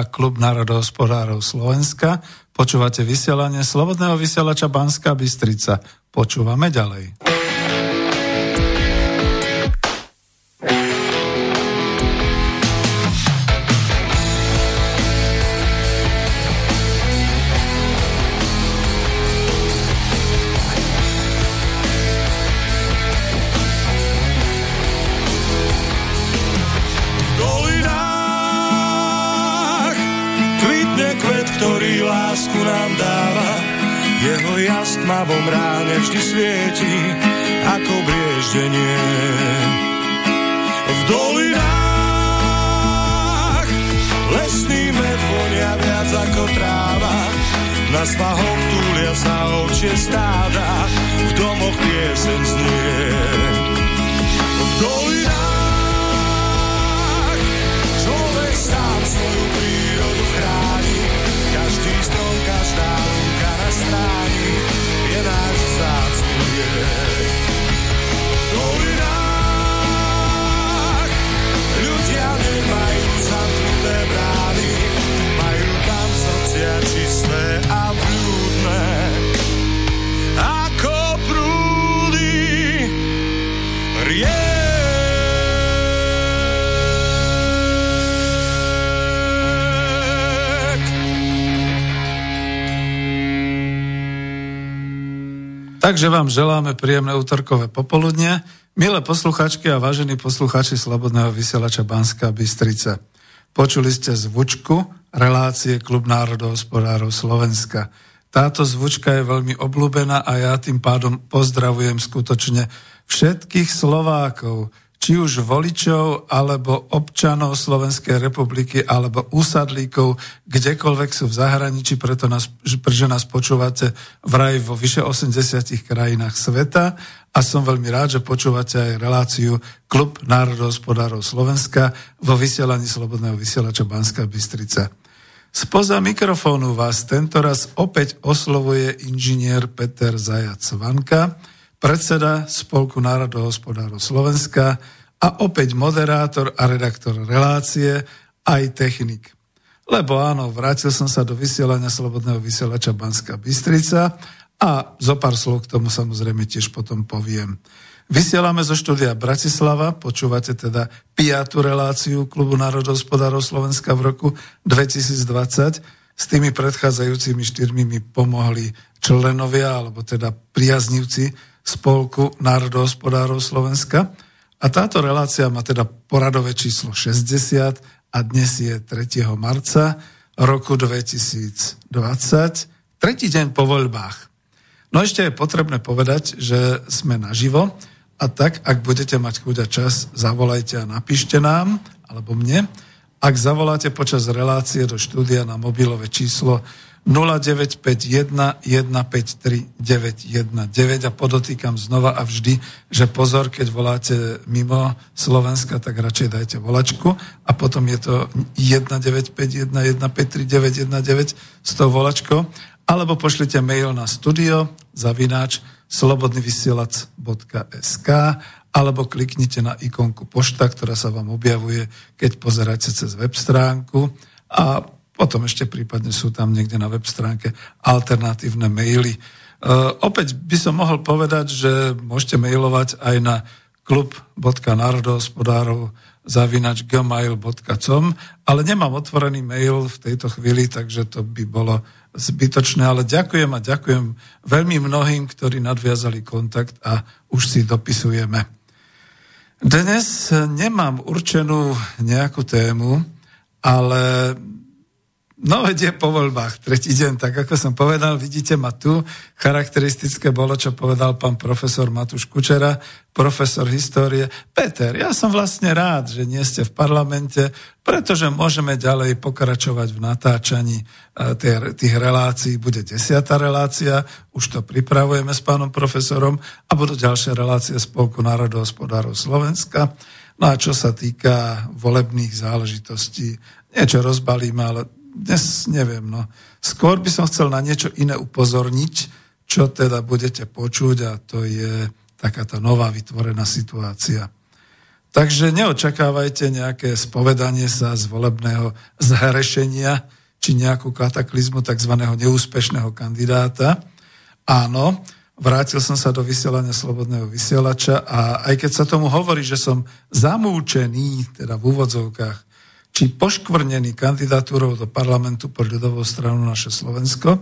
relácia Klub národohospodárov Slovenska. Počúvate vysielanie Slobodného vysielača Banska Bystrica. Počúvame ďalej. Takže vám želáme príjemné útorkové popoludne. Milé posluchačky a vážení posluchači Slobodného vysielača Banska Bystrica. Počuli ste zvučku relácie Klub národohospodárov Slovenska. Táto zvučka je veľmi obľúbená a ja tým pádom pozdravujem skutočne všetkých Slovákov, či už voličov, alebo občanov Slovenskej republiky, alebo úsadlíkov, kdekoľvek sú v zahraničí, preto nás, pretože nás počúvate vraj vo vyše 80 krajinách sveta a som veľmi rád, že počúvate aj reláciu Klub národohospodárov Slovenska vo vysielaní Slobodného vysielača Banská Bystrica. Spoza mikrofónu vás tentoraz opäť oslovuje inžinier Peter Zajac Vanka, predseda Spolku národohospodárov Slovenska a opäť moderátor a redaktor relácie, aj technik. Lebo áno, vrátil som sa do vysielania Slobodného vysielača Banská Bystrica a zo pár slov k tomu samozrejme tiež potom poviem. Vysielame zo štúdia Bratislava, počúvate teda piatú reláciu Klubu národohospodárov Slovenska v roku 2020. S tými predchádzajúcimi štyrmi mi pomohli členovia, alebo teda priaznivci spolku národohospodárov Slovenska. A táto relácia má teda poradové číslo 60 a dnes je 3. marca roku 2020, tretí deň po voľbách. No ešte je potrebné povedať, že sme naživo a tak, ak budete mať chuť a čas, zavolajte a napíšte nám, alebo mne. Ak zavoláte počas relácie do štúdia na mobilové číslo 0951 153 919 a podotýkam znova a vždy, že pozor, keď voláte mimo Slovenska, tak radšej dajte volačku a potom je to 1951 153 919 s tou volačkou alebo pošlite mail na studio zavináč slobodnyvysielac.sk alebo kliknite na ikonku pošta, ktorá sa vám objavuje, keď pozeráte cez web stránku a potom ešte prípadne sú tam niekde na web stránke alternatívne maily. Uh, opäť by som mohol povedať, že môžete mailovať aj na klub.národohospodárov zavinač gmail.com, ale nemám otvorený mail v tejto chvíli, takže to by bolo zbytočné, ale ďakujem a ďakujem veľmi mnohým, ktorí nadviazali kontakt a už si dopisujeme. Dnes nemám určenú nejakú tému, ale No je po voľbách, tretí deň, tak ako som povedal, vidíte ma tu. Charakteristické bolo, čo povedal pán profesor Matúš Kučera, profesor histórie. Peter, ja som vlastne rád, že nie ste v parlamente, pretože môžeme ďalej pokračovať v natáčaní tých relácií. Bude desiatá relácia, už to pripravujeme s pánom profesorom a budú ďalšie relácie Spolku národohospodárov Slovenska. No a čo sa týka volebných záležitostí, niečo rozbalíme, ale dnes neviem, no. Skôr by som chcel na niečo iné upozorniť, čo teda budete počuť a to je taká tá nová vytvorená situácia. Takže neočakávajte nejaké spovedanie sa z volebného zhrešenia či nejakú kataklizmu tzv. neúspešného kandidáta. Áno, vrátil som sa do vysielania Slobodného vysielača a aj keď sa tomu hovorí, že som zamúčený, teda v úvodzovkách, či poškvrnený kandidatúrou do parlamentu pod ľudovou stranu naše Slovensko.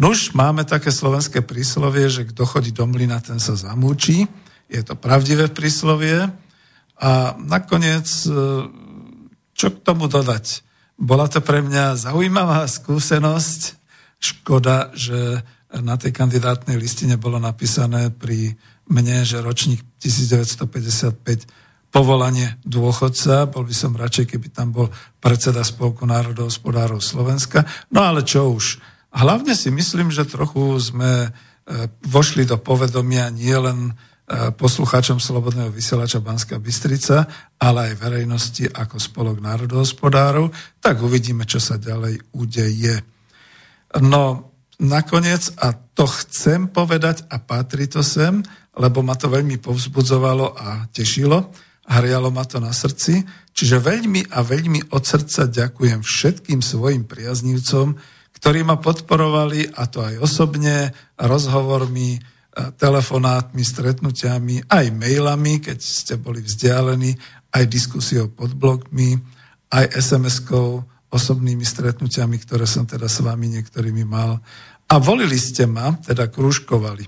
No už máme také slovenské príslovie, že kto chodí do mlyna, ten sa zamúči. Je to pravdivé príslovie. A nakoniec, e, čo k tomu dodať? Bola to pre mňa zaujímavá skúsenosť. Škoda, že na tej kandidátnej listine bolo napísané pri mne, že ročník 1955 povolanie dôchodca. Bol by som radšej, keby tam bol predseda Spolku národohospodárov Slovenska. No ale čo už. Hlavne si myslím, že trochu sme e, vošli do povedomia nielen e, poslucháčom Slobodného vysielača Banská Bystrica, ale aj verejnosti ako spolok národohospodárov, tak uvidíme, čo sa ďalej udeje. No, nakoniec, a to chcem povedať a patrí to sem, lebo ma to veľmi povzbudzovalo a tešilo, hrialo ma to na srdci. Čiže veľmi a veľmi od srdca ďakujem všetkým svojim priaznívcom, ktorí ma podporovali, a to aj osobne, rozhovormi, telefonátmi, stretnutiami, aj mailami, keď ste boli vzdialení, aj diskusiou pod blogmi, aj SMS-kou, osobnými stretnutiami, ktoré som teda s vami niektorými mal. A volili ste ma, teda krúžkovali.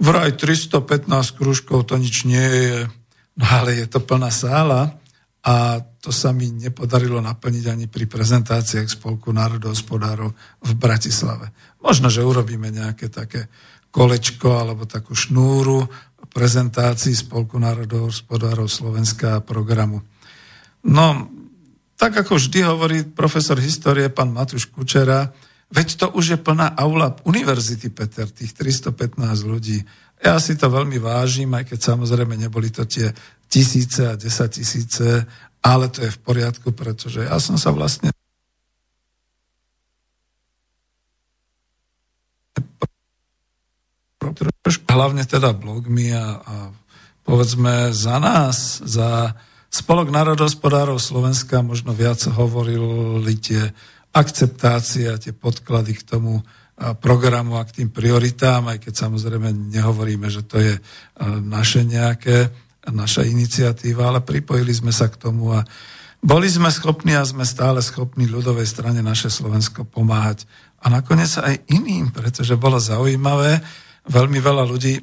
Vraj 315 krúžkov to nič nie je, No ale je to plná sála a to sa mi nepodarilo naplniť ani pri prezentáciách Spolku národohospodárov v Bratislave. Možno, že urobíme nejaké také kolečko alebo takú šnúru prezentácií Spolku národohospodárov Slovenska programu. No, tak ako vždy hovorí profesor histórie, pán Matúš Kučera, veď to už je plná aula univerzity, Peter, tých 315 ľudí. Ja si to veľmi vážim, aj keď samozrejme neboli to tie tisíce a desať tisíce, ale to je v poriadku, pretože ja som sa vlastne hlavne teda blogmi a, a povedzme za nás, za Spolok národospodárov Slovenska možno viac hovorili tie akceptácie a tie podklady k tomu, programu a k tým prioritám, aj keď samozrejme nehovoríme, že to je naše nejaké, naša iniciatíva, ale pripojili sme sa k tomu a boli sme schopní a sme stále schopní ľudovej strane naše Slovensko pomáhať. A nakoniec aj iným, pretože bolo zaujímavé, veľmi veľa ľudí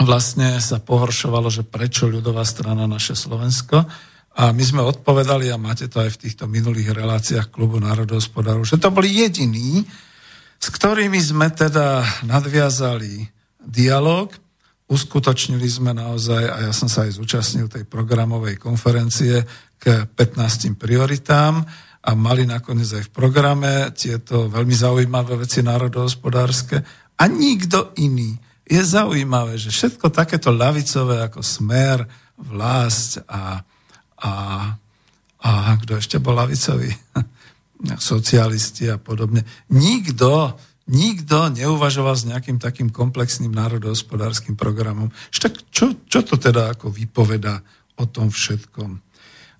vlastne sa pohoršovalo, že prečo ľudová strana naše Slovensko. A my sme odpovedali, a máte to aj v týchto minulých reláciách klubu národohospodárov, že to boli jediní, s ktorými sme teda nadviazali dialog, uskutočnili sme naozaj, a ja som sa aj zúčastnil tej programovej konferencie k 15 prioritám a mali nakoniec aj v programe tieto veľmi zaujímavé veci národohospodárske a nikto iný. Je zaujímavé, že všetko takéto ľavicové ako smer, vlast a, a, a kto ešte bol ľavicový? socialisti a podobne. Nikto nikto neuvažoval s nejakým takým komplexným národohospodárským programom. Tak čo, čo to teda ako vypoveda o tom všetkom?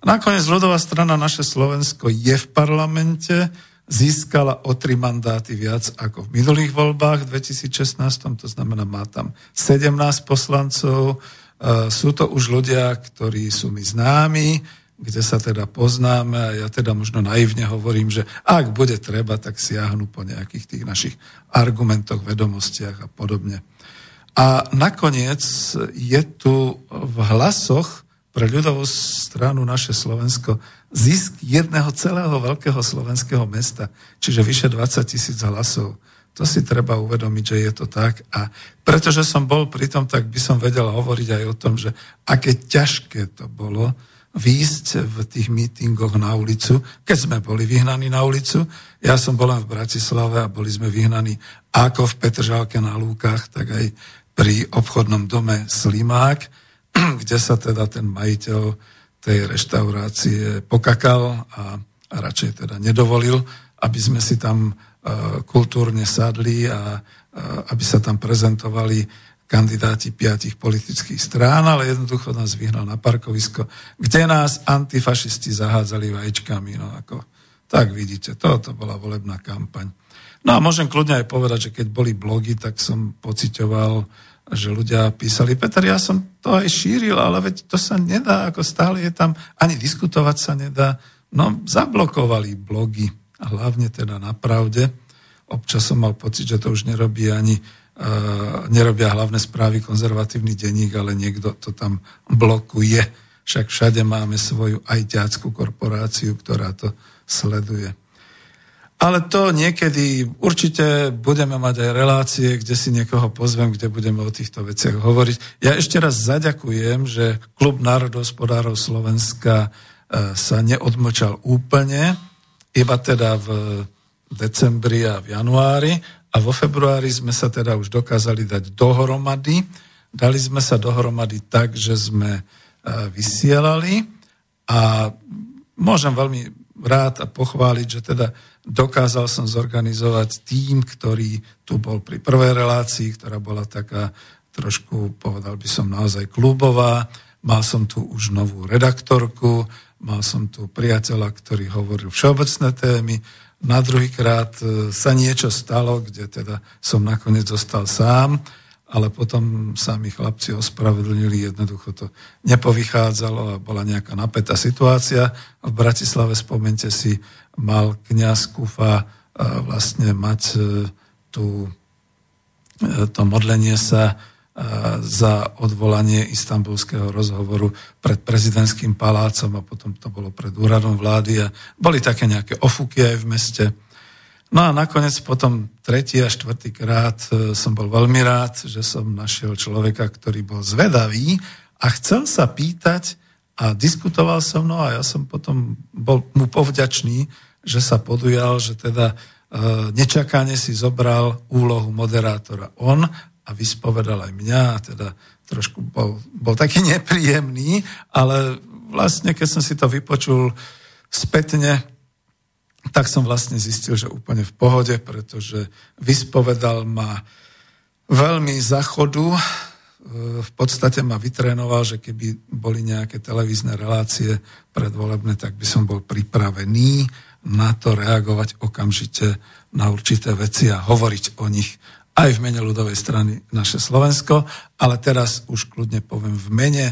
Nakoniec ľudová strana naše Slovensko je v parlamente, získala o tri mandáty viac ako v minulých voľbách v 2016, to znamená má tam 17 poslancov, e, sú to už ľudia, ktorí sú mi známi, kde sa teda poznáme a ja teda možno naivne hovorím, že ak bude treba, tak siahnu po nejakých tých našich argumentoch, vedomostiach a podobne. A nakoniec je tu v hlasoch pre ľudovú stranu naše Slovensko zisk jedného celého veľkého slovenského mesta, čiže vyše 20 tisíc hlasov. To si treba uvedomiť, že je to tak. A pretože som bol pri tom, tak by som vedel hovoriť aj o tom, že aké ťažké to bolo výjsť v tých mítingoch na ulicu, keď sme boli vyhnaní na ulicu. Ja som bol len v Bratislave a boli sme vyhnaní ako v Petržálke na Lúkach, tak aj pri obchodnom dome Slimák, kde sa teda ten majiteľ tej reštaurácie pokakal a, radšej teda nedovolil, aby sme si tam uh, kultúrne sadli a uh, aby sa tam prezentovali kandidáti piatich politických strán, ale jednoducho nás vyhnal na parkovisko, kde nás antifašisti zahádzali vajíčkami. No ako, tak vidíte, toto bola volebná kampaň. No a môžem kľudne aj povedať, že keď boli blogy, tak som pocitoval, že ľudia písali, Peter, ja som to aj šíril, ale veď to sa nedá, ako stále je tam, ani diskutovať sa nedá. No, zablokovali blogy, hlavne teda na pravde. Občas som mal pocit, že to už nerobí ani nerobia hlavné správy konzervatívny denník, ale niekto to tam blokuje. Však všade máme svoju aj ťackú korporáciu, ktorá to sleduje. Ale to niekedy určite budeme mať aj relácie, kde si niekoho pozvem, kde budeme o týchto veciach hovoriť. Ja ešte raz zaďakujem, že Klub národohospodárov Slovenska e, sa neodmočal úplne, iba teda v decembri a v januári a vo februári sme sa teda už dokázali dať dohromady. Dali sme sa dohromady tak, že sme e, vysielali a môžem veľmi rád a pochváliť, že teda dokázal som zorganizovať tým, ktorý tu bol pri prvej relácii, ktorá bola taká trošku, povedal by som, naozaj klubová. Mal som tu už novú redaktorku, mal som tu priateľa, ktorý hovoril všeobecné témy. Na druhýkrát e, sa niečo stalo, kde teda som nakoniec zostal sám ale potom sa mi chlapci ospravedlnili, jednoducho to nepovychádzalo a bola nejaká napätá situácia. V Bratislave, spomente si, mal kniaz Kufa vlastne mať e, tú, e, to modlenie sa za odvolanie istambulského rozhovoru pred prezidentským palácom a potom to bolo pred úradom vlády a boli také nejaké ofuky aj v meste. No a nakoniec potom tretí a štvrtý krát e, som bol veľmi rád, že som našiel človeka, ktorý bol zvedavý a chcel sa pýtať a diskutoval so mnou a ja som potom bol mu povďačný, že sa podujal, že teda e, nečakane si zobral úlohu moderátora on a vyspovedal aj mňa, teda trošku bol, bol taký nepríjemný, ale vlastne keď som si to vypočul spätne, tak som vlastne zistil, že úplne v pohode, pretože vyspovedal ma veľmi za chodu, e, v podstate ma vytrénoval, že keby boli nejaké televízne relácie predvolebné, tak by som bol pripravený na to reagovať okamžite na určité veci a hovoriť o nich aj v mene ľudovej strany naše Slovensko, ale teraz už kľudne poviem v mene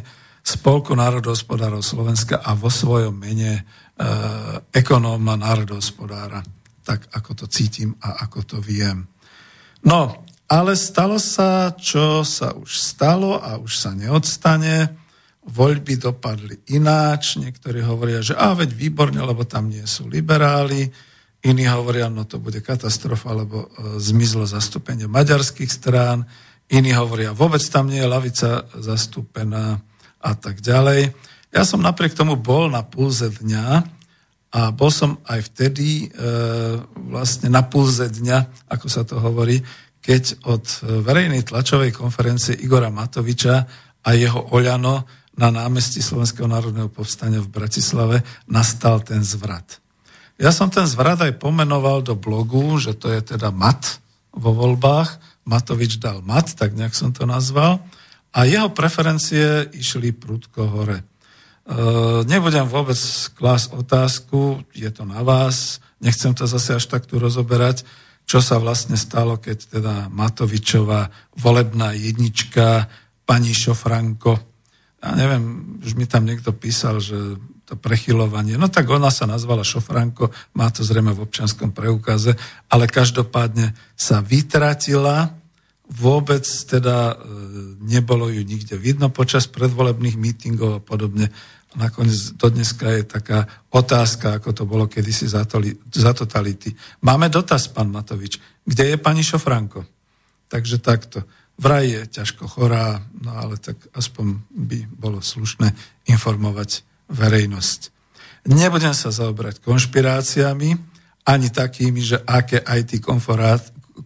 Spolku národohospodárov Slovenska a vo svojom mene Eh, ekonóma, národohospodára, tak ako to cítim a ako to viem. No, ale stalo sa, čo sa už stalo a už sa neodstane. Voľby dopadli ináč. Niektorí hovoria, že a veď výborne, lebo tam nie sú liberáli. Iní hovoria, no to bude katastrofa, lebo e, zmizlo zastúpenie maďarských strán. Iní hovoria, vôbec tam nie je lavica zastúpená a tak ďalej. Ja som napriek tomu bol na pulze dňa a bol som aj vtedy e, vlastne na pulze dňa, ako sa to hovorí, keď od verejnej tlačovej konferencie Igora Matoviča a jeho Oľano na námestí Slovenského národného povstania v Bratislave nastal ten zvrat. Ja som ten zvrat aj pomenoval do blogu, že to je teda mat vo voľbách. Matovič dal mat, tak nejak som to nazval. A jeho preferencie išli prudko hore. E, nebudem vôbec klásť otázku, je to na vás, nechcem to zase až tak tu rozoberať, čo sa vlastne stalo, keď teda Matovičová volebná jednička, pani Šofranko, ja neviem, už mi tam niekto písal, že to prechylovanie, no tak ona sa nazvala Šofranko, má to zrejme v občanskom preukaze, ale každopádne sa vytratila, vôbec teda e, nebolo ju nikde vidno počas predvolebných mítingov a podobne nakoniec do dneska je taká otázka, ako to bolo kedysi za, toli, za totality. Máme dotaz, pán Matovič. Kde je pani Šofranko? Takže takto. Vraj je ťažko chorá, no ale tak aspoň by bolo slušné informovať verejnosť. Nebudem sa zaobrať konšpiráciami, ani takými, že aké IT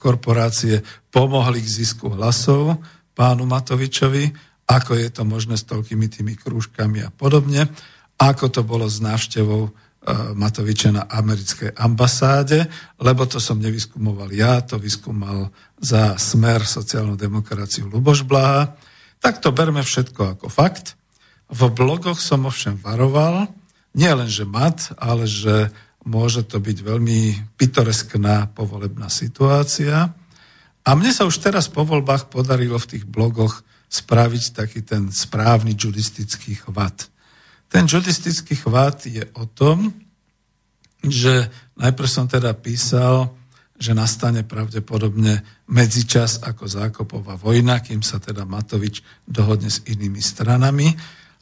korporácie pomohli k zisku hlasov pánu Matovičovi, ako je to možné s toľkými tými krúžkami a podobne, ako to bolo s návštevou e, Matoviča na americkej ambasáde, lebo to som nevyskumoval ja, to vyskúmal za smer sociálnu demokraciu Luboš Blaha. Tak to berme všetko ako fakt. V blogoch som ovšem varoval, nie len, že mat, ale že môže to byť veľmi pitoreskná povolebná situácia. A mne sa už teraz po voľbách podarilo v tých blogoch spraviť taký ten správny judistický chvat. Ten judistický chvat je o tom, že najprv som teda písal, že nastane pravdepodobne medzičas ako zákopová vojna, kým sa teda Matovič dohodne s inými stranami,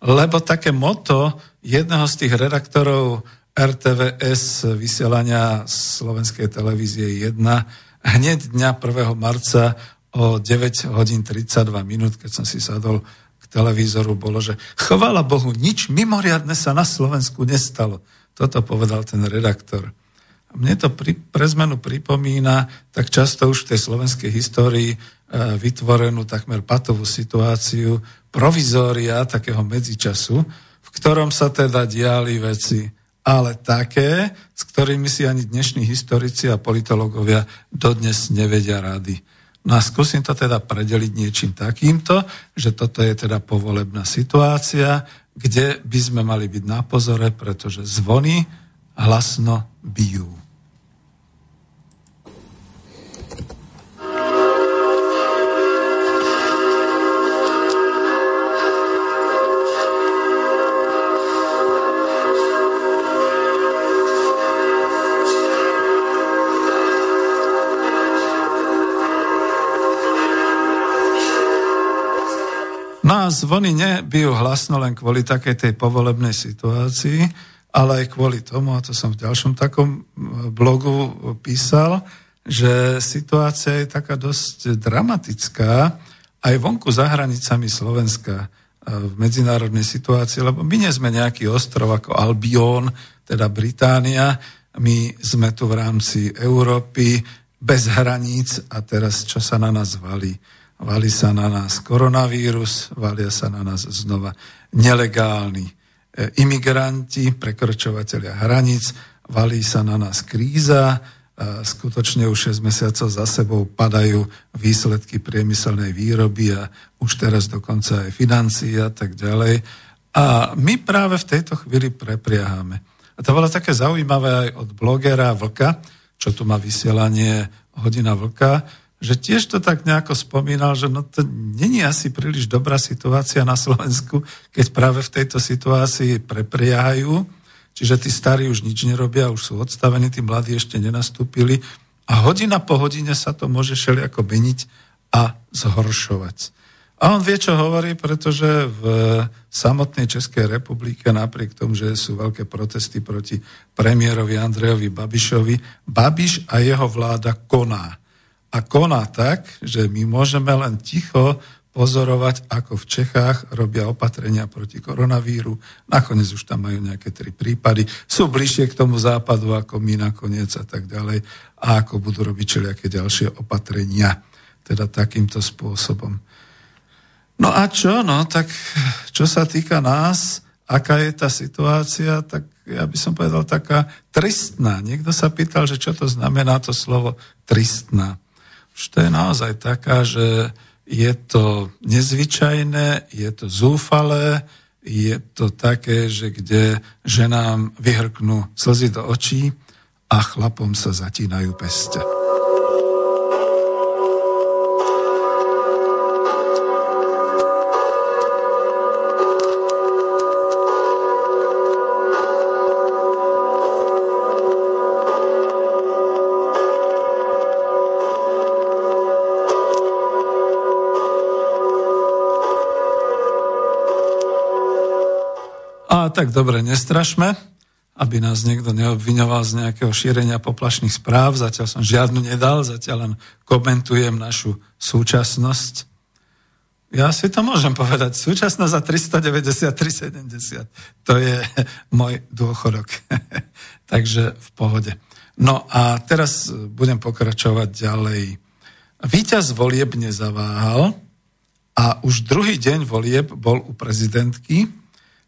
lebo také moto jedného z tých redaktorov RTVS vysielania Slovenskej televízie 1 hneď dňa 1. marca o 9 hodín 32 minút, keď som si sadol k televízoru, bolo, že chvala Bohu, nič mimoriadne sa na Slovensku nestalo. Toto povedal ten redaktor. Mne to pri, pre zmenu pripomína tak často už v tej slovenskej histórii e, vytvorenú takmer patovú situáciu provizória takého medzičasu, v ktorom sa teda diali veci, ale také, s ktorými si ani dnešní historici a politológovia dodnes nevedia rady. No a skúsim to teda predeliť niečím takýmto, že toto je teda povolebná situácia, kde by sme mali byť na pozore, pretože zvony hlasno bijú. A zvony nebijú hlasno len kvôli takej tej povolebnej situácii, ale aj kvôli tomu, a to som v ďalšom takom blogu písal, že situácia je taká dosť dramatická aj vonku za hranicami Slovenska v medzinárodnej situácii, lebo my nie sme nejaký ostrov ako Albion, teda Británia, my sme tu v rámci Európy bez hraníc a teraz čo sa na nás valí? Valí sa na nás koronavírus, valia sa na nás znova nelegálni e, imigranti, prekročovateľia hraníc, valí sa na nás kríza, skutočne už 6 mesiacov za sebou padajú výsledky priemyselnej výroby a už teraz dokonca aj financií a tak ďalej. A my práve v tejto chvíli prepriahame. A to bolo také zaujímavé aj od blogera Vlka, čo tu má vysielanie Hodina Vlka, že tiež to tak nejako spomínal, že no to není asi príliš dobrá situácia na Slovensku, keď práve v tejto situácii prepriahajú, čiže tí starí už nič nerobia, už sú odstavení, tí mladí ešte nenastúpili. A hodina po hodine sa to môže všelijako meniť a zhoršovať. A on vie, čo hovorí, pretože v samotnej Českej republike, napriek tomu, že sú veľké protesty proti premiérovi Andrejovi Babišovi, Babiš a jeho vláda koná a koná tak, že my môžeme len ticho pozorovať, ako v Čechách robia opatrenia proti koronavíru. Nakoniec už tam majú nejaké tri prípady. Sú bližšie k tomu západu ako my nakoniec a tak ďalej. A ako budú robiť všelijaké ďalšie opatrenia. Teda takýmto spôsobom. No a čo? No tak čo sa týka nás, aká je tá situácia, tak ja by som povedal taká tristná. Niekto sa pýtal, že čo to znamená to slovo tristná. Už to je naozaj taká, že je to nezvyčajné, je to zúfalé, je to také, že kde ženám vyhrknú slzy do očí a chlapom sa zatínajú peste. Tak dobre, nestrašme, aby nás niekto neobviňoval z nejakého šírenia poplašných správ. Zatiaľ som žiadnu nedal, zatiaľ len komentujem našu súčasnosť. Ja si to môžem povedať. Súčasnosť za 393,70. To je môj dôchodok. Takže v pohode. No a teraz budem pokračovať ďalej. Výťaz volieb nezaváhal a už druhý deň volieb bol u prezidentky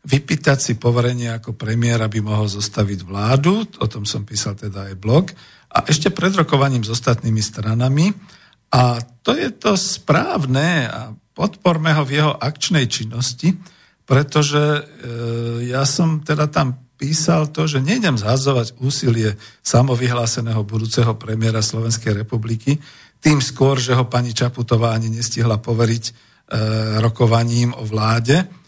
vypýtať si poverenie ako premiér, aby mohol zostaviť vládu, o tom som písal teda aj blog, a ešte pred rokovaním s ostatnými stranami. A to je to správne a podporme ho v jeho akčnej činnosti, pretože e, ja som teda tam písal to, že nejdem zhazovať úsilie samovyhláseného budúceho premiéra Slovenskej republiky, tým skôr, že ho pani Čaputová ani nestihla poveriť e, rokovaním o vláde,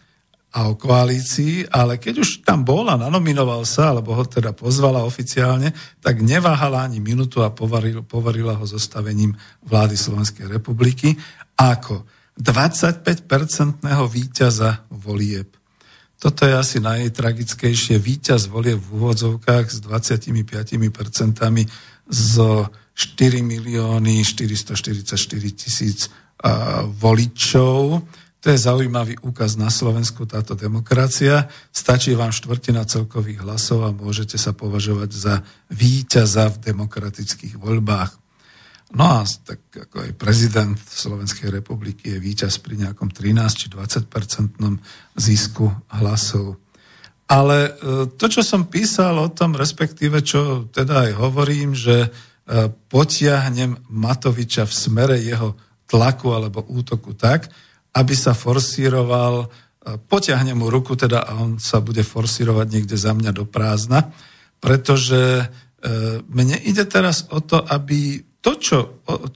a o koalícii, ale keď už tam bol a nanominoval sa, alebo ho teda pozvala oficiálne, tak neváhala ani minútu a povaril, povarila ho zostavením vlády Slovenskej republiky ako 25-percentného víťaza volieb. Toto je asi najtragickejšie. Víťaz volieb v úvodzovkách s 25 percentami zo 4 milióny 444 tisíc voličov to je zaujímavý úkaz na Slovensku, táto demokracia. Stačí vám štvrtina celkových hlasov a môžete sa považovať za víťaza v demokratických voľbách. No a tak ako aj prezident Slovenskej republiky je víťaz pri nejakom 13 či 20 percentnom zisku hlasov. Ale e, to, čo som písal o tom, respektíve čo teda aj hovorím, že e, potiahnem Matoviča v smere jeho tlaku alebo útoku tak, aby sa forsíroval, e, potiahne mu ruku teda a on sa bude forsírovať niekde za mňa do prázdna, pretože e, mne ide teraz o to, aby to, čo,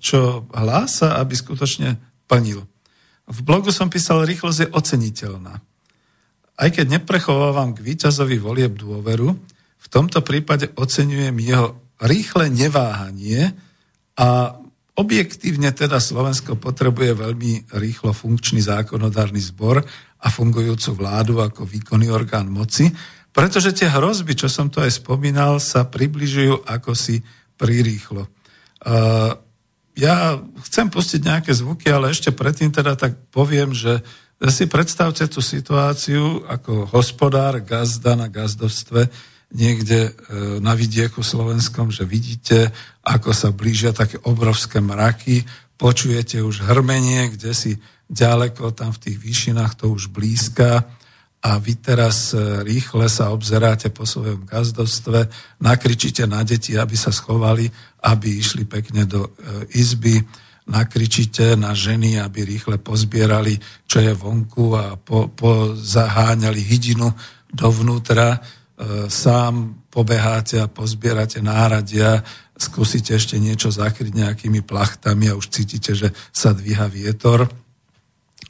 čo hlása, aby skutočne plnil. V blogu som písal, rýchlosť je oceniteľná. Aj keď neprechovávam k víťazovi volieb dôveru, v tomto prípade oceňujem jeho rýchle neváhanie a Objektívne teda Slovensko potrebuje veľmi rýchlo funkčný zákonodárny zbor a fungujúcu vládu ako výkonný orgán moci, pretože tie hrozby, čo som to aj spomínal, sa približujú ako si prirýchlo. Uh, ja chcem pustiť nejaké zvuky, ale ešte predtým teda tak poviem, že si predstavte tú situáciu ako hospodár, gazda na gazdovstve, niekde e, na vidieku slovenskom, že vidíte, ako sa blížia také obrovské mraky, počujete už hrmenie, kde si ďaleko, tam v tých výšinách to už blízka. A vy teraz e, rýchle sa obzeráte po svojom gazdovstve, nakričíte na deti, aby sa schovali, aby išli pekne do e, izby, nakričíte na ženy, aby rýchle pozbierali, čo je vonku a po, hydinu dovnútra sám pobeháte a pozbierate náradia, skúsite ešte niečo zakryť nejakými plachtami a už cítite, že sa dvíha vietor.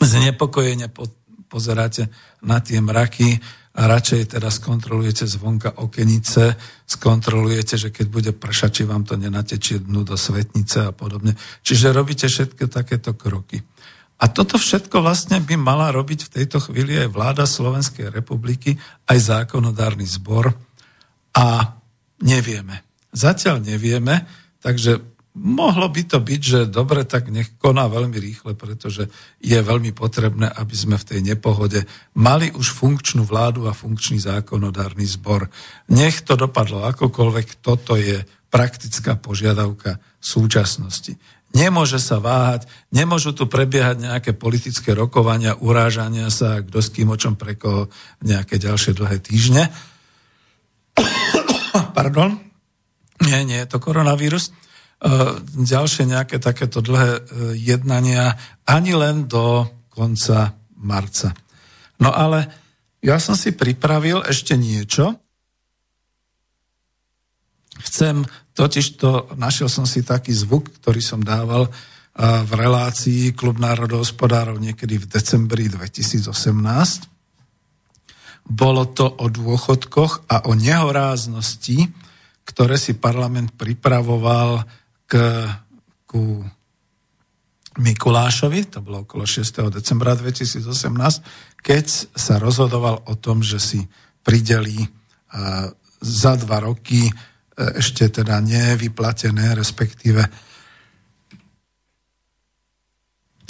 Znepokojene po, pozeráte na tie mraky a radšej teda skontrolujete zvonka okenice, skontrolujete, že keď bude pršať, či vám to nenatečie dnu do svetnice a podobne. Čiže robíte všetky takéto kroky. A toto všetko vlastne by mala robiť v tejto chvíli aj vláda Slovenskej republiky, aj zákonodárny zbor. A nevieme. Zatiaľ nevieme, takže mohlo by to byť, že dobre, tak nech koná veľmi rýchle, pretože je veľmi potrebné, aby sme v tej nepohode mali už funkčnú vládu a funkčný zákonodárny zbor. Nech to dopadlo akokoľvek, toto je praktická požiadavka súčasnosti. Nemôže sa váhať, nemôžu tu prebiehať nejaké politické rokovania, urážania sa, kto s kým o čom pre koho nejaké ďalšie dlhé týždne. Pardon. Nie, nie je to koronavírus. ďalšie nejaké takéto dlhé jednania ani len do konca marca. No ale ja som si pripravil ešte niečo. Chcem, totiž to, našiel som si taký zvuk, ktorý som dával v relácii Klub národohospodárov niekedy v decembri 2018. Bolo to o dôchodkoch a o nehoráznosti, ktoré si parlament pripravoval k, ku Mikulášovi, to bolo okolo 6. decembra 2018, keď sa rozhodoval o tom, že si pridelí za dva roky ešte teda nevyplatené, respektíve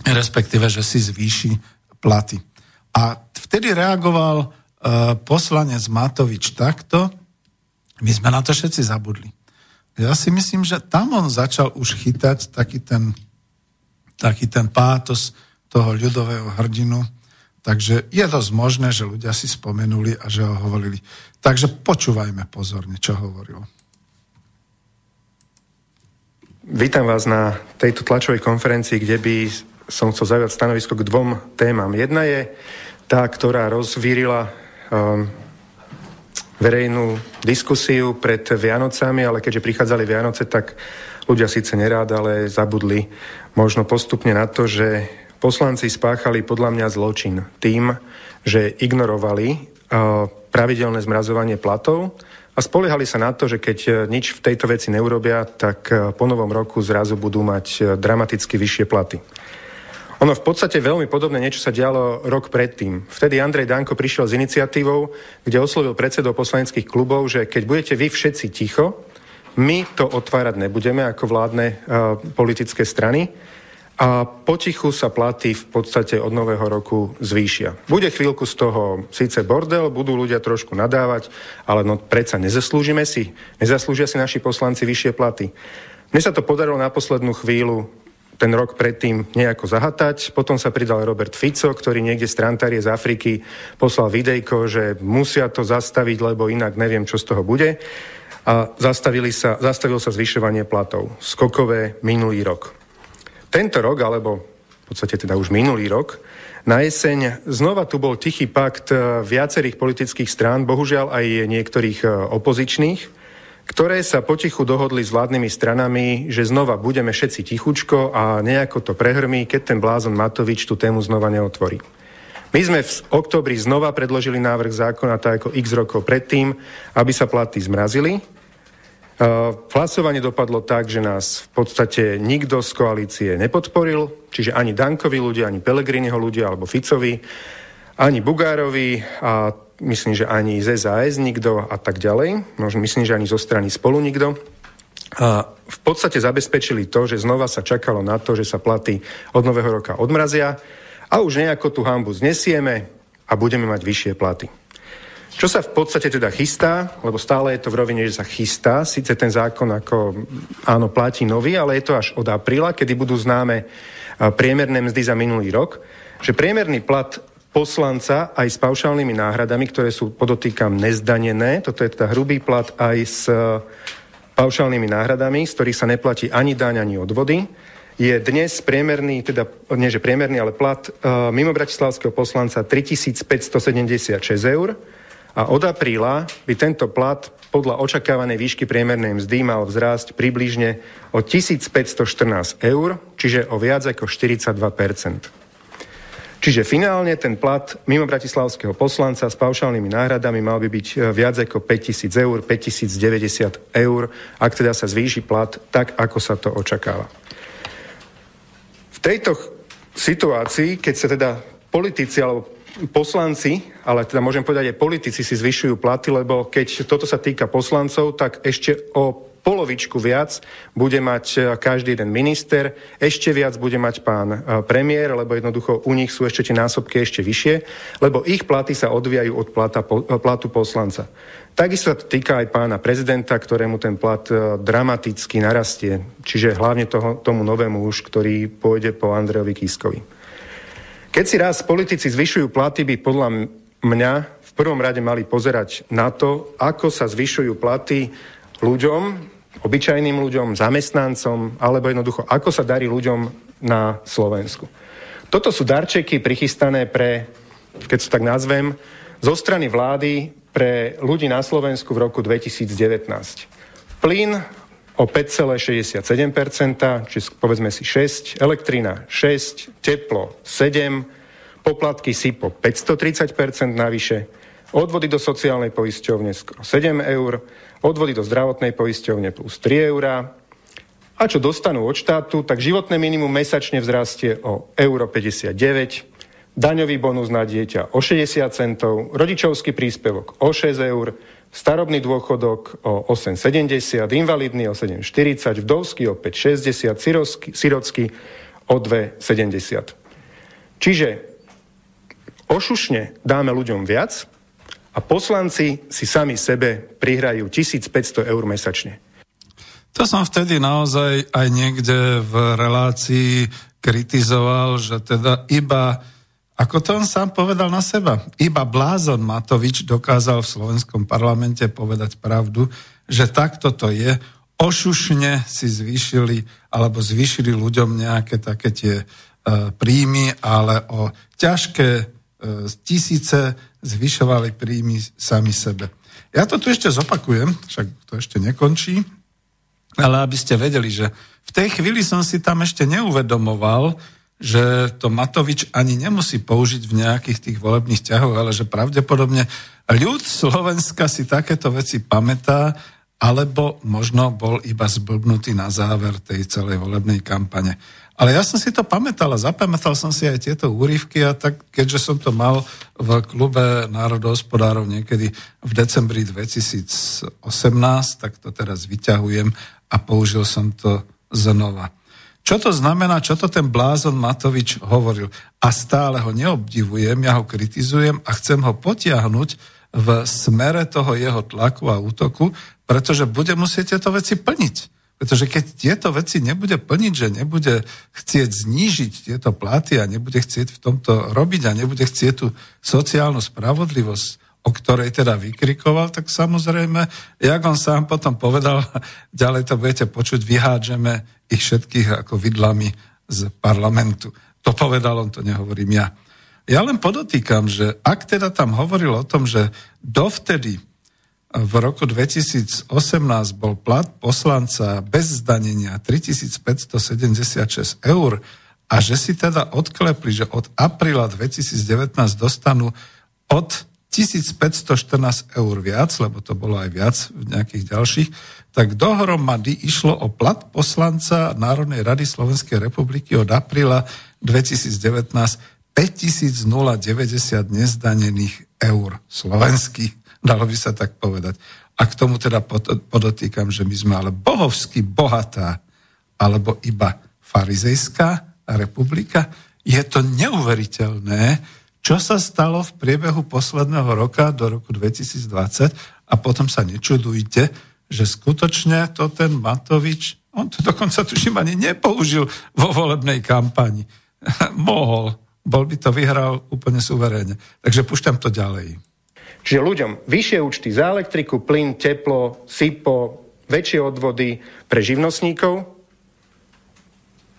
respektíve, že si zvýši platy. A vtedy reagoval e, poslanec Matovič takto, my sme na to všetci zabudli. Ja si myslím, že tam on začal už chytať taký ten, taký ten pátos toho ľudového hrdinu. Takže je dosť možné, že ľudia si spomenuli a že ho hovorili. Takže počúvajme pozorne, čo hovoril. Vítam vás na tejto tlačovej konferencii, kde by som chcel zaujať stanovisko k dvom témam. Jedna je tá, ktorá rozvírila um, verejnú diskusiu pred Vianocami, ale keďže prichádzali Vianoce, tak ľudia síce nerád, ale zabudli možno postupne na to, že poslanci spáchali podľa mňa zločin tým, že ignorovali uh, pravidelné zmrazovanie platov a spoliehali sa na to, že keď uh, nič v tejto veci neurobia, tak uh, po novom roku zrazu budú mať uh, dramaticky vyššie platy. Ono v podstate veľmi podobné niečo sa dialo rok predtým. Vtedy Andrej Danko prišiel s iniciatívou, kde oslovil predsedov poslaneckých klubov, že keď budete vy všetci ticho, my to otvárať nebudeme ako vládne uh, politické strany a potichu sa platy v podstate od nového roku zvýšia. Bude chvíľku z toho síce bordel, budú ľudia trošku nadávať, ale no predsa nezaslúžime si, nezaslúžia si naši poslanci vyššie platy. Mne sa to podarilo na poslednú chvíľu ten rok predtým nejako zahatať. Potom sa pridal Robert Fico, ktorý niekde z Trantarie z Afriky poslal videjko, že musia to zastaviť, lebo inak neviem, čo z toho bude. A zastavili sa, zastavil sa zvyšovanie platov. Skokové minulý rok. Tento rok, alebo v podstate teda už minulý rok, na jeseň znova tu bol tichý pakt viacerých politických strán, bohužiaľ aj niektorých opozičných, ktoré sa potichu dohodli s vládnymi stranami, že znova budeme všetci tichučko a nejako to prehrmí, keď ten blázon Matovič tú tému znova neotvorí. My sme v oktobri znova predložili návrh zákona, tak ako x rokov predtým, aby sa platy zmrazili. Uh, hlasovanie dopadlo tak, že nás v podstate nikto z koalície nepodporil, čiže ani Dankovi ľudia, ani Pelegriniho ľudia, alebo Ficovi, ani Bugárovi a myslím, že ani z SAS nikto a tak ďalej. Možno myslím, že ani zo strany spolu nikto. A v podstate zabezpečili to, že znova sa čakalo na to, že sa platy od nového roka odmrazia a už nejako tú hambu znesieme a budeme mať vyššie platy. Čo sa v podstate teda chystá, lebo stále je to v rovine, že sa chystá, síce ten zákon ako áno platí nový, ale je to až od apríla, kedy budú známe priemerné mzdy za minulý rok, že priemerný plat poslanca aj s paušálnymi náhradami, ktoré sú, podotýkam, nezdanené. Toto je teda hrubý plat aj s paušálnymi náhradami, z ktorých sa neplatí ani daň, ani odvody. Je dnes priemerný, teda nie že priemerný, ale plat uh, mimo bratislavského poslanca 3576 eur a od apríla by tento plat podľa očakávanej výšky priemernej mzdy mal vzrásť približne o 1514 eur, čiže o viac ako 42% Čiže finálne ten plat mimo bratislavského poslanca s paušálnymi náhradami mal by byť e, viac ako 5000 eur, 5090 eur, ak teda sa zvýši plat tak, ako sa to očakáva. V tejto situácii, keď sa teda politici alebo poslanci, ale teda môžem povedať aj politici si zvyšujú platy, lebo keď toto sa týka poslancov, tak ešte o polovičku viac bude mať e, každý jeden minister, ešte viac bude mať pán e, premiér, lebo jednoducho u nich sú ešte tie násobky ešte vyššie, lebo ich platy sa odvíjajú od plata, e, platu poslanca. Takisto sa to týka aj pána prezidenta, ktorému ten plat dramaticky narastie, čiže hlavne toho, tomu novému už, ktorý pôjde po Andrejovi Kiskovi. Keď si raz politici zvyšujú platy, by podľa mňa v prvom rade mali pozerať na to, ako sa zvyšujú platy ľuďom, obyčajným ľuďom, zamestnancom, alebo jednoducho, ako sa darí ľuďom na Slovensku. Toto sú darčeky prichystané pre, keď sa tak nazvem, zo strany vlády pre ľudí na Slovensku v roku 2019. Plyn o 5,67%, či povedzme si 6, elektrina 6, teplo 7, poplatky SIPO 530% navyše, odvody do sociálnej poisťovne skoro 7 eur, odvody do zdravotnej poisťovne plus 3 eurá, a čo dostanú od štátu, tak životné minimum mesačne vzrastie o euro 59, daňový bonus na dieťa o 60 centov, rodičovský príspevok o 6 eur, starobný dôchodok o 8,70, invalidný o 7,40, vdovský o 5,60, sirocký o 2,70. Čiže ošušne dáme ľuďom viac a poslanci si sami sebe prihrajú 1500 eur mesačne. To som vtedy naozaj aj niekde v relácii kritizoval, že teda iba ako to on sám povedal na seba. Iba blázon Matovič dokázal v slovenskom parlamente povedať pravdu, že takto to je. Ošušne si zvýšili alebo zvýšili ľuďom nejaké také tie e, príjmy, ale o ťažké e, tisíce zvyšovali príjmy sami sebe. Ja to tu ešte zopakujem, však to ešte nekončí, ale aby ste vedeli, že v tej chvíli som si tam ešte neuvedomoval, že to Matovič ani nemusí použiť v nejakých tých volebných ťahoch, ale že pravdepodobne ľud Slovenska si takéto veci pamätá, alebo možno bol iba zblbnutý na záver tej celej volebnej kampane. Ale ja som si to pamätal a zapamätal som si aj tieto úryvky a tak, keďže som to mal v klube národohospodárov niekedy v decembri 2018, tak to teraz vyťahujem a použil som to znova. Čo to znamená, čo to ten blázon Matovič hovoril? A stále ho neobdivujem, ja ho kritizujem a chcem ho potiahnuť v smere toho jeho tlaku a útoku, pretože bude musieť tieto veci plniť. Pretože keď tieto veci nebude plniť, že nebude chcieť znížiť tieto platy a nebude chcieť v tomto robiť a nebude chcieť tú sociálnu spravodlivosť, o ktorej teda vykrikoval, tak samozrejme, jak on sám potom povedal, ďalej to budete počuť, vyhádžeme ich všetkých ako vidlami z parlamentu. To povedal, on to nehovorím ja. Ja len podotýkam, že ak teda tam hovoril o tom, že dovtedy v roku 2018 bol plat poslanca bez zdanenia 3576 eur a že si teda odklepli, že od apríla 2019 dostanú od 1514 eur viac, lebo to bolo aj viac v nejakých ďalších, tak dohromady išlo o plat poslanca Národnej rady Slovenskej republiky od apríla 2019 5090 nezdanených eur slovenských, dalo by sa tak povedať. A k tomu teda podotýkam, že my sme ale bohovsky bohatá alebo iba farizejská republika. Je to neuveriteľné, čo sa stalo v priebehu posledného roka do roku 2020 a potom sa nečudujte, že skutočne to ten Matovič, on to dokonca tuším ani nepoužil vo volebnej kampani. Mohol. Bol by to vyhral úplne suverénne. Takže pušťam to ďalej. Čiže ľuďom vyššie účty za elektriku, plyn, teplo, SIPO, väčšie odvody pre živnostníkov,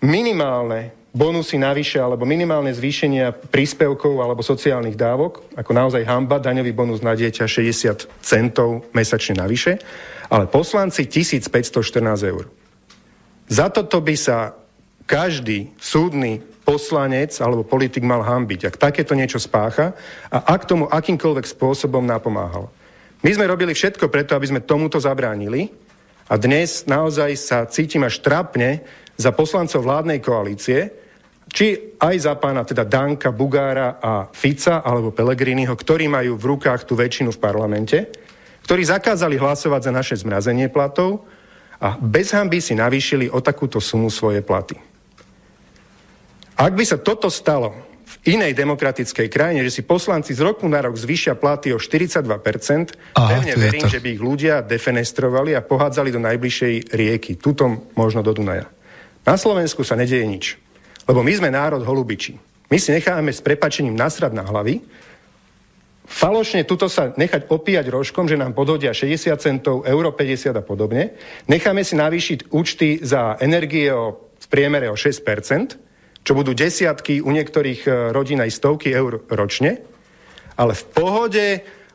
minimálne bonusy navyše alebo minimálne zvýšenia príspevkov alebo sociálnych dávok, ako naozaj hamba, daňový bonus na dieťa 60 centov mesačne navyše, ale poslanci 1514 eur. Za toto by sa každý súdny poslanec alebo politik mal hambiť, ak takéto niečo spácha a ak tomu akýmkoľvek spôsobom napomáhal. My sme robili všetko preto, aby sme tomuto zabránili a dnes naozaj sa cítim až trapne za poslancov vládnej koalície, či aj za pána teda Danka, Bugára a Fica alebo Pelegriniho, ktorí majú v rukách tú väčšinu v parlamente, ktorí zakázali hlasovať za naše zmrazenie platov a bez hamby si navýšili o takúto sumu svoje platy. Ak by sa toto stalo v inej demokratickej krajine, že si poslanci z roku na rok zvýšia platy o 42%, Aha, pevne verím, že by ich ľudia defenestrovali a pohádzali do najbližšej rieky, tuto možno do Dunaja. Na Slovensku sa nedieje nič. Lebo my sme národ holubičí. My si necháme s prepačením nasrať na hlavy, falošne tuto sa nechať opíjať rožkom, že nám podhodia 60 centov, euro 50 a podobne. Necháme si navýšiť účty za energie o, v priemere o 6%, čo budú desiatky, u niektorých e, rodín aj stovky eur ročne. Ale v pohode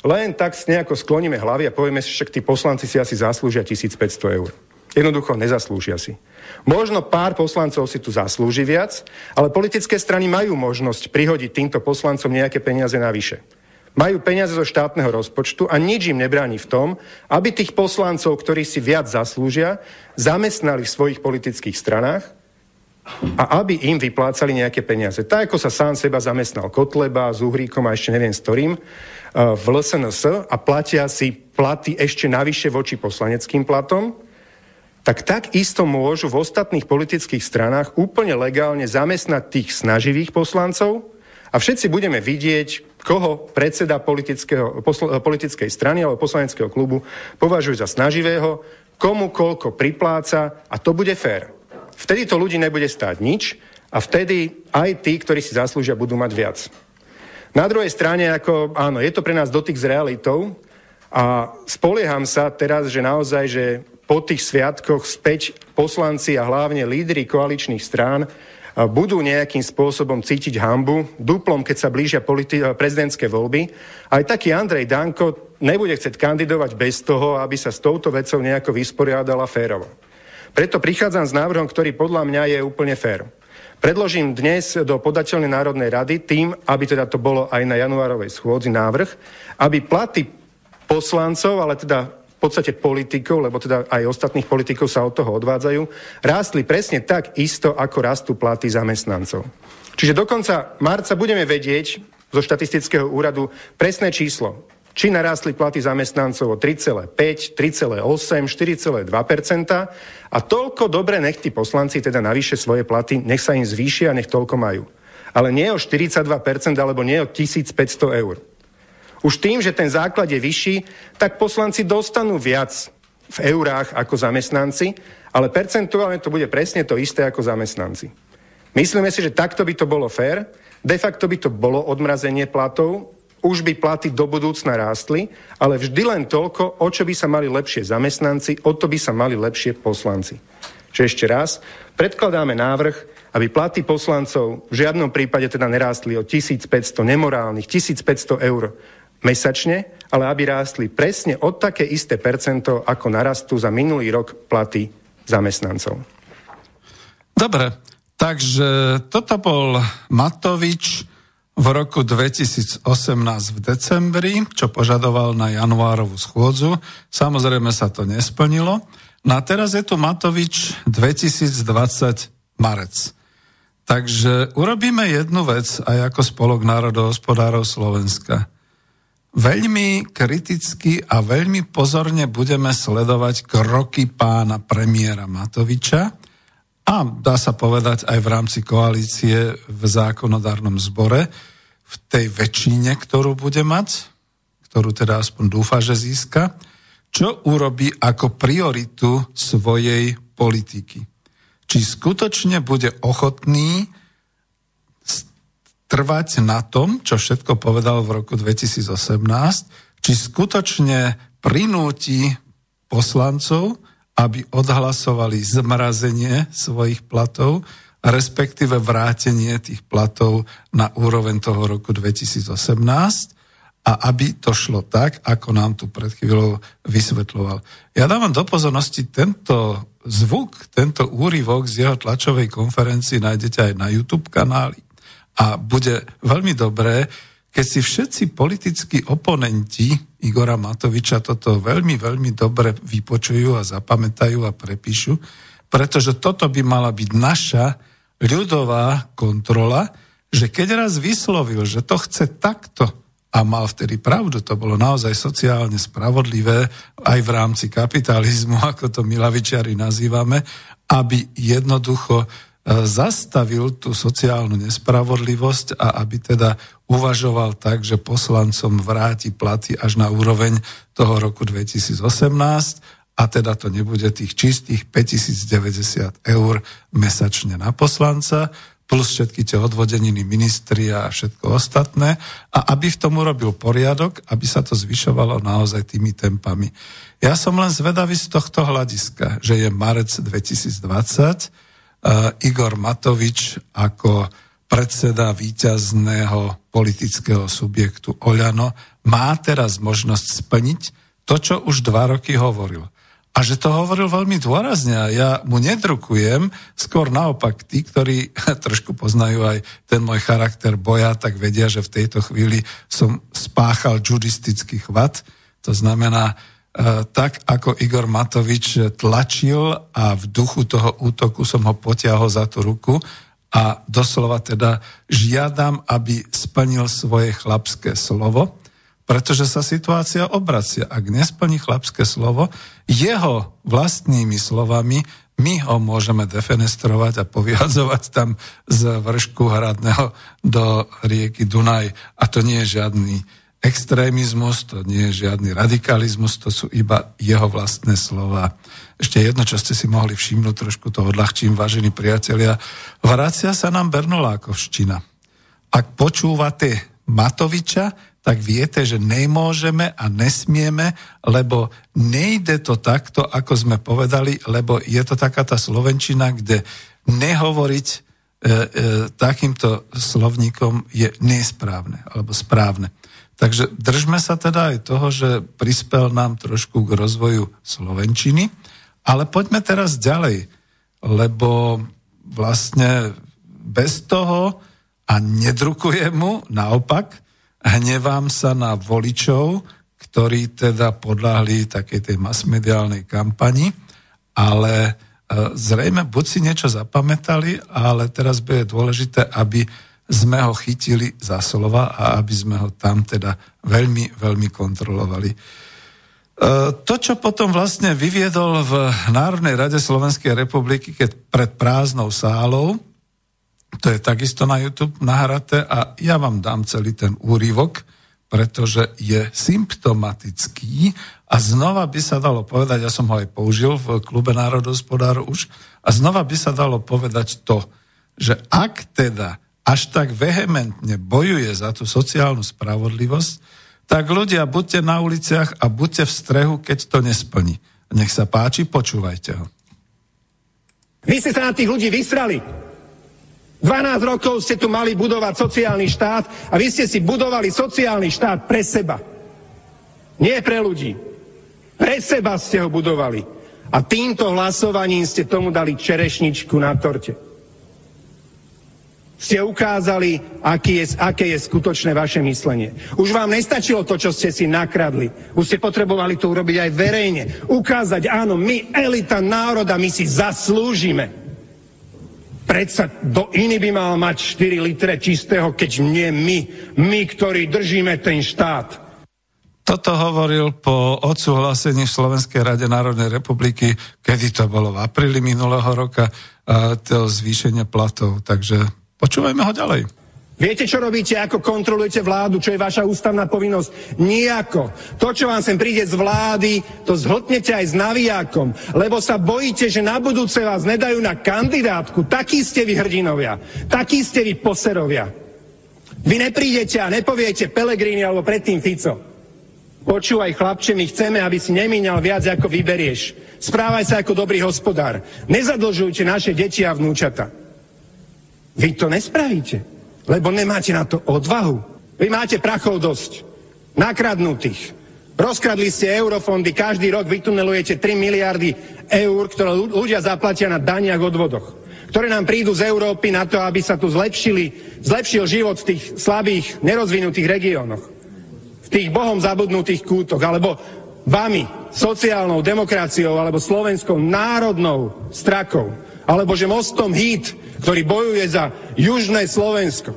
len tak nejako skloníme hlavy a povieme si, však tí poslanci si asi zaslúžia 1500 eur. Jednoducho nezaslúžia si. Možno pár poslancov si tu zaslúži viac, ale politické strany majú možnosť prihodiť týmto poslancom nejaké peniaze navyše majú peniaze zo štátneho rozpočtu a nič im nebráni v tom, aby tých poslancov, ktorí si viac zaslúžia, zamestnali v svojich politických stranách a aby im vyplácali nejaké peniaze. Tak ako sa sám seba zamestnal Kotleba s Uhríkom a ešte neviem s ktorým eh, v LSNS a platia si platy ešte navyše voči poslaneckým platom, tak takisto môžu v ostatných politických stranách úplne legálne zamestnať tých snaživých poslancov a všetci budeme vidieť, koho predseda politickej strany alebo poslaneckého klubu považuje za snaživého, komu koľko pripláca a to bude fér. Vtedy to ľudí nebude stáť nič a vtedy aj tí, ktorí si zaslúžia, budú mať viac. Na druhej strane, ako, áno, je to pre nás dotyk s realitou a spolieham sa teraz, že naozaj, že po tých sviatkoch späť poslanci a hlavne lídry koaličných strán budú nejakým spôsobom cítiť hambu, duplom, keď sa blížia politi- prezidentské voľby. Aj taký Andrej Danko nebude chcieť kandidovať bez toho, aby sa s touto vecou nejako vysporiadala férovo. Preto prichádzam s návrhom, ktorý podľa mňa je úplne fér. Predložím dnes do podateľnej Národnej rady tým, aby teda to bolo aj na januárovej schôdzi návrh, aby platy poslancov, ale teda podstate politikov, lebo teda aj ostatných politikov sa od toho odvádzajú, rástli presne tak isto, ako rastú platy zamestnancov. Čiže do konca marca budeme vedieť zo štatistického úradu presné číslo, či narástli platy zamestnancov o 3,5, 3,8, 4,2% a toľko dobre nech tí poslanci teda navyše svoje platy, nech sa im zvýšia nech toľko majú. Ale nie o 42% alebo nie o 1500 eur. Už tým, že ten základ je vyšší, tak poslanci dostanú viac v eurách ako zamestnanci, ale percentuálne to bude presne to isté ako zamestnanci. Myslíme si, že takto by to bolo fér, de facto by to bolo odmrazenie platov, už by platy do budúcna rástli, ale vždy len toľko, o čo by sa mali lepšie zamestnanci, o to by sa mali lepšie poslanci. Čiže ešte raz, predkladáme návrh, aby platy poslancov v žiadnom prípade teda nerástli o 1500 nemorálnych, 1500 eur mesačne, ale aby rástli presne od také isté percento, ako narastú za minulý rok platy zamestnancov. Dobre, takže toto bol Matovič v roku 2018 v decembri, čo požadoval na januárovú schôdzu. Samozrejme sa to nesplnilo. No a teraz je tu Matovič 2020 marec. Takže urobíme jednu vec aj ako Spolok národohospodárov Slovenska. Veľmi kriticky a veľmi pozorne budeme sledovať kroky pána premiéra Matoviča a dá sa povedať aj v rámci koalície v zákonodárnom zbore, v tej väčšine, ktorú bude mať, ktorú teda aspoň dúfa, že získa, čo urobí ako prioritu svojej politiky. Či skutočne bude ochotný trvať na tom, čo všetko povedal v roku 2018, či skutočne prinúti poslancov, aby odhlasovali zmrazenie svojich platov, respektíve vrátenie tých platov na úroveň toho roku 2018 a aby to šlo tak, ako nám tu pred chvíľou vysvetloval. Ja dávam do pozornosti tento zvuk, tento úryvok z jeho tlačovej konferencii nájdete aj na YouTube kanáli. A bude veľmi dobré, keď si všetci politickí oponenti Igora Matoviča toto veľmi, veľmi dobre vypočujú a zapamätajú a prepíšu, pretože toto by mala byť naša ľudová kontrola, že keď raz vyslovil, že to chce takto a mal vtedy pravdu, to bolo naozaj sociálne spravodlivé aj v rámci kapitalizmu, ako to my lavičiari nazývame, aby jednoducho zastavil tú sociálnu nespravodlivosť a aby teda uvažoval tak, že poslancom vráti platy až na úroveň toho roku 2018 a teda to nebude tých čistých 5090 eur mesačne na poslanca. plus všetky tie odvodeniny ministri a všetko ostatné a aby v tom urobil poriadok, aby sa to zvyšovalo naozaj tými tempami. Ja som len zvedavý z tohto hľadiska, že je marec 2020, uh, Igor Matovič ako predseda víťazného politického subjektu Oľano má teraz možnosť splniť to, čo už dva roky hovoril. A že to hovoril veľmi dôrazne a ja mu nedrukujem, skôr naopak tí, ktorí trošku poznajú aj ten môj charakter boja, tak vedia, že v tejto chvíli som spáchal judistický chvat. To znamená, tak ako Igor Matovič tlačil a v duchu toho útoku som ho potiahol za tú ruku a doslova teda žiadam, aby splnil svoje chlapské slovo pretože sa situácia obracia. Ak nesplní chlapské slovo, jeho vlastnými slovami my ho môžeme defenestrovať a povyhadzovať tam z vršku hradného do rieky Dunaj. A to nie je žiadny extrémizmus, to nie je žiadny radikalizmus, to sú iba jeho vlastné slova. Ešte jedno, čo ste si mohli všimnúť, trošku to odľahčím, vážení priatelia. Vracia sa nám Bernolákovština. Ak počúvate Matoviča, tak viete, že nemôžeme a nesmieme, lebo nejde to takto, ako sme povedali, lebo je to taká tá slovenčina, kde nehovoriť e, e, takýmto slovníkom je nesprávne alebo správne. Takže držme sa teda aj toho, že prispel nám trošku k rozvoju slovenčiny, ale poďme teraz ďalej, lebo vlastne bez toho a nedrukujem mu, naopak, hnevám sa na voličov, ktorí teda podľahli takej tej masmediálnej kampani, ale e, zrejme buď si niečo zapamätali, ale teraz bude dôležité, aby sme ho chytili za slova a aby sme ho tam teda veľmi, veľmi kontrolovali. E, to, čo potom vlastne vyviedol v Národnej rade Slovenskej republiky, keď pred prázdnou sálou, to je takisto na YouTube nahraté a ja vám dám celý ten úryvok, pretože je symptomatický a znova by sa dalo povedať, ja som ho aj použil v klube národospodárov už, a znova by sa dalo povedať to, že ak teda až tak vehementne bojuje za tú sociálnu spravodlivosť, tak ľudia buďte na uliciach a buďte v strehu, keď to nesplní. Nech sa páči, počúvajte ho. Vy ste sa na tých ľudí vysrali. 12 rokov ste tu mali budovať sociálny štát a vy ste si budovali sociálny štát pre seba. Nie pre ľudí. Pre seba ste ho budovali. A týmto hlasovaním ste tomu dali čerešničku na torte. Ste ukázali, aký je, aké je skutočné vaše myslenie. Už vám nestačilo to, čo ste si nakradli. Už ste potrebovali to urobiť aj verejne. Ukázať, áno, my, elita národa, my si zaslúžime Predsa do iný by mal mať 4 litre čistého, keď nie my, my, ktorí držíme ten štát. Toto hovoril po odsúhlasení v Slovenskej rade Národnej republiky, kedy to bolo v apríli minulého roka, to zvýšenie platov. Takže počúvajme ho ďalej. Viete, čo robíte, ako kontrolujete vládu, čo je vaša ústavná povinnosť? Nijako. To, čo vám sem príde z vlády, to zhltnete aj s navijákom, lebo sa bojíte, že na budúce vás nedajú na kandidátku. Takí ste vy hrdinovia. Takí ste vy poserovia. Vy neprídete a nepoviete Pelegrini alebo predtým Fico. Počúvaj, chlapče, my chceme, aby si nemíňal viac, ako vyberieš. Správaj sa ako dobrý hospodár. Nezadlžujte naše deti a vnúčata. Vy to nespravíte. Lebo nemáte na to odvahu. Vy máte prachov dosť. Nakradnutých. Rozkradli ste eurofondy, každý rok vytunelujete 3 miliardy eur, ktoré ľudia zaplatia na daniach odvodoch, ktoré nám prídu z Európy na to, aby sa tu zlepšili, zlepšil život v tých slabých, nerozvinutých regiónoch. V tých bohom zabudnutých kútoch, alebo vami, sociálnou demokraciou, alebo slovenskou národnou strakou, alebo že mostom hit ktorý bojuje za južné Slovensko.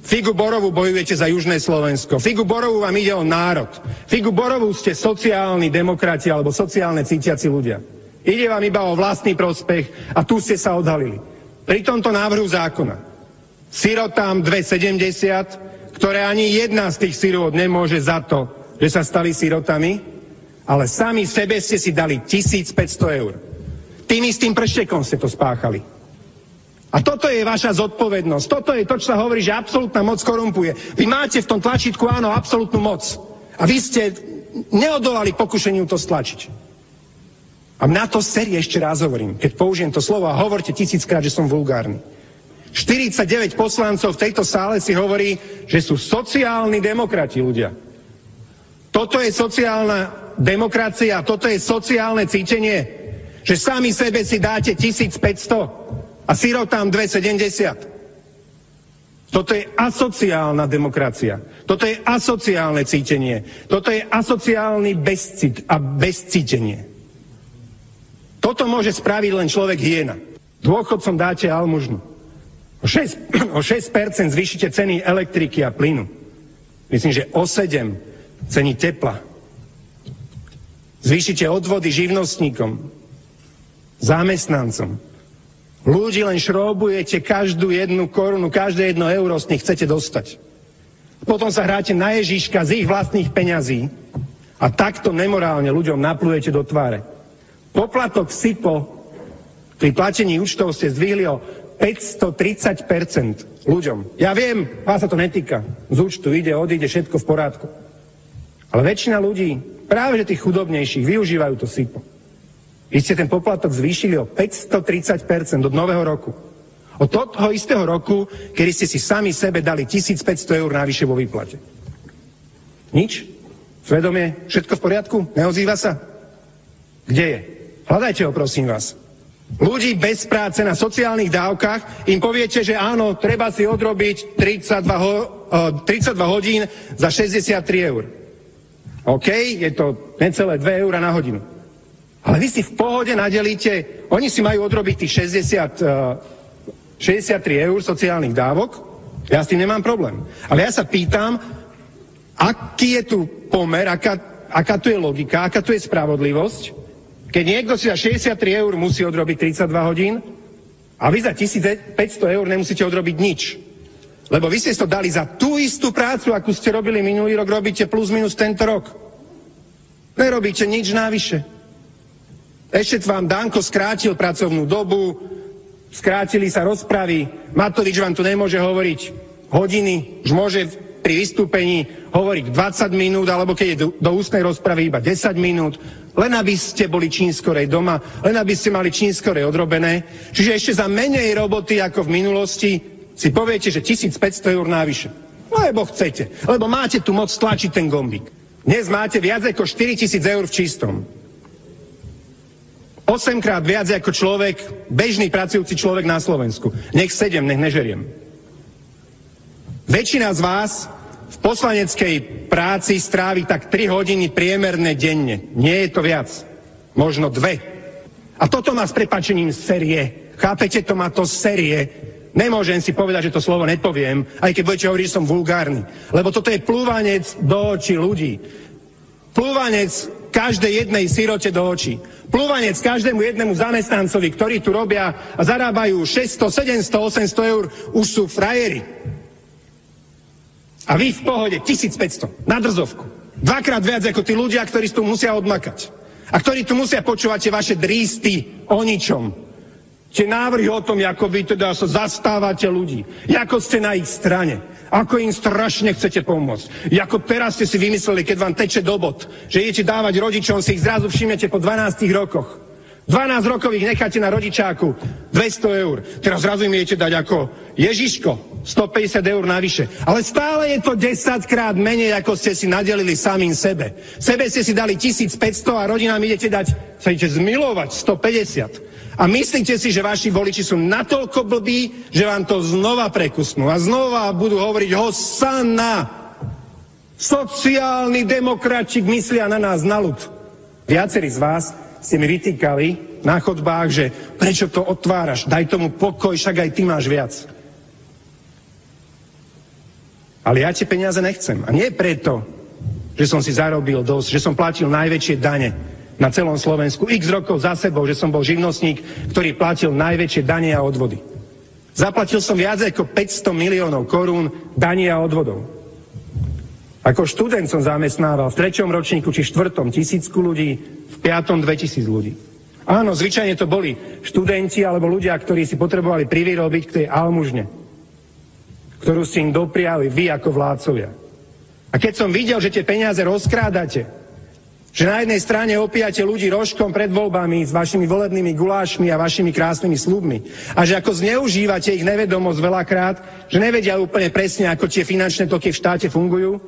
Figu Borovu bojujete za južné Slovensko. Figu Borovu vám ide o národ. Figu Borovu ste sociálni demokrati alebo sociálne cítiaci ľudia. Ide vám iba o vlastný prospech a tu ste sa odhalili. Pri tomto návrhu zákona sirotám 270, ktoré ani jedna z tých sirot nemôže za to, že sa stali sirotami, ale sami sebe ste si dali 1500 eur. Tým istým prštekom ste to spáchali. A toto je vaša zodpovednosť. Toto je to, čo sa hovorí, že absolútna moc korumpuje. Vy máte v tom tlačítku, áno, absolútnu moc. A vy ste neodolali pokušeniu to stlačiť. A na to série ešte raz hovorím, keď použijem to slovo a hovorte tisíckrát, že som vulgárny. 49 poslancov v tejto sále si hovorí, že sú sociálni demokrati ľudia. Toto je sociálna demokracia, toto je sociálne cítenie, že sami sebe si dáte 1500 a sirotám 2,70. Toto je asociálna demokracia. Toto je asociálne cítenie. Toto je asociálny bezcit a bezcítenie. Toto môže spraviť len človek hyena. Dôchodcom dáte almužnu. O 6%, o 6% zvýšite ceny elektriky a plynu. Myslím, že o 7 ceny tepla. Zvýšite odvody živnostníkom, zamestnancom, Ľudí len šrobujete každú jednu korunu, každé jedno euro z nich chcete dostať. Potom sa hráte na Ježiška z ich vlastných peňazí a takto nemorálne ľuďom naplujete do tváre. Poplatok SIPO pri platení účtov ste zvýhli o 530% ľuďom. Ja viem, vás sa to netýka. Z účtu ide, odíde, všetko v porádku. Ale väčšina ľudí, práve že tých chudobnejších, využívajú to SIPO. Vy ste ten poplatok zvýšili o 530% od nového roku. Od toho istého roku, kedy ste si sami sebe dali 1500 eur navyše vo výplate. Nič? Svedomie? Všetko v poriadku? Neozýva sa? Kde je? Hľadajte ho, prosím vás. Ľudí bez práce na sociálnych dávkach im poviete, že áno, treba si odrobiť 32, ho, uh, 32 hodín za 63 eur. OK, je to necelé 2 eur na hodinu. Ale vy si v pohode nadelíte, oni si majú odrobiť tých 60, 63 eur sociálnych dávok, ja s tým nemám problém. Ale ja sa pýtam, aký je tu pomer, aká, aká tu je logika, aká tu je spravodlivosť, keď niekto si za 63 eur musí odrobiť 32 hodín a vy za 1500 eur nemusíte odrobiť nič. Lebo vy ste to dali za tú istú prácu, akú ste robili minulý rok, robíte plus minus tento rok. Nerobíte nič návyše. Ešte vám Danko skrátil pracovnú dobu, skrátili sa rozpravy, Matovič vám tu nemôže hovoriť hodiny, už môže pri vystúpení hovoriť 20 minút, alebo keď je do, do ústnej rozpravy iba 10 minút, len aby ste boli čím skorej doma, len aby ste mali čím skorej odrobené. Čiže ešte za menej roboty ako v minulosti si poviete, že 1500 eur návyše. Lebo chcete, lebo máte tu moc stlačiť ten gombík. Dnes máte viac ako 4000 eur v čistom. 8 krát viac ako človek, bežný pracujúci človek na Slovensku. Nech 7, nech nežeriem. Väčšina z vás v poslaneckej práci strávi tak 3 hodiny priemerne denne. Nie je to viac. Možno dve. A toto má s prepačením série. Chápete, to má to série. Nemôžem si povedať, že to slovo nepoviem, aj keď budete hovoriť, že som vulgárny. Lebo toto je plúvanec do očí ľudí. Plúvanec každej jednej sirote do očí. Plúvanec každému jednému zamestnancovi, ktorí tu robia a zarábajú 600, 700, 800 eur, už sú frajeri. A vy v pohode 1500 na drzovku. Dvakrát viac ako tí ľudia, ktorí tu musia odmakať. A ktorí tu musia počúvať vaše drísty o ničom. Tie návrhy o tom, ako vy teda sa zastávate ľudí. Ako ste na ich strane. Ako im strašne chcete pomôcť. Ako teraz ste si vymysleli, keď vám teče do bod, že idete dávať rodičom, si ich zrazu všimnete po 12 rokoch. 12 rokov ich necháte na rodičáku 200 eur. Teraz zrazu im idete dať ako Ježiško 150 eur navyše. Ale stále je to 10 krát menej, ako ste si nadelili samým sebe. Sebe ste si dali 1500 a rodinám idete dať, sa idete zmilovať 150. A myslíte si, že vaši voliči sú natoľko blbí, že vám to znova prekusnú a znova budú hovoriť Hosanna. Sociálni demokrati myslia na nás na ľud. Viacerí z vás ste mi vytýkali na chodbách, že prečo to otváraš, daj tomu pokoj, však aj ty máš viac. Ale ja tie peniaze nechcem. A nie preto, že som si zarobil dosť, že som platil najväčšie dane, na celom Slovensku x rokov za sebou, že som bol živnostník, ktorý platil najväčšie danie a odvody. Zaplatil som viac ako 500 miliónov korún danie a odvodov. Ako študent som zamestnával v treťom ročníku či štvrtom tisícku ľudí, v piatom 2000 ľudí. Áno, zvyčajne to boli študenti alebo ľudia, ktorí si potrebovali privyrobiť k tej almužne, ktorú ste im dopriali vy ako vládcovia. A keď som videl, že tie peniaze rozkrádate, že na jednej strane opíjate ľudí rožkom pred voľbami s vašimi volebnými gulášmi a vašimi krásnymi slubmi. A že ako zneužívate ich nevedomosť veľakrát, že nevedia úplne presne, ako tie finančné toky v štáte fungujú,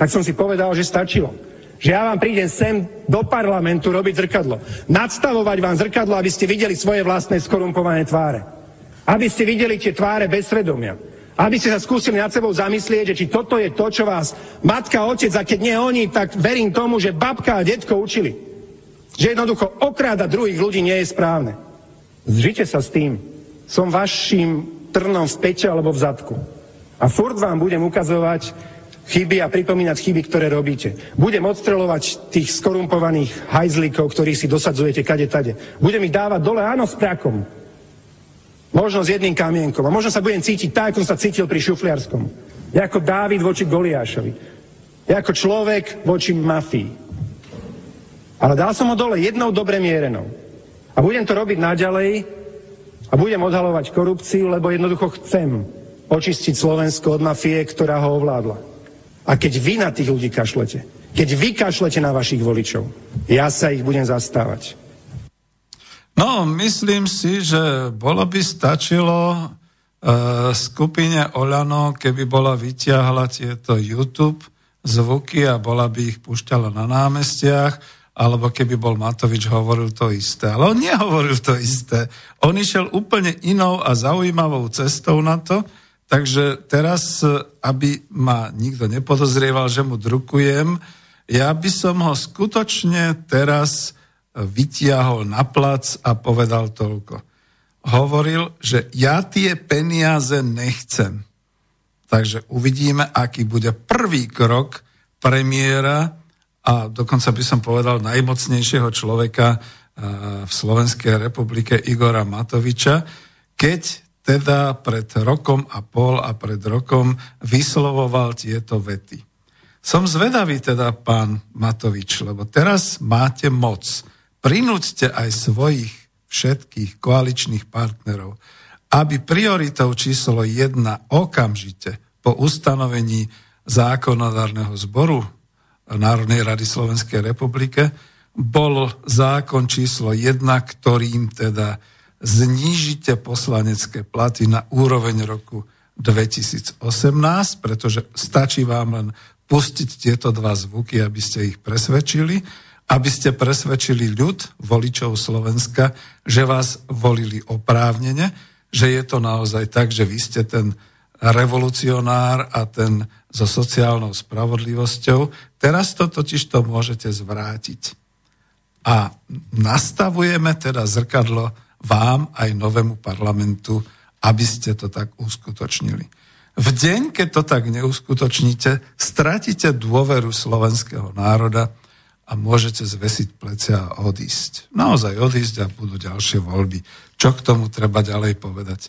tak som si povedal, že stačilo. Že ja vám prídem sem do parlamentu robiť zrkadlo. Nadstavovať vám zrkadlo, aby ste videli svoje vlastné skorumpované tváre. Aby ste videli tie tváre bez svedomia. Aby ste sa skúsili nad sebou zamyslieť, že či toto je to, čo vás matka, otec, a keď nie oni, tak verím tomu, že babka a detko učili. Že jednoducho okráda druhých ľudí nie je správne. Zžite sa s tým. Som vašim trnom v pete alebo v zadku. A furt vám budem ukazovať chyby a pripomínať chyby, ktoré robíte. Budem odstrelovať tých skorumpovaných hajzlíkov, ktorých si dosadzujete kade tade. Budem ich dávať dole, áno, s prakom. Možno s jedným kamienkom. A možno sa budem cítiť tak, ako som sa cítil pri šufliarskom. Ja ako Dávid voči Goliášovi. Ja ako človek voči mafii. Ale dal som ho dole jednou dobre mierenou. A budem to robiť naďalej a budem odhalovať korupciu, lebo jednoducho chcem očistiť Slovensko od mafie, ktorá ho ovládla. A keď vy na tých ľudí kašlete, keď vy kašlete na vašich voličov, ja sa ich budem zastávať. No, myslím si, že bolo by stačilo uh, skupine Olano, keby bola vyťahla tieto YouTube zvuky a bola by ich púšťala na námestiach, alebo keby bol Matovič hovoril to isté. Ale on nehovoril to isté. On išiel úplne inou a zaujímavou cestou na to, takže teraz, aby ma nikto nepodozrieval, že mu drukujem, ja by som ho skutočne teraz vytiahol na plac a povedal toľko. Hovoril, že ja tie peniaze nechcem. Takže uvidíme, aký bude prvý krok premiéra a dokonca by som povedal najmocnejšieho človeka v Slovenskej republike Igora Matoviča, keď teda pred rokom a pol a pred rokom vyslovoval tieto vety. Som zvedavý teda, pán Matovič, lebo teraz máte moc prinúďte aj svojich všetkých koaličných partnerov, aby prioritou číslo jedna okamžite po ustanovení zákonodárneho zboru Národnej rady Slovenskej republike bol zákon číslo jedna, ktorým teda znížite poslanecké platy na úroveň roku 2018, pretože stačí vám len pustiť tieto dva zvuky, aby ste ich presvedčili aby ste presvedčili ľud, voličov Slovenska, že vás volili oprávnene, že je to naozaj tak, že vy ste ten revolucionár a ten so sociálnou spravodlivosťou. Teraz to totiž to môžete zvrátiť. A nastavujeme teda zrkadlo vám aj novému parlamentu, aby ste to tak uskutočnili. V deň, keď to tak neuskutočníte, stratíte dôveru slovenského národa a môžete zvesiť plecia a odísť. Naozaj odísť a budú ďalšie voľby. Čo k tomu treba ďalej povedať?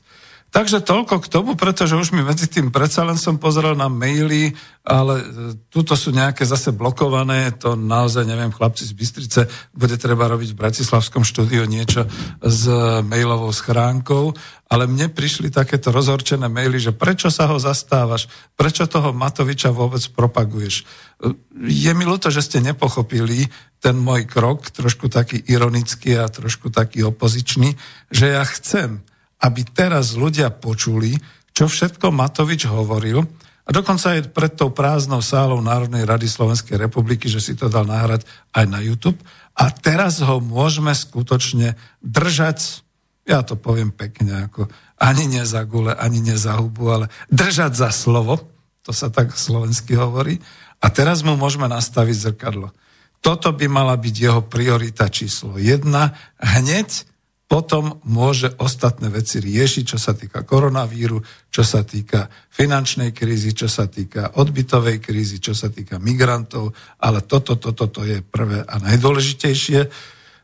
Takže toľko k tomu, pretože už mi medzi tým predsa len som pozrel na maily, ale e, tuto sú nejaké zase blokované, to naozaj neviem, chlapci z Bystrice, bude treba robiť v Bratislavskom štúdiu niečo s mailovou schránkou, ale mne prišli takéto rozhorčené maily, že prečo sa ho zastávaš, prečo toho Matoviča vôbec propaguješ. E, je mi ľúto, že ste nepochopili ten môj krok, trošku taký ironický a trošku taký opozičný, že ja chcem, aby teraz ľudia počuli, čo všetko Matovič hovoril, a dokonca aj pred tou prázdnou sálou Národnej rady Slovenskej republiky, že si to dal nahrať aj na YouTube. A teraz ho môžeme skutočne držať, ja to poviem pekne, ako ani nie za gule, ani nie za hubu, ale držať za slovo, to sa tak slovensky hovorí. A teraz mu môžeme nastaviť zrkadlo. Toto by mala byť jeho priorita číslo jedna. Hneď potom môže ostatné veci riešiť, čo sa týka koronavíru, čo sa týka finančnej krízy, čo sa týka odbytovej krízy, čo sa týka migrantov, ale toto, toto, toto je prvé a najdôležitejšie,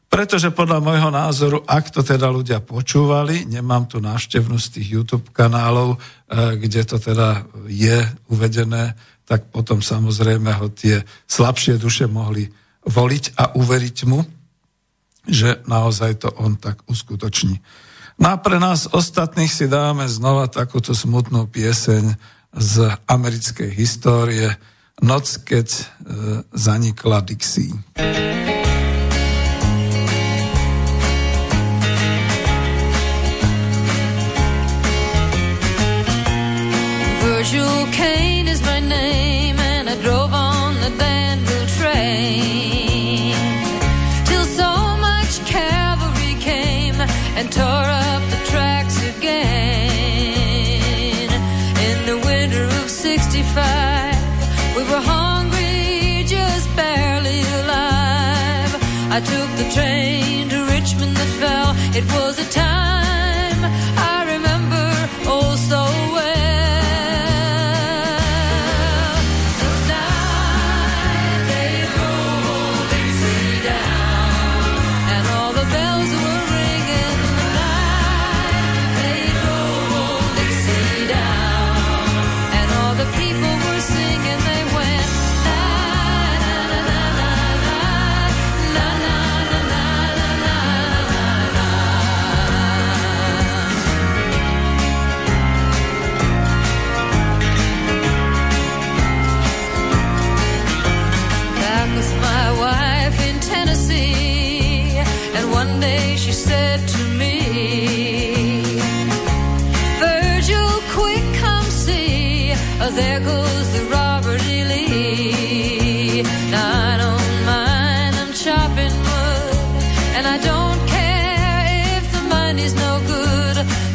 pretože podľa môjho názoru, ak to teda ľudia počúvali, nemám tu návštevnosť tých YouTube kanálov, eh, kde to teda je uvedené, tak potom samozrejme ho tie slabšie duše mohli voliť a uveriť mu že naozaj to on tak uskutoční. No a pre nás ostatných si dáme znova takúto smutnú pieseň z americkej histórie Noc, keď e, zanikla Dixie.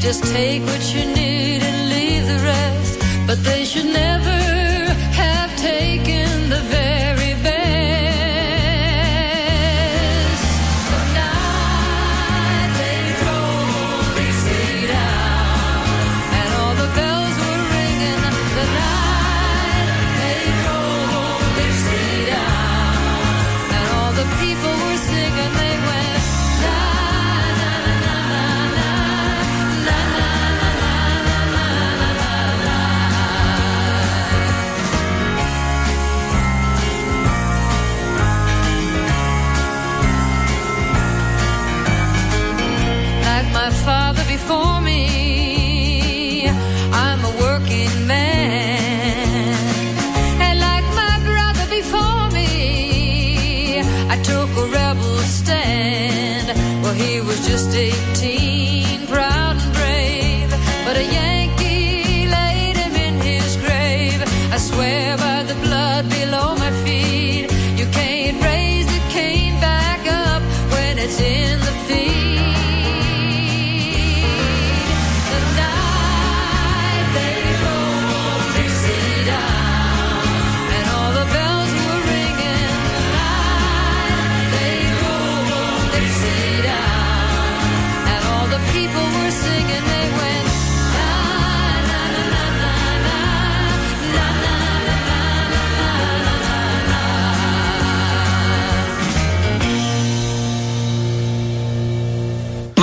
Just take what you need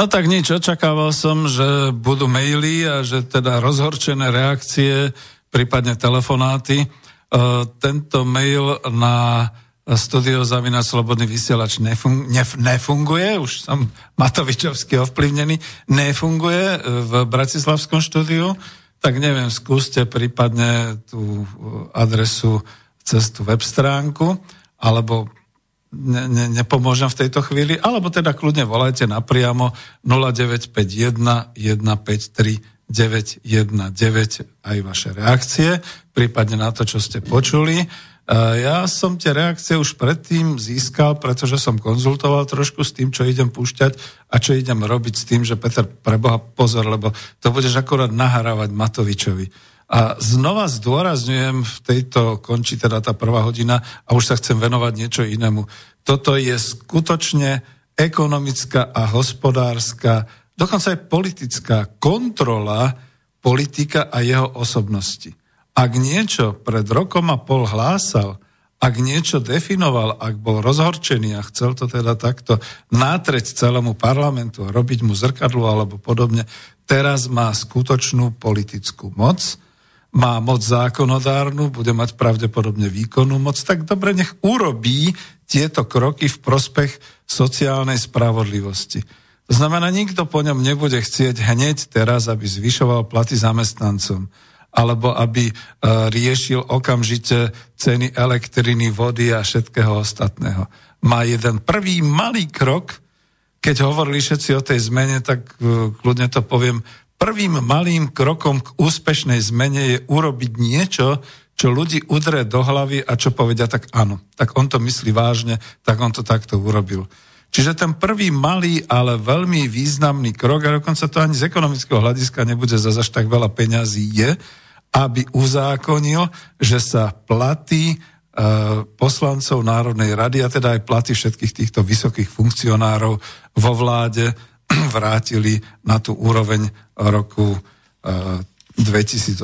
No tak nič, očakával som, že budú maily a že teda rozhorčené reakcie, prípadne telefonáty. E, tento mail na studio Zavina Slobodný vysielač nefung- nef- nefunguje, už som Matovičovsky ovplyvnený, nefunguje v Bratislavskom štúdiu, tak neviem, skúste prípadne tú adresu cez tú web stránku, alebo ne, ne, nepomôžem v tejto chvíli, alebo teda kľudne volajte napriamo 0951 153 919 aj vaše reakcie, prípadne na to, čo ste počuli. E, Ja som tie reakcie už predtým získal, pretože som konzultoval trošku s tým, čo idem púšťať a čo idem robiť s tým, že Peter, preboha pozor, lebo to budeš akorát nahrávať Matovičovi. A znova zdôrazňujem, v tejto končí teda tá prvá hodina a už sa chcem venovať niečo inému. Toto je skutočne ekonomická a hospodárska, dokonca aj politická kontrola politika a jeho osobnosti. Ak niečo pred rokom a pol hlásal, ak niečo definoval, ak bol rozhorčený a chcel to teda takto nátreť celému parlamentu a robiť mu zrkadlo alebo podobne, teraz má skutočnú politickú moc, má moc zákonodárnu, bude mať pravdepodobne výkonnú moc, tak dobre, nech urobí tieto kroky v prospech sociálnej spravodlivosti. To znamená, nikto po ňom nebude chcieť hneď teraz, aby zvyšoval platy zamestnancom alebo aby e, riešil okamžite ceny elektriny, vody a všetkého ostatného. Má jeden prvý malý krok, keď hovorili všetci o tej zmene, tak e, kľudne to poviem, prvým malým krokom k úspešnej zmene je urobiť niečo, čo ľudí udre do hlavy a čo povedia, tak áno, tak on to myslí vážne, tak on to takto urobil. Čiže ten prvý malý, ale veľmi významný krok, a dokonca to ani z ekonomického hľadiska nebude za až tak veľa peňazí, je, aby uzákonil, že sa platy e, poslancov Národnej rady, a teda aj platy všetkých týchto vysokých funkcionárov vo vláde vrátili na tú úroveň roku e, 2018,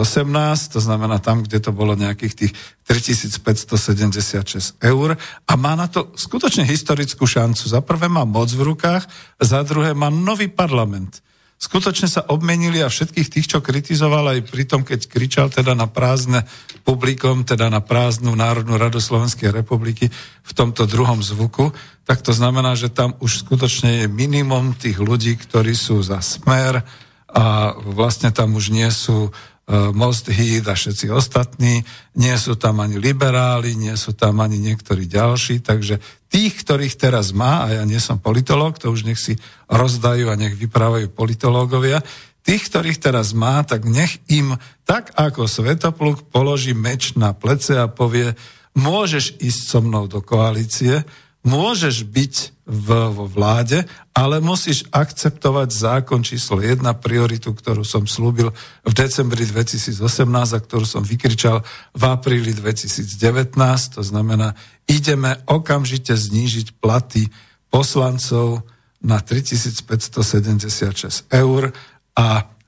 to znamená tam, kde to bolo nejakých tých 3576 eur a má na to skutočne historickú šancu. Za prvé má moc v rukách, za druhé má nový parlament. Skutočne sa obmenili a všetkých tých, čo kritizoval aj pri tom, keď kričal teda na prázdne publikom, teda na prázdnu Národnú radu Slovenskej republiky v tomto druhom zvuku, tak to znamená, že tam už skutočne je minimum tých ľudí, ktorí sú za smer, a vlastne tam už nie sú e, Most Hit a všetci ostatní, nie sú tam ani liberáli, nie sú tam ani niektorí ďalší, takže tých, ktorých teraz má, a ja nie som politológ, to už nech si rozdajú a nech vyprávajú politológovia, tých, ktorých teraz má, tak nech im tak ako Svetopluk položí meč na plece a povie, môžeš ísť so mnou do koalície, môžeš byť v, vo vláde, ale musíš akceptovať zákon číslo 1, prioritu, ktorú som slúbil v decembri 2018 a ktorú som vykričal v apríli 2019. To znamená, ideme okamžite znížiť platy poslancov na 3576 eur a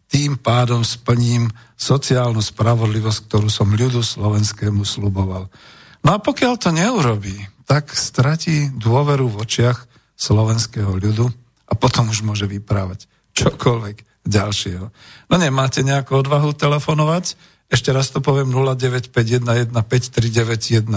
tým pádom splním sociálnu spravodlivosť, ktorú som ľudu slovenskému sluboval. No a pokiaľ to neurobí, tak stratí dôveru v očiach slovenského ľudu a potom už môže vyprávať čokoľvek ďalšieho. No nemáte nejakú odvahu telefonovať? Ešte raz to poviem 0951153919,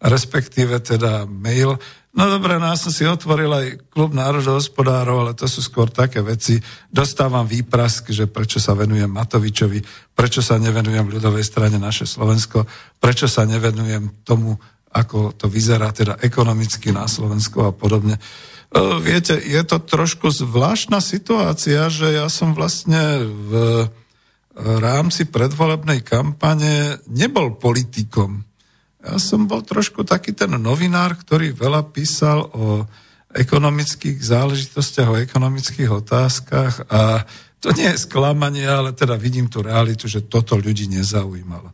respektíve teda mail. No dobré, no ja som si otvoril aj klub národohospodárov, ale to sú skôr také veci. Dostávam výprask, že prečo sa venujem Matovičovi, prečo sa nevenujem ľudovej strane naše Slovensko, prečo sa nevenujem tomu ako to vyzerá teda ekonomicky na Slovensku a podobne. E, viete, je to trošku zvláštna situácia, že ja som vlastne v rámci predvolebnej kampane nebol politikom. Ja som bol trošku taký ten novinár, ktorý veľa písal o ekonomických záležitostiach, o ekonomických otázkach a to nie je sklamanie, ale teda vidím tú realitu, že toto ľudí nezaujímalo.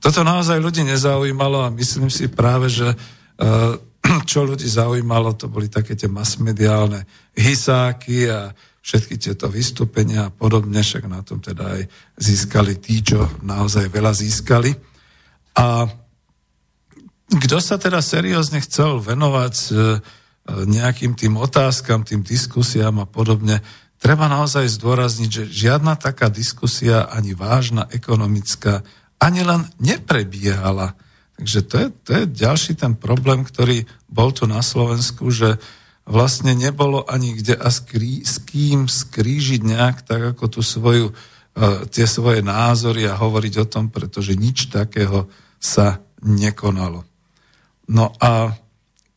Toto naozaj ľudí nezaujímalo a myslím si práve, že eh, čo ľudí zaujímalo, to boli také tie masmediálne hysáky a všetky tieto vystúpenia a podobne, však na tom teda aj získali tí, čo naozaj veľa získali. A kto sa teda seriózne chcel venovať eh, nejakým tým otázkam, tým diskusiám a podobne, treba naozaj zdôrazniť, že žiadna taká diskusia, ani vážna ekonomická, ani len neprebiehala. Takže to je, to je ďalší ten problém, ktorý bol tu na Slovensku, že vlastne nebolo ani kde a skrí, s kým skrížiť nejak tak ako tú svoju, uh, tie svoje názory a hovoriť o tom, pretože nič takého sa nekonalo. No a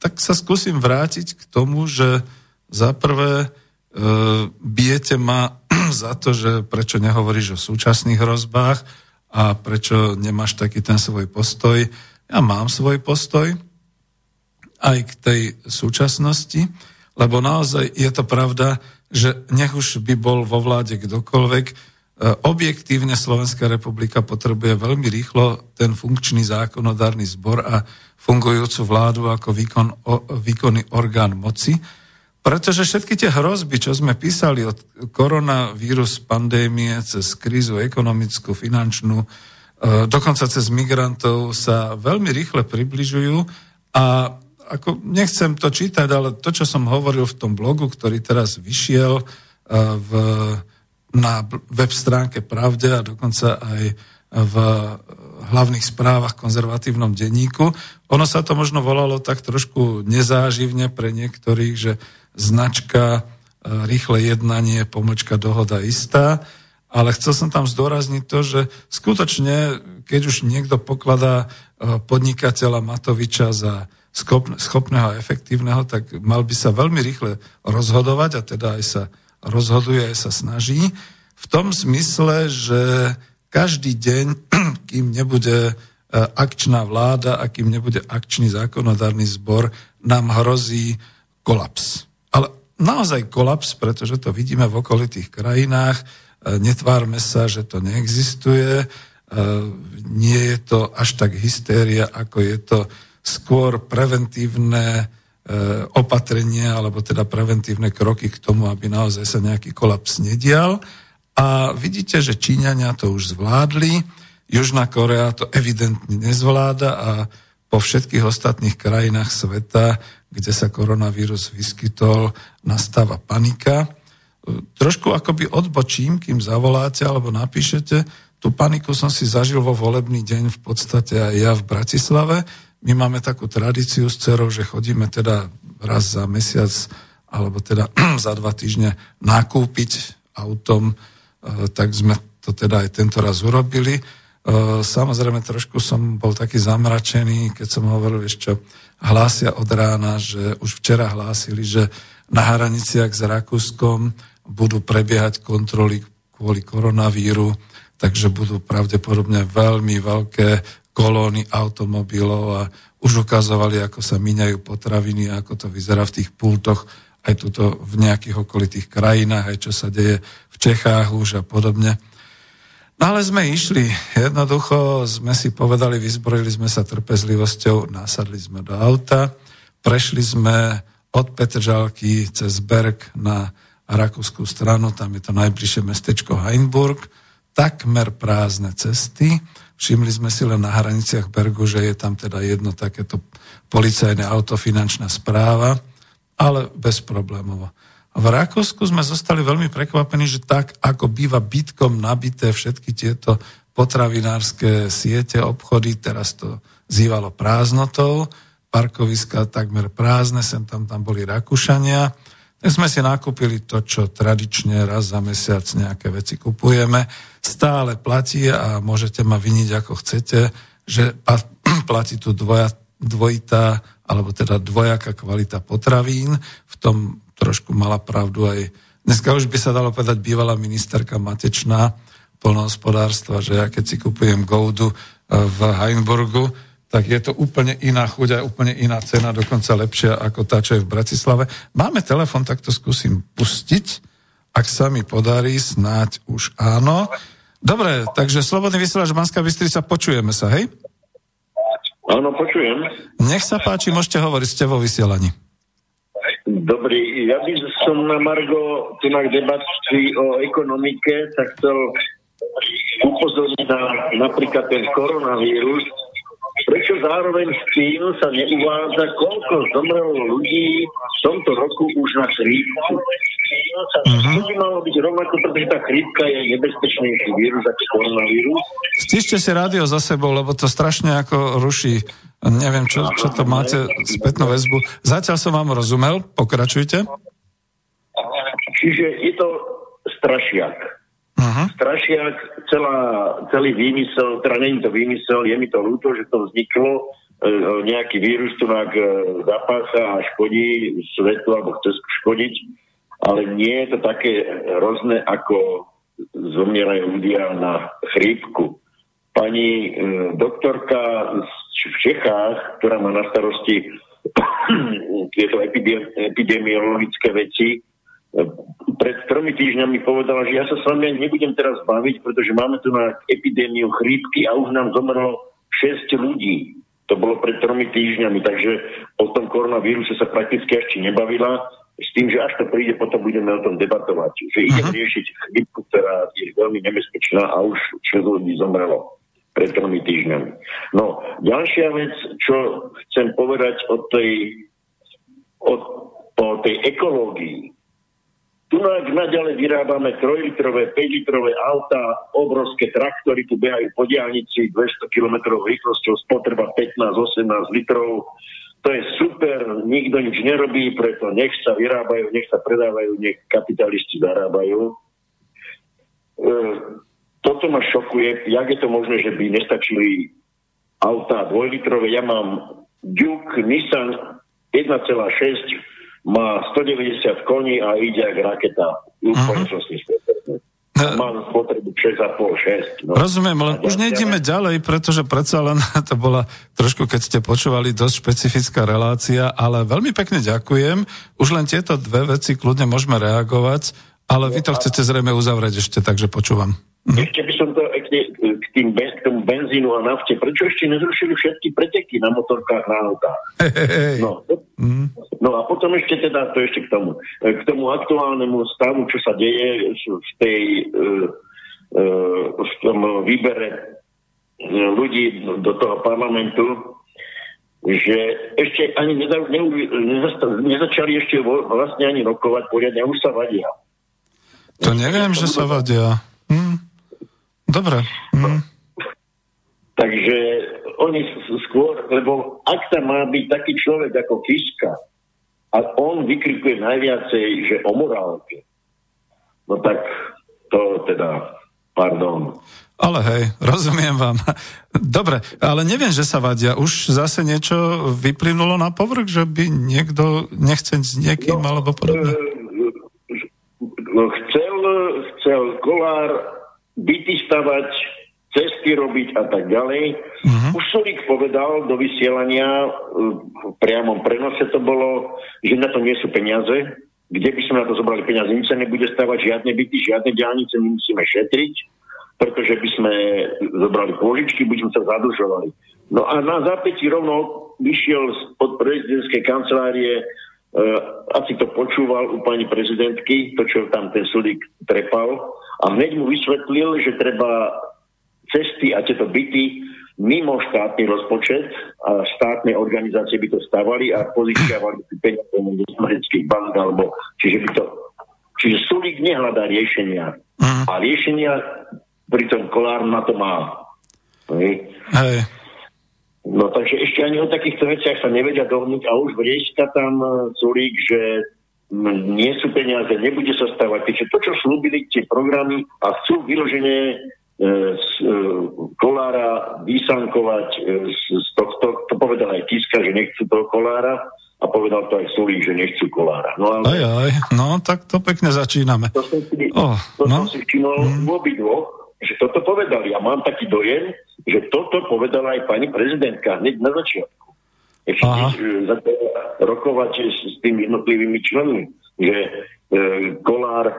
tak sa skúsim vrátiť k tomu, že za prvé uh, bijete ma za to, že prečo nehovoríš o súčasných hrozbách, a prečo nemáš taký ten svoj postoj. Ja mám svoj postoj aj k tej súčasnosti, lebo naozaj je to pravda, že nech už by bol vo vláde kdokoľvek, e, objektívne Slovenská republika potrebuje veľmi rýchlo ten funkčný zákonodárny zbor a fungujúcu vládu ako výkon, výkonný orgán moci, pretože všetky tie hrozby, čo sme písali od koronavírus, pandémie, cez krízu ekonomickú, finančnú, e, dokonca cez migrantov sa veľmi rýchle približujú. A ako nechcem to čítať, ale to, čo som hovoril v tom blogu, ktorý teraz vyšiel e, v, na web stránke Pravde a dokonca aj v hlavných správach konzervatívnom denníku. Ono sa to možno volalo tak trošku nezáživne pre niektorých, že značka e, rýchle jednanie, pomočka dohoda istá, ale chcel som tam zdôrazniť to, že skutočne, keď už niekto pokladá e, podnikateľa Matoviča za schopného a efektívneho, tak mal by sa veľmi rýchle rozhodovať a teda aj sa rozhoduje, aj sa snaží. V tom smysle, že každý deň, kým nebude e, akčná vláda a kým nebude akčný zákonodárny zbor, nám hrozí kolaps. Ale naozaj kolaps, pretože to vidíme v okolitých krajinách, e, netvárme sa, že to neexistuje, e, nie je to až tak hystéria, ako je to skôr preventívne opatrenia, alebo teda preventívne kroky k tomu, aby naozaj sa nejaký kolaps nedial. A vidíte, že Číňania to už zvládli, Južná Korea to evidentne nezvláda a po všetkých ostatných krajinách sveta, kde sa koronavírus vyskytol, nastáva panika. Trošku akoby odbočím, kým zavoláte alebo napíšete. Tú paniku som si zažil vo volebný deň v podstate aj ja v Bratislave. My máme takú tradíciu s cerou, že chodíme teda raz za mesiac alebo teda za dva týždne nakúpiť autom tak sme to teda aj tento raz urobili. Eh, samozrejme, trošku som bol taký zamračený, keď som hovoril, ešte hlásia od rána, že už včera hlásili, že na hraniciach s Rakúskom budú prebiehať kontroly kvôli koronavíru, takže budú pravdepodobne veľmi veľké kolóny automobilov a už ukazovali, ako sa míňajú potraviny, ako to vyzerá v tých pultoch aj tuto v nejakých okolitých krajinách, aj čo sa deje v Čechách už a podobne. No ale sme išli, jednoducho sme si povedali, vyzbrojili sme sa trpezlivosťou, nasadli sme do auta, prešli sme od Petržalky cez Berg na rakúskú stranu, tam je to najbližšie mestečko Heinburg, takmer prázdne cesty. Všimli sme si len na hraniciach Bergu, že je tam teda jedno takéto policajné auto, finančná správa ale bez problémov. V Rakúsku sme zostali veľmi prekvapení, že tak, ako býva bytkom nabité všetky tieto potravinárske siete, obchody, teraz to zývalo prázdnotou, parkoviska takmer prázdne, sem tam tam boli Rakúšania, tak sme si nakúpili to, čo tradične raz za mesiac nejaké veci kupujeme. Stále platí a môžete ma viniť ako chcete, že platí tu dvoja, dvojitá alebo teda dvojaká kvalita potravín. V tom trošku mala pravdu aj, dneska už by sa dalo povedať bývalá ministerka Matečná polnohospodárstva, že ja keď si kupujem goudu e, v Heinburgu, tak je to úplne iná chuť a úplne iná cena, dokonca lepšia ako tá, čo je v Bratislave. Máme telefon, tak to skúsim pustiť. Ak sa mi podarí, snáď už áno. Dobre, takže Slobodný vysielač Banská Bystrica, počujeme sa, hej? Áno, počujem. Nech sa páči, môžete hovoriť, ste vo vysielaní. Dobrý, ja by som na Margo tu na debaty o ekonomike tak chcel upozorniť na napríklad ten koronavírus, prečo zároveň s tým sa neuvádza, koľko zomrelo ľudí v tomto roku už na chrípku. Mm-hmm. To by malo byť rovnako, pretože tá chrípka je nebezpečnejší vírus ako koronavírus. Stíšte si rádio za sebou, lebo to strašne ako ruší. Neviem, čo, čo to máte spätnú väzbu. Zatiaľ som vám rozumel, pokračujte. Čiže je to strašiak. Strašiak, celá, celý výmysel, teda není to výmysel, je mi to ľúto, že to vzniklo, e, nejaký vírus tu e, zapása a škodí svetu, alebo chce škodiť ale nie je to také hrozné, ako zomierajú ľudia na chrípku. Pani e, doktorka v Čechách, ktorá má na starosti tieto epidemiologické veci, e, pred tromi týždňami povedala, že ja sa s vami nebudem teraz baviť, pretože máme tu na epidémiu chrípky a už nám zomrlo 6 ľudí. To bolo pred tromi týždňami, takže o tom koronavíruse sa prakticky ešte nebavila s tým, že až to príde, potom budeme o tom debatovať. Že ide uh-huh. riešiť chrypku, ktorá je veľmi nebezpečná a už 6 ľudí zomrelo pred tromi týždňami. No, ďalšia vec, čo chcem povedať o tej, o, o tej ekológii. Tu naďalej vyrábame 3-litrové, 5-litrové auta, obrovské traktory tu behajú po diálnici 200 km rýchlosťou, spotreba 15-18 litrov. To je super, nikto nič nerobí, preto nech sa vyrábajú, nech sa predávajú, nech kapitalisti zarábajú. E, toto ma šokuje, jak je to možné, že by nestačili auta dvojlitrové. Ja mám Duke Nissan 1,6 má 190 koní a ide ako raketa. Úplne som si Mám spotrebu 6,5, 6. No. Rozumiem, len už nejdeme ďalej, pretože predsa len to bola trošku, keď ste počúvali, dosť špecifická relácia, ale veľmi pekne ďakujem. Už len tieto dve veci kľudne môžeme reagovať, ale vy to chcete zrejme uzavrieť ešte, takže počúvam. Ešte by som to k, tým, k tomu benzínu a nafte. Prečo ešte nezrušili všetky preteky na motorkách na autách? No, mm. no a potom ešte teda, to ešte k tomu, k tomu aktuálnemu stavu, čo sa deje v tej uh, v tom výbere ľudí do toho parlamentu, že ešte ani neza, ne, nezačali ešte vlastne ani rokovať poriadne, už sa vadia. To neviem, že sa vadia. Hm. Dobre. Mm. Takže oni skôr, lebo ak tam má byť taký človek ako Kiska a on vykrikuje najviacej, že o morálke, no tak to teda, pardon. Ale hej, rozumiem vám. Dobre, ale neviem, že sa vadia. Už zase niečo vyplynulo na povrch, že by niekto nechce s niekým no, alebo podobne? E, chcel, chcel Kolár byty stavať, cesty robiť a tak ďalej. Uh-huh. Už Sulík povedal do vysielania, v priamom prenose to bolo, že na to nie sú peniaze, kde by sme na to zobrali peniaze, nič sa nebude stavať, žiadne byty, žiadne diálnice, my musíme šetriť, pretože by sme zobrali pôžičky, by sme sa zadlžovali. No a na zápätí rovno vyšiel od prezidentskej kancelárie, asi to počúval u pani prezidentky, to, čo tam ten Sulík trepal, a hneď mu vysvetlil, že treba cesty a tieto byty mimo štátny rozpočet a štátne organizácie by to stavali a požičiavali peniaze z amerických bank alebo čiže by to čiže Sulík nehľadá riešenia. Uh-huh. A riešenia pritom Kolár na to má. Hej. Hej. No takže ešte ani o takýchto veciach sa nevedia dohodnúť a už vrieska tam Sulík, že nie sú peniaze, nebude sa stávať. Takže to, čo slúbili tie programy a chcú vyloženie e, z e, kolára vysankovať e, z, z tohto, to povedal aj Kiska, že nechcú toho kolára a povedal to aj Sulík, že nechcú kolára. No, ale... Aj, aj, no tak to pekne začíname. To som si, oh, to no. som si všimol mm. v obidvoch, že toto povedali. A mám taký dojem, že toto povedala aj pani prezidentka hneď na začiatku. Ešte e, rokovať s, s tými jednotlivými členmi, že e, Kolár,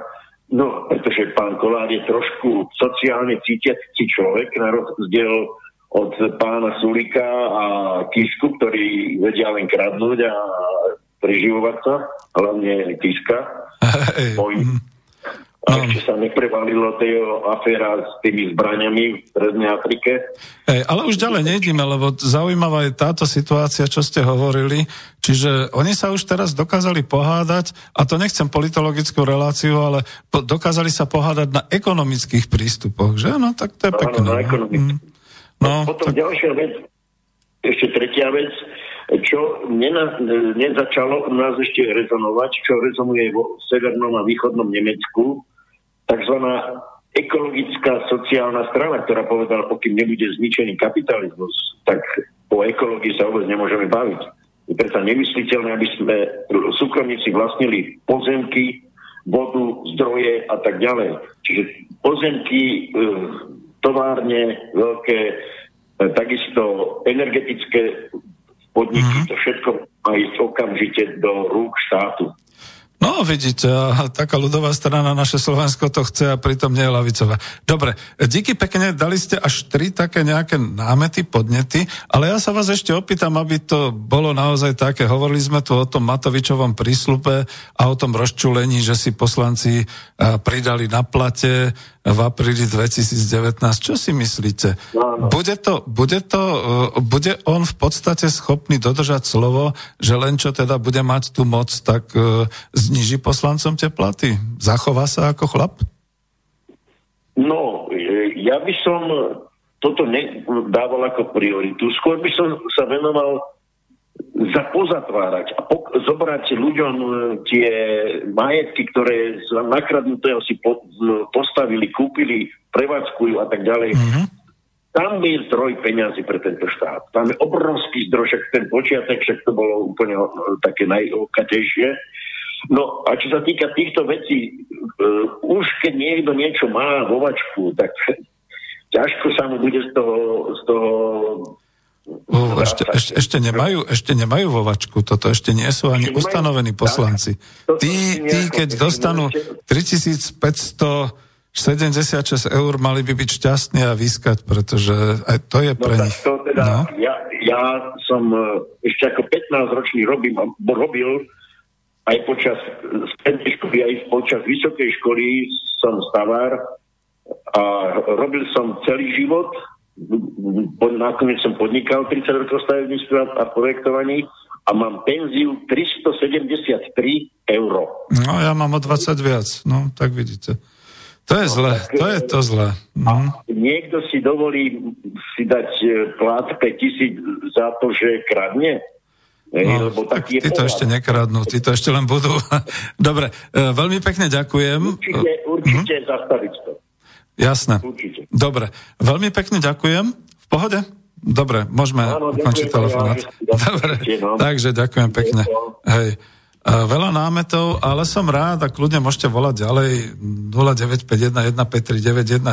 no pretože pán Kolár je trošku sociálne cítiaci človek, na rozdiel od pána Sulika a Kisku, ktorí vedia len kradnúť a preživovať sa, hlavne Kiska. Hey, a no. ešte sa neprevalilo tej aféra s tými zbraniami v Strednej Afrike. Hey, ale už ďalej nejdeme, lebo zaujímavá je táto situácia, čo ste hovorili. Čiže oni sa už teraz dokázali pohádať, a to nechcem politologickú reláciu, ale po, dokázali sa pohádať na ekonomických prístupoch, že? No tak to je pekné. No, na mm. no, Potom tak... ďalšia vec, ešte tretia vec, čo nena, nezačalo u nás ešte rezonovať, čo rezonuje vo severnom a východnom Nemecku, tzv. ekologická sociálna strana, ktorá povedala, pokým nebude zničený kapitalizmus, tak o ekológii sa vôbec nemôžeme baviť. Je preto nemysliteľné, aby sme súkromníci vlastnili pozemky, vodu, zdroje a tak ďalej. Čiže pozemky, e, továrne veľké, e, takisto energetické podniky, mm-hmm. to všetko má ísť okamžite do rúk štátu. No, vidíte, taká ľudová strana, naše Slovensko to chce a pritom nie je lavicová. Dobre, díky pekne, dali ste až tri také nejaké námety, podnety, ale ja sa vás ešte opýtam, aby to bolo naozaj také. Hovorili sme tu o tom Matovičovom príslupe a o tom rozčulení, že si poslanci pridali na plate v apríli 2019. Čo si myslíte? Bude, to, bude, to, e, bude on v podstate schopný dodržať slovo, že len čo teda bude mať tú moc, tak e, zniží poslancom tie platy? Zachová sa ako chlap? No, e, ja by som toto nedával ako prioritu. Skôr by som sa venoval za pozatvárať a pok- zobrať ľuďom e, tie majetky, ktoré z nakradnutého si po- postavili, kúpili, prevádzkujú a tak ďalej. Mm-hmm. Tam je zdroj peňazí pre tento štát. Tam je obrovský zdroj, však ten počiatek, však to bolo úplne e, také najokatejšie. No a čo sa týka týchto vecí, uh, už keď niekto niečo má vo vačku, tak ťažko sa mu bude z toho, z toho Uh, ešte, ešte, ešte, nemajú, ešte nemajú vo vačku, toto ešte nie sú ani ustanovení poslanci. Tí, tí, keď dostanú 3576 eur, mali by byť šťastní a vyskať, pretože aj to je pre no, nich. To teda, no? ja, ja som e, ešte ako 15 ročný robím, robil aj počas strednej školy, aj počas vysokej školy som stavár a robil som celý život, nakoniec som podnikal 30 rokov stavebníctva a projektovaní a mám penziu 373 eur. No ja mám o 20 viac, no tak vidíte. To je no, zle, tak, to je to zle. A mhm. niekto si dovolí si dať e, plat 5000 za to, že kradne? No, lebo tak tí to ešte nekradnú, tí to ešte len budú. Dobre, e, veľmi pekne ďakujem. Určite, určite hm? zastaviť to. Jasné. Určite. Dobre, veľmi pekne ďakujem. V pohode? Dobre, môžeme Áno, ukončiť telefonát. Dobre, no. takže ďakujem pekne. Hej. Veľa námetov, ale som rád a kľudne môžete volať ďalej 0951153919.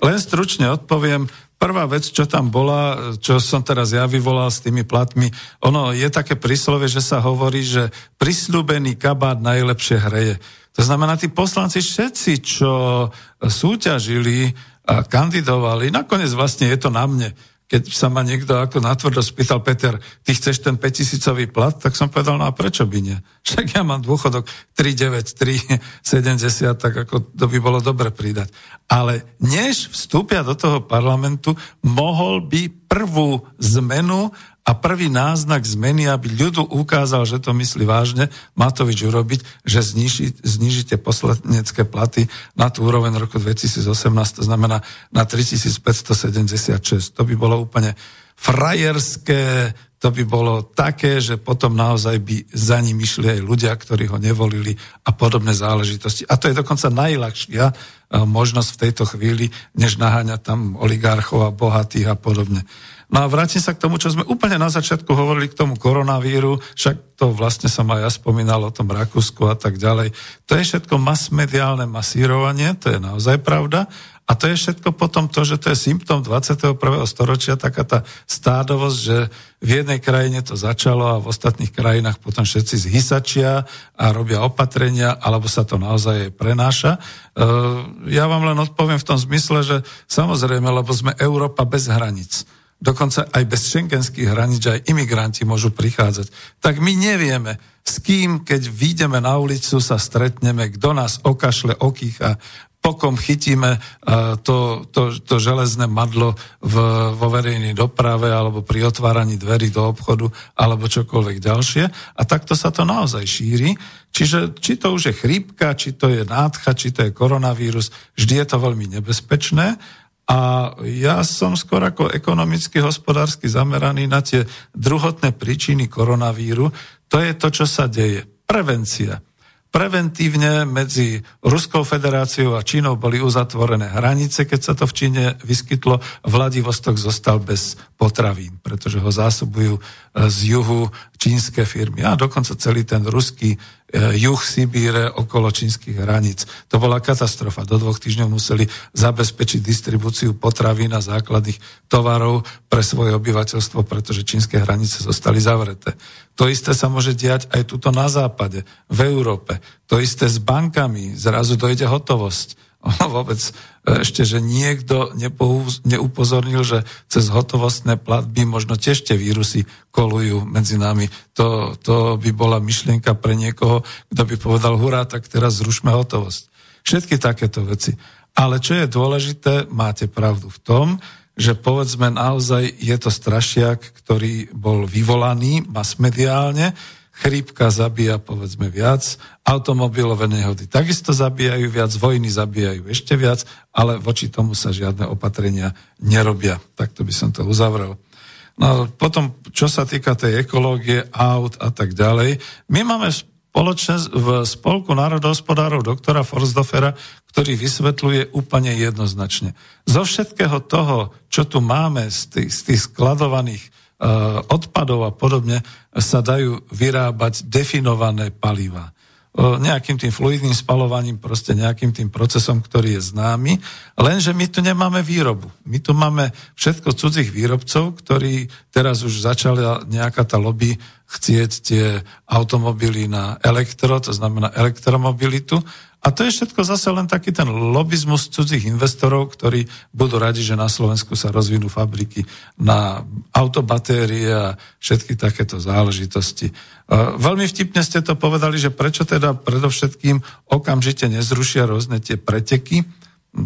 Len stručne odpoviem, prvá vec, čo tam bola, čo som teraz ja vyvolal s tými platmi, ono je také príslove, že sa hovorí, že prislúbený kabát najlepšie hreje. To znamená, tí poslanci všetci, čo súťažili a kandidovali, nakoniec vlastne je to na mne keď sa ma niekto ako natvrdo spýtal, Peter, ty chceš ten 5000 plat, tak som povedal, no a prečo by nie? Však ja mám dôchodok 3,9, 3,70, tak ako to by bolo dobre pridať. Ale než vstúpia do toho parlamentu, mohol by prvú zmenu a prvý náznak zmeny, aby ľudu ukázal, že to myslí vážne, Matovič urobiť, že zniží, znižíte poslanecké platy na tú úroveň roku 2018, to znamená na 3576. To by bolo úplne frajerské, to by bolo také, že potom naozaj by za ním išli aj ľudia, ktorí ho nevolili a podobné záležitosti. A to je dokonca najľahšia eh, možnosť v tejto chvíli, než naháňať tam oligarchov a bohatých a podobne. No a vrátim sa k tomu, čo sme úplne na začiatku hovorili k tomu koronavíru, však to vlastne som aj ja spomínal o tom Rakúsku a tak ďalej. To je všetko masmediálne masírovanie, to je naozaj pravda. A to je všetko potom to, že to je symptom 21. storočia, taká tá stádovosť, že v jednej krajine to začalo a v ostatných krajinách potom všetci zhysačia a robia opatrenia, alebo sa to naozaj prenáša. E, ja vám len odpoviem v tom zmysle, že samozrejme, lebo sme Európa bez hranic dokonca aj bez šengenských hraníc, aj imigranti môžu prichádzať. Tak my nevieme, s kým, keď výjdeme na ulicu, sa stretneme, kto nás okašle, okýcha, pokom chytíme uh, to, to, to železné madlo v, vo verejnej doprave alebo pri otváraní dverí do obchodu alebo čokoľvek ďalšie. A takto sa to naozaj šíri. Čiže či to už je chrípka, či to je nádcha, či to je koronavírus, vždy je to veľmi nebezpečné a ja som skôr ako ekonomicky, hospodársky zameraný na tie druhotné príčiny koronavíru. To je to, čo sa deje. Prevencia. Preventívne medzi Ruskou federáciou a Čínou boli uzatvorené hranice, keď sa to v Číne vyskytlo. Vladivostok zostal bez potravín, pretože ho zásobujú e, z juhu čínske firmy. A dokonca celý ten ruský juh Sibíre okolo čínskych hraníc. To bola katastrofa. Do dvoch týždňov museli zabezpečiť distribúciu potravín a základných tovarov pre svoje obyvateľstvo, pretože čínske hranice zostali zavreté. To isté sa môže diať aj tuto na západe, v Európe. To isté s bankami. Zrazu dojde hotovosť vôbec ešte, že niekto neupozornil, že cez hotovostné platby možno tiež tie vírusy kolujú medzi nami. To, to by bola myšlienka pre niekoho, kto by povedal, hurá, tak teraz zrušme hotovosť. Všetky takéto veci. Ale čo je dôležité, máte pravdu v tom, že povedzme naozaj je to strašiak, ktorý bol vyvolaný masmediálne, chrípka zabíja povedzme viac, automobilové nehody takisto zabíjajú viac, vojny zabíjajú ešte viac, ale voči tomu sa žiadne opatrenia nerobia. Takto by som to uzavrel. No potom, čo sa týka tej ekológie, aut a tak ďalej, my máme spoločne v Spolku národohospodárov doktora Forsdofera, ktorý vysvetľuje úplne jednoznačne. Zo všetkého toho, čo tu máme z tých, z tých skladovaných odpadov a podobne sa dajú vyrábať definované paliva. Eh, nejakým tým fluidným spalovaním, proste nejakým tým procesom, ktorý je známy, lenže my tu nemáme výrobu. My tu máme všetko cudzích výrobcov, ktorí teraz už začali nejaká tá lobby chcieť tie automobily na elektro, to znamená elektromobilitu, a to je všetko zase len taký ten lobizmus cudzích investorov, ktorí budú radi, že na Slovensku sa rozvinú fabriky na autobatérie a všetky takéto záležitosti. Veľmi vtipne ste to povedali, že prečo teda predovšetkým okamžite nezrušia rôzne tie preteky,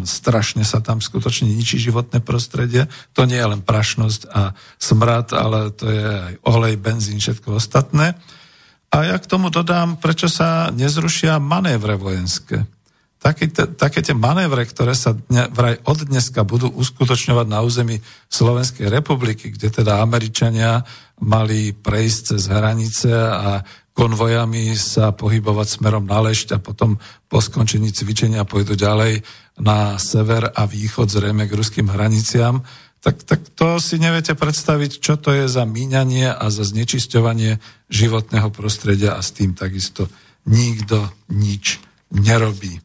strašne sa tam skutočne ničí životné prostredie. To nie je len prašnosť a smrad, ale to je aj olej, benzín, všetko ostatné. A ja k tomu dodám, prečo sa nezrušia manévre vojenské. Také, také tie manévre, ktoré sa dne, vraj od dneska budú uskutočňovať na území Slovenskej republiky, kde teda Američania mali prejsť cez hranice a konvojami sa pohybovať smerom na lešť a potom po skončení cvičenia pôjdu ďalej na sever a východ zrejme k ruským hraniciam tak, tak to si neviete predstaviť, čo to je za míňanie a za znečisťovanie životného prostredia a s tým takisto nikto nič nerobí.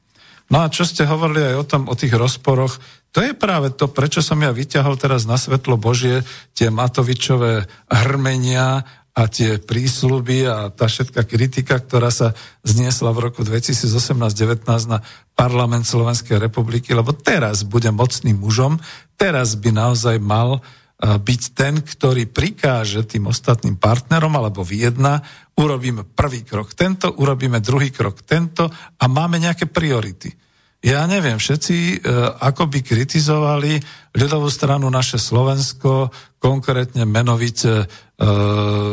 No a čo ste hovorili aj o tom, o tých rozporoch, to je práve to, prečo som ja vyťahol teraz na svetlo Božie tie Matovičové hrmenia a tie prísľuby a tá všetká kritika, ktorá sa zniesla v roku 2018-19 na parlament Slovenskej republiky, lebo teraz bude mocným mužom, teraz by naozaj mal eh, byť ten, ktorý prikáže tým ostatným partnerom alebo vyjedna, urobíme prvý krok tento, urobíme druhý krok tento a máme nejaké priority. Ja neviem, všetci e, ako by kritizovali ľudovú stranu naše Slovensko, konkrétne menovite e,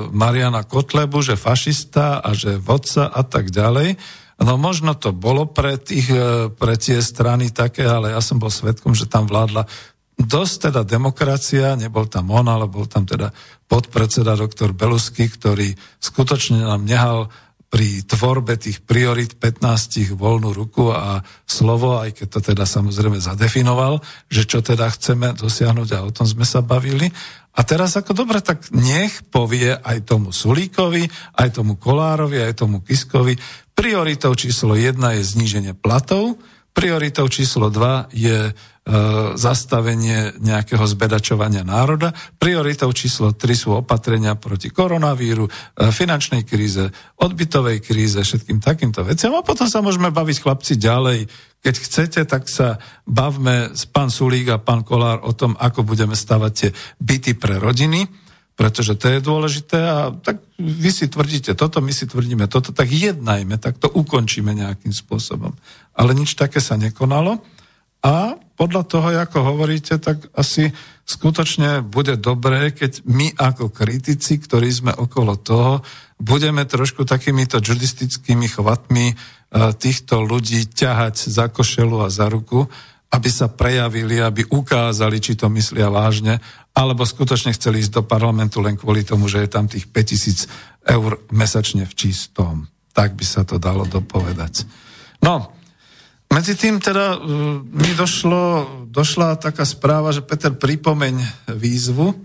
Mariana Kotlebu, že fašista a že vodca a tak ďalej. No možno to bolo pre, tých, e, pre tie strany také, ale ja som bol svetkom, že tam vládla dosť teda demokracia, nebol tam on, ale bol tam teda podpredseda doktor Belusky, ktorý skutočne nám nehal pri tvorbe tých priorit 15 voľnú ruku a slovo, aj keď to teda samozrejme zadefinoval, že čo teda chceme dosiahnuť a o tom sme sa bavili. A teraz ako dobre, tak nech povie aj tomu Sulíkovi, aj tomu Kolárovi, aj tomu Kiskovi. Prioritou číslo jedna je zníženie platov, prioritou číslo dva je zastavenie nejakého zbedačovania národa. Prioritou číslo 3 sú opatrenia proti koronavíru, e, finančnej kríze, odbytovej kríze, všetkým takýmto veciam. A potom sa môžeme baviť chlapci ďalej. Keď chcete, tak sa bavme s pán Sulík a pán Kolár o tom, ako budeme stavať tie byty pre rodiny, pretože to je dôležité a tak vy si tvrdíte toto, my si tvrdíme toto, tak jednajme, tak to ukončíme nejakým spôsobom. Ale nič také sa nekonalo. A podľa toho, ako hovoríte, tak asi skutočne bude dobré, keď my ako kritici, ktorí sme okolo toho, budeme trošku takýmito judistickými chvatmi e, týchto ľudí ťahať za košelu a za ruku, aby sa prejavili, aby ukázali, či to myslia vážne, alebo skutočne chceli ísť do parlamentu len kvôli tomu, že je tam tých 5000 eur mesačne v čistom. Tak by sa to dalo dopovedať. No, medzi tým teda uh, mi došlo, došla taká správa, že Peter, pripomeň výzvu.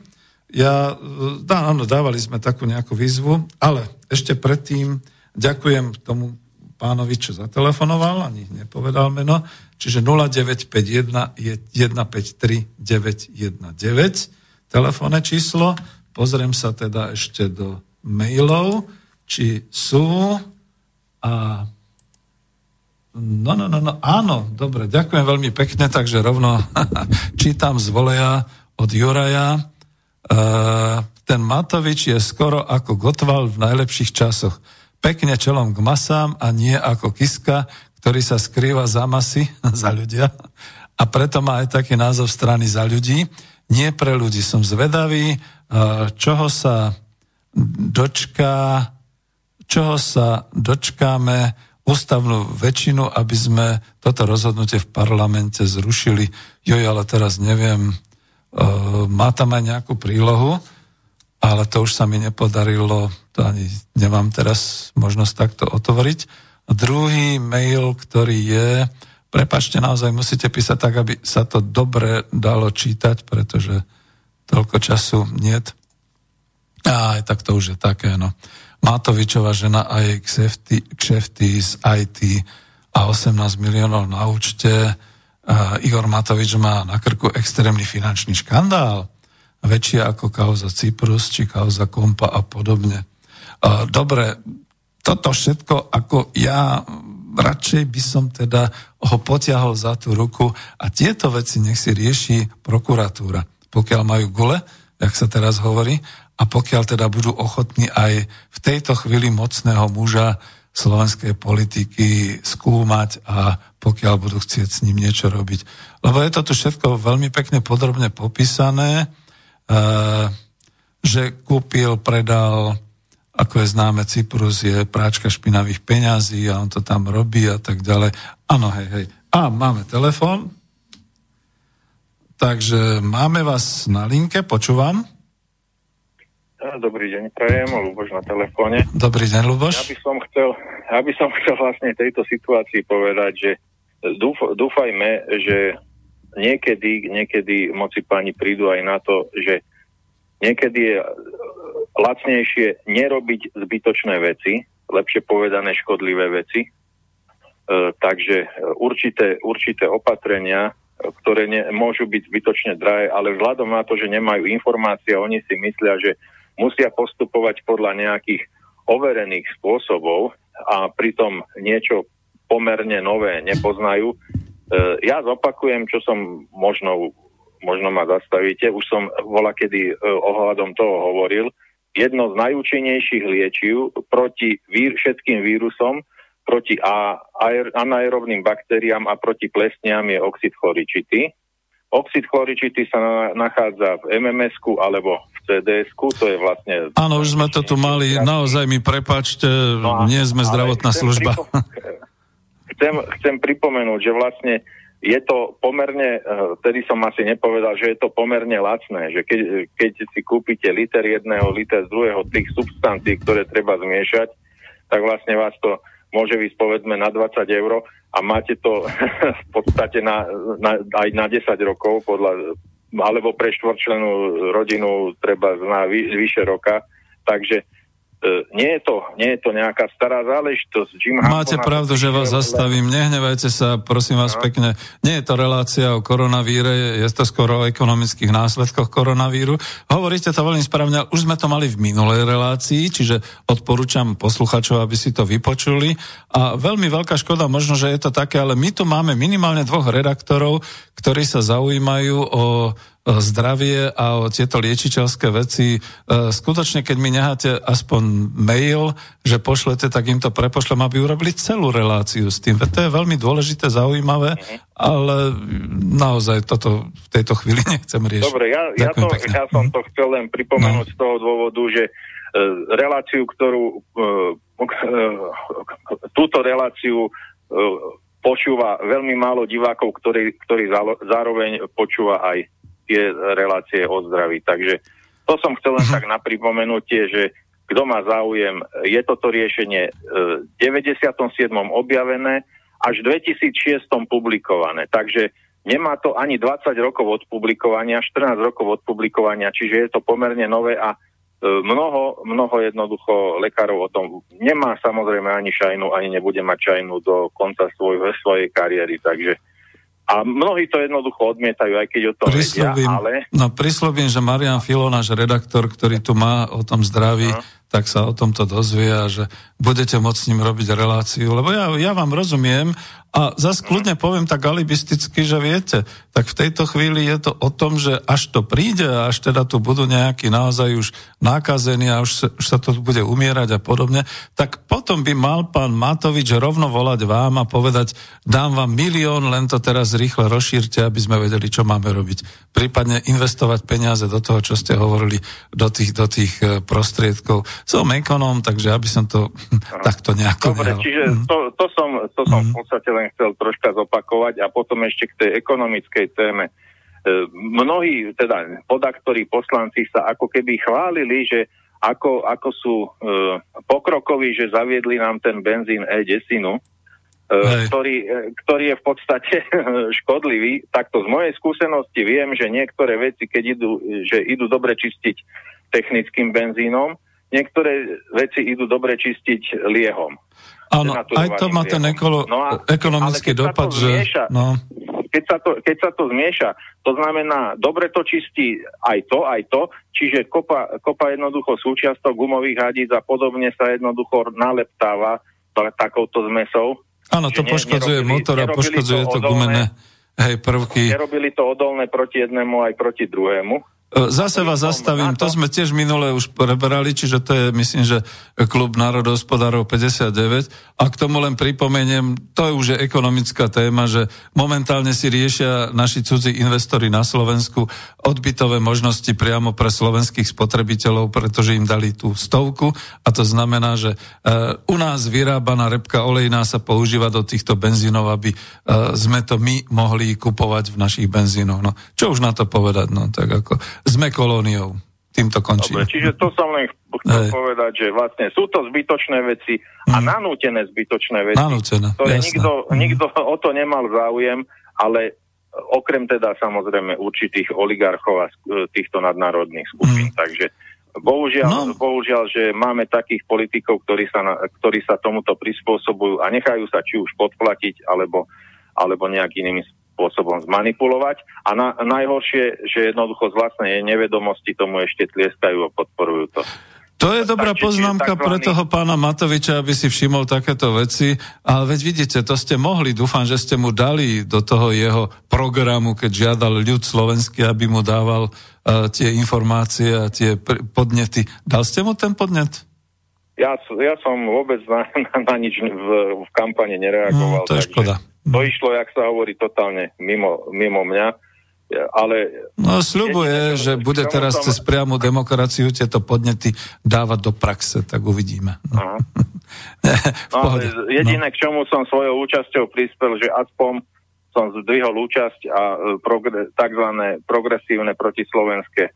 Ja, uh, dá, áno, dávali sme takú nejakú výzvu, ale ešte predtým ďakujem tomu pánovi, čo zatelefonoval, ani nepovedal meno, čiže 0951 je 153 919, telefónne číslo. Pozriem sa teda ešte do mailov, či sú a No, no, no, no, áno, dobre, ďakujem veľmi pekne, takže rovno čítam z voleja od Juraja. E, ten Matovič je skoro ako Gotval v najlepších časoch. Pekne čelom k masám a nie ako Kiska, ktorý sa skrýva za masy, za ľudia. A preto má aj taký názov strany za ľudí. Nie pre ľudí. Som zvedavý, e, čoho sa dočká čoho sa dočkáme ústavnú väčšinu, aby sme toto rozhodnutie v parlamente zrušili. Joj, ale teraz neviem, uh, má tam aj nejakú prílohu, ale to už sa mi nepodarilo, to ani nemám teraz možnosť takto otvoriť. A druhý mail, ktorý je, prepačte, naozaj musíte písať tak, aby sa to dobre dalo čítať, pretože toľko času niet. Aj tak to už je také, no. Matovičová žena a jej kšefty, kšefty z IT a 18 miliónov na účte. A Igor Matovič má na krku extrémny finančný škandál. Väčšia ako kauza Cyprus či kauza Kompa a podobne. A dobre, toto všetko, ako ja radšej by som teda ho potiahol za tú ruku a tieto veci nech si rieši prokuratúra. Pokiaľ majú gule, jak sa teraz hovorí, a pokiaľ teda budú ochotní aj v tejto chvíli mocného muža slovenskej politiky skúmať a pokiaľ budú chcieť s ním niečo robiť. Lebo je to tu všetko veľmi pekne podrobne popísané, e, že kúpil, predal, ako je známe, Cyprus je práčka špinavých peňazí a on to tam robí a tak ďalej. Áno, hej, hej. A máme telefon. Takže máme vás na linke, počúvam. Dobrý deň, prajem, Luboš na telefóne. Dobrý deň, Luboš. Ja by som chcel, ja by som chcel vlastne tejto situácii povedať, že dúf, dúfajme, že niekedy, niekedy moci páni prídu aj na to, že niekedy je lacnejšie nerobiť zbytočné veci, lepšie povedané škodlivé veci. E, takže určité, určité opatrenia, ktoré ne, môžu byť zbytočne drahé, ale vzhľadom na to, že nemajú informácie, oni si myslia, že musia postupovať podľa nejakých overených spôsobov a pritom niečo pomerne nové nepoznajú. E, ja zopakujem, čo som možno, možno ma zastavíte, už som vola kedy e, ohľadom toho hovoril. Jedno z najúčinnejších liečiv proti vír, všetkým vírusom, proti anaerobným baktériám a proti plesniam je oxid chloričity. Oxid chloričity sa nachádza v MMS-ku alebo cds to je vlastne... Áno, už sme to tu mali, naozaj mi prepačte, no nie sme zdravotná služba. Pripo- chcem, chcem pripomenúť, že vlastne je to pomerne, vtedy som asi nepovedal, že je to pomerne lacné, že keď, keď si kúpite liter jedného, liter z druhého tých substancií, ktoré treba zmiešať, tak vlastne vás to môže ísť povedzme na 20 eur a máte to v podstate na, na, aj na 10 rokov podľa alebo pre štvorčlenú rodinu treba na vy, vyše roka. Takže nie je, to, nie je to nejaká stará záležitosť. Jim Máte pravdu, že vás zastavím. Nehnevajte sa, prosím vás no. pekne. Nie je to relácia o koronavíre, je to skoro o ekonomických následkoch koronavíru. Hovoríte to veľmi správne, už sme to mali v minulej relácii, čiže odporúčam posluchačov, aby si to vypočuli. A veľmi veľká škoda, možno, že je to také, ale my tu máme minimálne dvoch redaktorov, ktorí sa zaujímajú o zdravie a o tieto liečiteľské veci. E, skutočne, keď mi necháte aspoň mail, že pošlete, tak im to prepošlem, aby urobili celú reláciu s tým. to je veľmi dôležité, zaujímavé, ale naozaj toto v tejto chvíli nechcem riešiť. Dobre, ja, ja, to, ja som to chcel len pripomenúť no. z toho dôvodu, že e, reláciu, ktorú e, túto reláciu počúva veľmi málo divákov, ktorí, ktorí zároveň počúva aj tie relácie o zdraví. Takže to som chcel len mhm. tak na pripomenutie, že kto má záujem, je toto riešenie v 97. objavené, až v 2006. publikované. Takže nemá to ani 20 rokov od publikovania, 14 rokov od publikovania, čiže je to pomerne nové a e, mnoho, mnoho jednoducho lekárov o tom nemá samozrejme ani šajnu, ani nebude mať šajnu do konca svoj, svojej kariéry, takže a mnohí to jednoducho odmietajú, aj keď o tom prislobím, vedia, ale... No prislobím, že Marian Filo, náš redaktor, ktorý tu má o tom zdraví, uh-huh tak sa o tomto dozvie a že budete môcť s ním robiť reláciu. Lebo ja, ja vám rozumiem a zase kľudne poviem tak alibisticky, že viete, tak v tejto chvíli je to o tom, že až to príde a až teda tu budú nejakí naozaj už nakazení a už sa, už sa to bude umierať a podobne, tak potom by mal pán Matovič rovno volať vám a povedať, dám vám milión, len to teraz rýchle rozšírte, aby sme vedeli, čo máme robiť. Prípadne investovať peniaze do toho, čo ste hovorili, do tých, do tých e, prostriedkov. Som ekonom, takže aby som to Aha. takto nejako Dobre, nehal. čiže mhm. to, to som, to som mm. v podstate len chcel troška zopakovať a potom ešte k tej ekonomickej téme. E, mnohí, teda podaktorí poslanci sa ako keby chválili, že ako, ako sú e, pokrokoví, že zaviedli nám ten benzín E10, E, ktorý, e, ktorý je v podstate škodlivý. Takto z mojej skúsenosti viem, že niektoré veci, keď idú, že idú dobre čistiť technickým benzínom, niektoré veci idú dobre čistiť liehom. Áno, aj to má ten ekolo, no a, ekonomický dopad, že... Zmieša, no. keď, sa to, keď sa to zmieša, to znamená, dobre to čistí aj to, aj to, čiže kopa, kopa jednoducho súčiastok gumových hadíc a podobne sa jednoducho naleptáva takouto zmesou Áno, to poškodzuje nerobili, motor a poškodzuje to, to gumené hej, prvky. Nerobili to odolné proti jednému aj proti druhému. E, zase vás zastavím, to sme tiež minule už preberali, čiže to je, myslím, že klub národohospodárov 59. A k tomu len pripomeniem, to je už je ekonomická téma, že momentálne si riešia naši cudzí investori na Slovensku odbytové možnosti priamo pre slovenských spotrebiteľov, pretože im dali tú stovku. A to znamená, že uh, u nás vyrábaná repka olejná sa používa do týchto benzínov, aby uh, sme to my mohli kupovať v našich benzínoch. No, čo už na to povedať, no tak ako sme kolóniou. Týmto končím. Dobre, čiže to som len chcel hey. povedať, že vlastne sú to zbytočné veci a mm. nanútené zbytočné veci, Nanútené, ktoré nikto, mm. nikto o to nemal záujem, ale okrem teda samozrejme určitých oligarchov a týchto nadnárodných skupín. Mm. Takže bohužiaľ, no. bohužiaľ, že máme takých politikov, ktorí sa, na, ktorí sa tomuto prispôsobujú a nechajú sa či už podplatiť, alebo, alebo nejak inými spôsobom zmanipulovať a na, najhoršie, že jednoducho z vlastnej nevedomosti tomu ešte tlieskajú a podporujú to. To je dobrá poznámka takzvaný... pre toho pána Matoviča, aby si všimol takéto veci. Ale veď vidíte, to ste mohli. Dúfam, že ste mu dali do toho jeho programu, keď žiadal ľud slovenský, aby mu dával uh, tie informácie a tie podnety. Dal ste mu ten podnet? Ja, ja som vôbec na, na, na nič v, v kampane nereagoval. No, to je takže... škoda. To išlo, jak sa hovorí, totálne mimo, mimo mňa. Ale... No sľubuje, že bude teraz som... cez priamu demokraciu tieto podnety dávať do praxe, tak uvidíme. No. no, ale jediné, no. k čomu som svojou účasťou prispel, že aspoň som zdvihol účasť a e, progre, tzv. progresívne protislovenské e,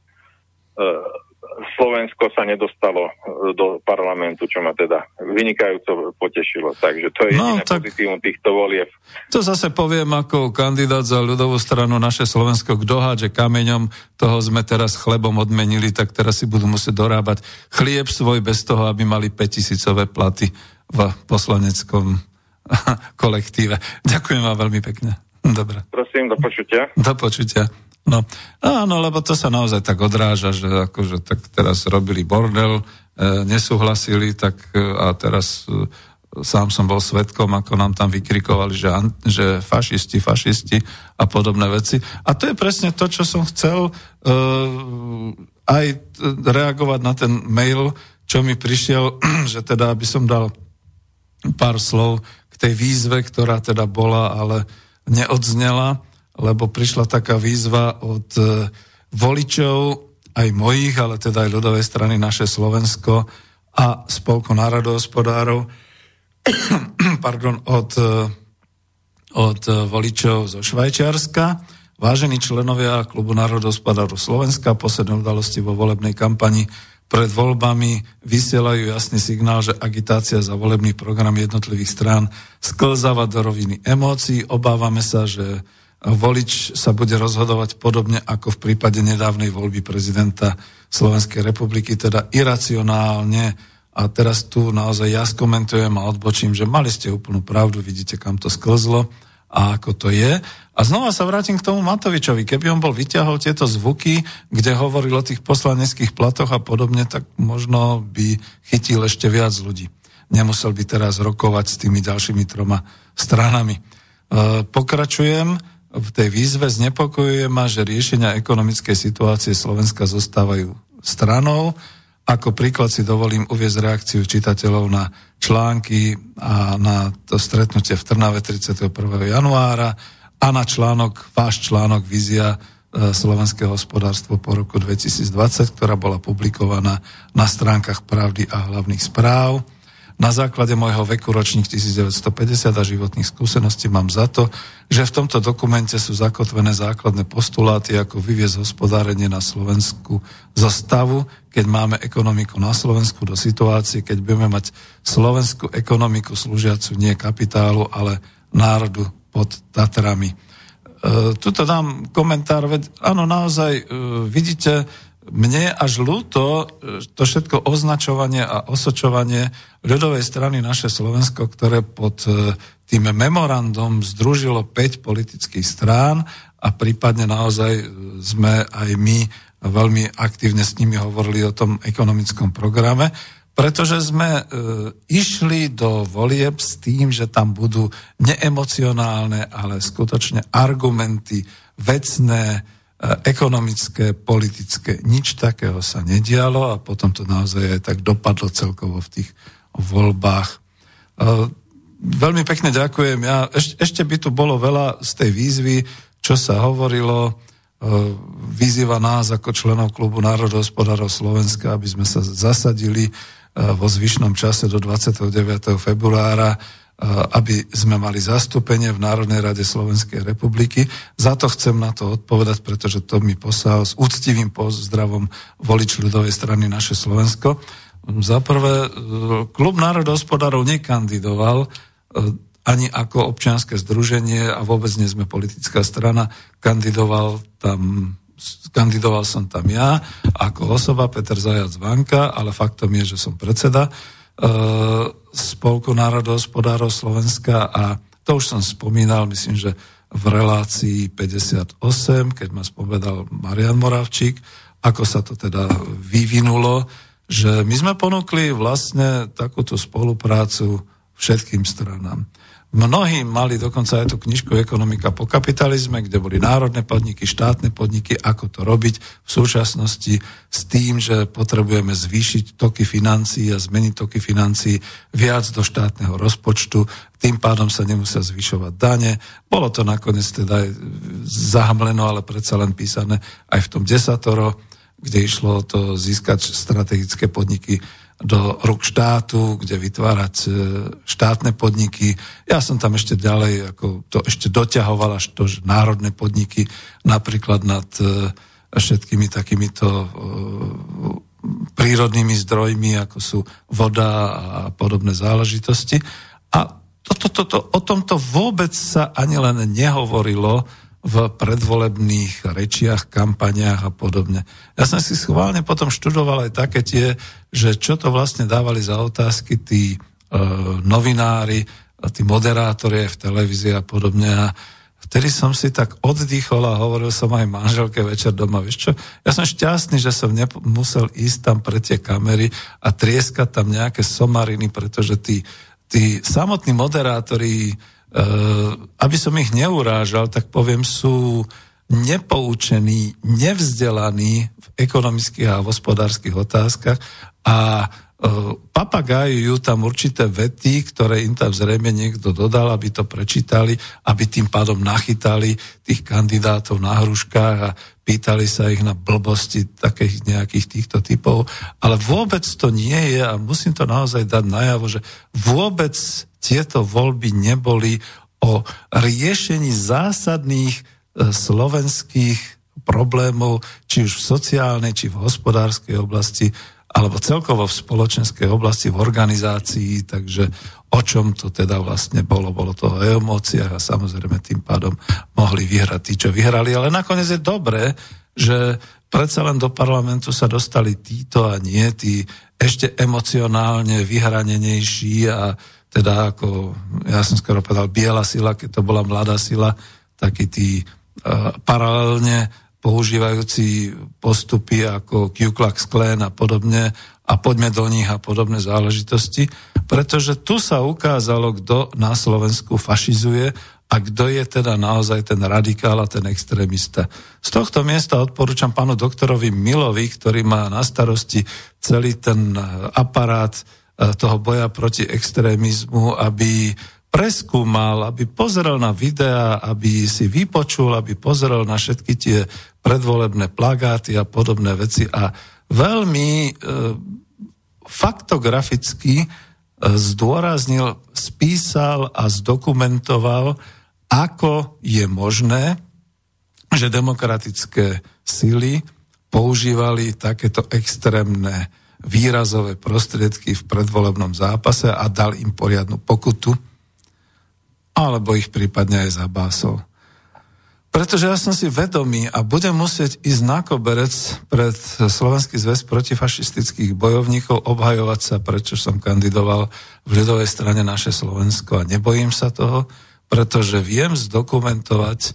Slovensko sa nedostalo e, do parlamentu, čo ma teda vynikajúco potešilo. Takže to je no, tak pozitívum týchto volieb. To zase poviem ako kandidát za ľudovú stranu naše Slovensko, kto hádže kameňom, toho sme teraz chlebom odmenili, tak teraz si budú musieť dorábať chlieb svoj bez toho, aby mali 5000 platy v poslaneckom kolektíve. Ďakujem vám veľmi pekne. Dobre. Prosím, do počutia. Do počutia. No, áno, lebo to sa naozaj tak odráža, že akože tak teraz robili bordel, e, nesúhlasili, tak e, a teraz e, sám som bol svetkom, ako nám tam vykrikovali, že, že fašisti, fašisti a podobné veci. A to je presne to, čo som chcel e, aj reagovať na ten mail, čo mi prišiel, že teda, aby som dal pár slov k tej výzve, ktorá teda bola, ale neodznela lebo prišla taká výzva od e, voličov, aj mojich, ale teda aj ľudovej strany naše Slovensko a Spolku národohospodárov, pardon, od, e, od voličov zo Švajčiarska. Vážení členovia klubu národohospodárov Slovenska, posledné udalosti vo volebnej kampani pred voľbami vysielajú jasný signál, že agitácia za volebný program jednotlivých strán sklzáva do roviny emócií. Obávame sa, že volič sa bude rozhodovať podobne ako v prípade nedávnej voľby prezidenta Slovenskej republiky, teda iracionálne. A teraz tu naozaj ja skomentujem a odbočím, že mali ste úplnú pravdu, vidíte, kam to sklzlo a ako to je. A znova sa vrátim k tomu Matovičovi. Keby on bol vyťahol tieto zvuky, kde hovoril o tých poslaneckých platoch a podobne, tak možno by chytil ešte viac ľudí. Nemusel by teraz rokovať s tými ďalšími troma stranami. E, pokračujem v tej výzve znepokojuje ma, že riešenia ekonomickej situácie Slovenska zostávajú stranou. Ako príklad si dovolím uviezť reakciu čitateľov na články a na to stretnutie v Trnave 31. januára a na článok, váš článok Vizia slovenské hospodárstvo po roku 2020, ktorá bola publikovaná na stránkach Pravdy a hlavných správ. Na základe môjho veku ročník 1950 a životných skúseností mám za to, že v tomto dokumente sú zakotvené základné postuláty, ako vyviezť hospodárenie na Slovensku zo stavu, keď máme ekonomiku na Slovensku do situácie, keď budeme mať slovenskú ekonomiku slúžiacu nie kapitálu, ale národu pod Tatrami. E, tuto dám komentár, veď áno, naozaj e, vidíte, mne až ľúto e, to všetko označovanie a osočovanie ľudovej strany naše Slovensko, ktoré pod e, tým memorandum združilo 5 politických strán a prípadne naozaj e, sme aj my veľmi aktívne s nimi hovorili o tom ekonomickom programe, pretože sme e, išli do volieb s tým, že tam budú neemocionálne, ale skutočne argumenty, vecné, ekonomické, politické. Nič takého sa nedialo a potom to naozaj aj tak dopadlo celkovo v tých voľbách. Veľmi pekne ďakujem. Ja, eš, ešte by tu bolo veľa z tej výzvy, čo sa hovorilo. Vyzýva nás ako členov klubu národohospodárov Slovenska, aby sme sa zasadili vo zvyšnom čase do 29. februára aby sme mali zastúpenie v Národnej rade Slovenskej republiky. Za to chcem na to odpovedať, pretože to mi poslal s úctivým pozdravom volič ľudovej strany naše Slovensko. Za prvé, e, klub národohospodárov nekandidoval e, ani ako občianske združenie a vôbec nie sme politická strana. Kandidoval tam kandidoval som tam ja ako osoba Peter Zajac Vanka, ale faktom je, že som predseda E, Spolku národohospodárov Slovenska a to už som spomínal, myslím, že v relácii 58, keď ma spovedal Marian Moravčík, ako sa to teda vyvinulo, že my sme ponúkli vlastne takúto spoluprácu všetkým stranám. Mnohí mali dokonca aj tú knižku Ekonomika po kapitalizme, kde boli národné podniky, štátne podniky, ako to robiť v súčasnosti s tým, že potrebujeme zvýšiť toky financií a zmeniť toky financií viac do štátneho rozpočtu, tým pádom sa nemusia zvyšovať dane. Bolo to nakoniec teda aj zahamleno, ale predsa len písané aj v tom desatoro, kde išlo to získať strategické podniky do rúk štátu, kde vytvárať e, štátne podniky. Ja som tam ešte ďalej, ako to ešte doťahoval až to, že národné podniky, napríklad nad e, všetkými takýmito e, prírodnými zdrojmi, ako sú voda a podobné záležitosti. A to, to, to, to, o tomto vôbec sa ani len nehovorilo v predvolebných rečiach, kampaniách a podobne. Ja som si schválne potom študoval aj také tie, že čo to vlastne dávali za otázky tí e, novinári, tí moderátori v televízii a podobne. A vtedy som si tak oddychol a hovoril som aj manželke večer doma, vieš čo, ja som šťastný, že som musel ísť tam pre tie kamery a trieskať tam nejaké somariny, pretože tí, tí samotní moderátori aby som ich neurážal, tak poviem, sú nepoučení, nevzdelaní v ekonomických a hospodárskych otázkach a Eh, papagajujú tam určité vety, ktoré im tam zrejme niekto dodal, aby to prečítali, aby tým pádom nachytali tých kandidátov na hruškách a pýtali sa ich na blbosti takých nejakých týchto typov. Ale vôbec to nie je a musím to naozaj dať najavo, že vôbec tieto voľby neboli o riešení zásadných eh, slovenských problémov, či už v sociálnej, či v hospodárskej oblasti, alebo celkovo v spoločenskej oblasti, v organizácii, takže o čom to teda vlastne bolo. Bolo to o emóciách a samozrejme tým pádom mohli vyhrať tí, čo vyhrali. Ale nakoniec je dobré, že predsa len do parlamentu sa dostali títo a nie tí ešte emocionálne vyhranenejší a teda ako, ja som skoro povedal, biela sila, keď to bola mladá sila, takí tí uh, paralelne používajúci postupy ako Ku Klux Klan a podobne a poďme do nich a podobné záležitosti, pretože tu sa ukázalo, kto na Slovensku fašizuje a kto je teda naozaj ten radikál a ten extrémista. Z tohto miesta odporúčam pánu doktorovi Milovi, ktorý má na starosti celý ten aparát eh, toho boja proti extrémizmu, aby preskúmal, aby pozrel na videá, aby si vypočul, aby pozrel na všetky tie predvolebné plagáty a podobné veci a veľmi e, faktograficky e, zdôraznil, spísal a zdokumentoval, ako je možné, že demokratické síly používali takéto extrémne výrazové prostriedky v predvolebnom zápase a dal im poriadnu pokutu, alebo ich prípadne aj zabásol. Pretože ja som si vedomý a budem musieť ísť na koberec pred Slovenský zväz protifašistických bojovníkov, obhajovať sa, prečo som kandidoval v ľudovej strane naše Slovensko a nebojím sa toho, pretože viem zdokumentovať,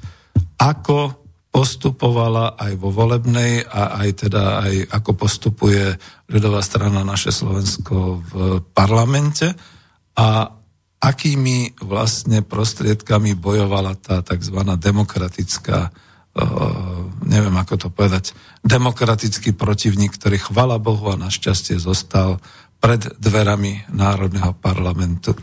ako postupovala aj vo volebnej a aj teda aj ako postupuje ľudová strana naše Slovensko v parlamente a akými vlastne prostriedkami bojovala tá tzv. demokratická, uh, neviem ako to povedať, demokratický protivník, ktorý chvala Bohu a našťastie zostal pred dverami Národného parlamentu.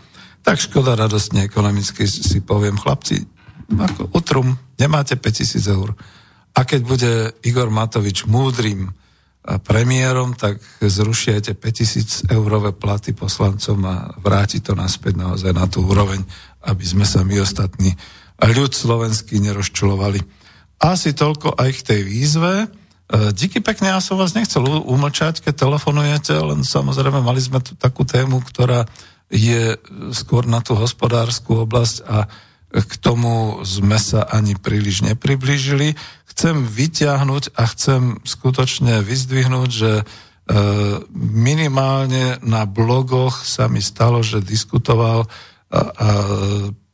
Tak škoda radostne ekonomicky si poviem, chlapci, ako utrum, nemáte 5000 eur. A keď bude Igor Matovič múdrym premiérom, tak zrušiete 5000 eurové platy poslancom a vráti to naspäť naozaj na tú úroveň, aby sme sa my ostatní ľud slovenský nerozčulovali. Asi toľko aj k tej výzve. E, díky pekne, ja som vás nechcel umlčať, keď telefonujete, len samozrejme mali sme tu takú tému, ktorá je skôr na tú hospodárskú oblasť a k tomu sme sa ani príliš nepriblížili chcem vyťahnuť a chcem skutočne vyzdvihnúť, že e, minimálne na blogoch sa mi stalo, že diskutoval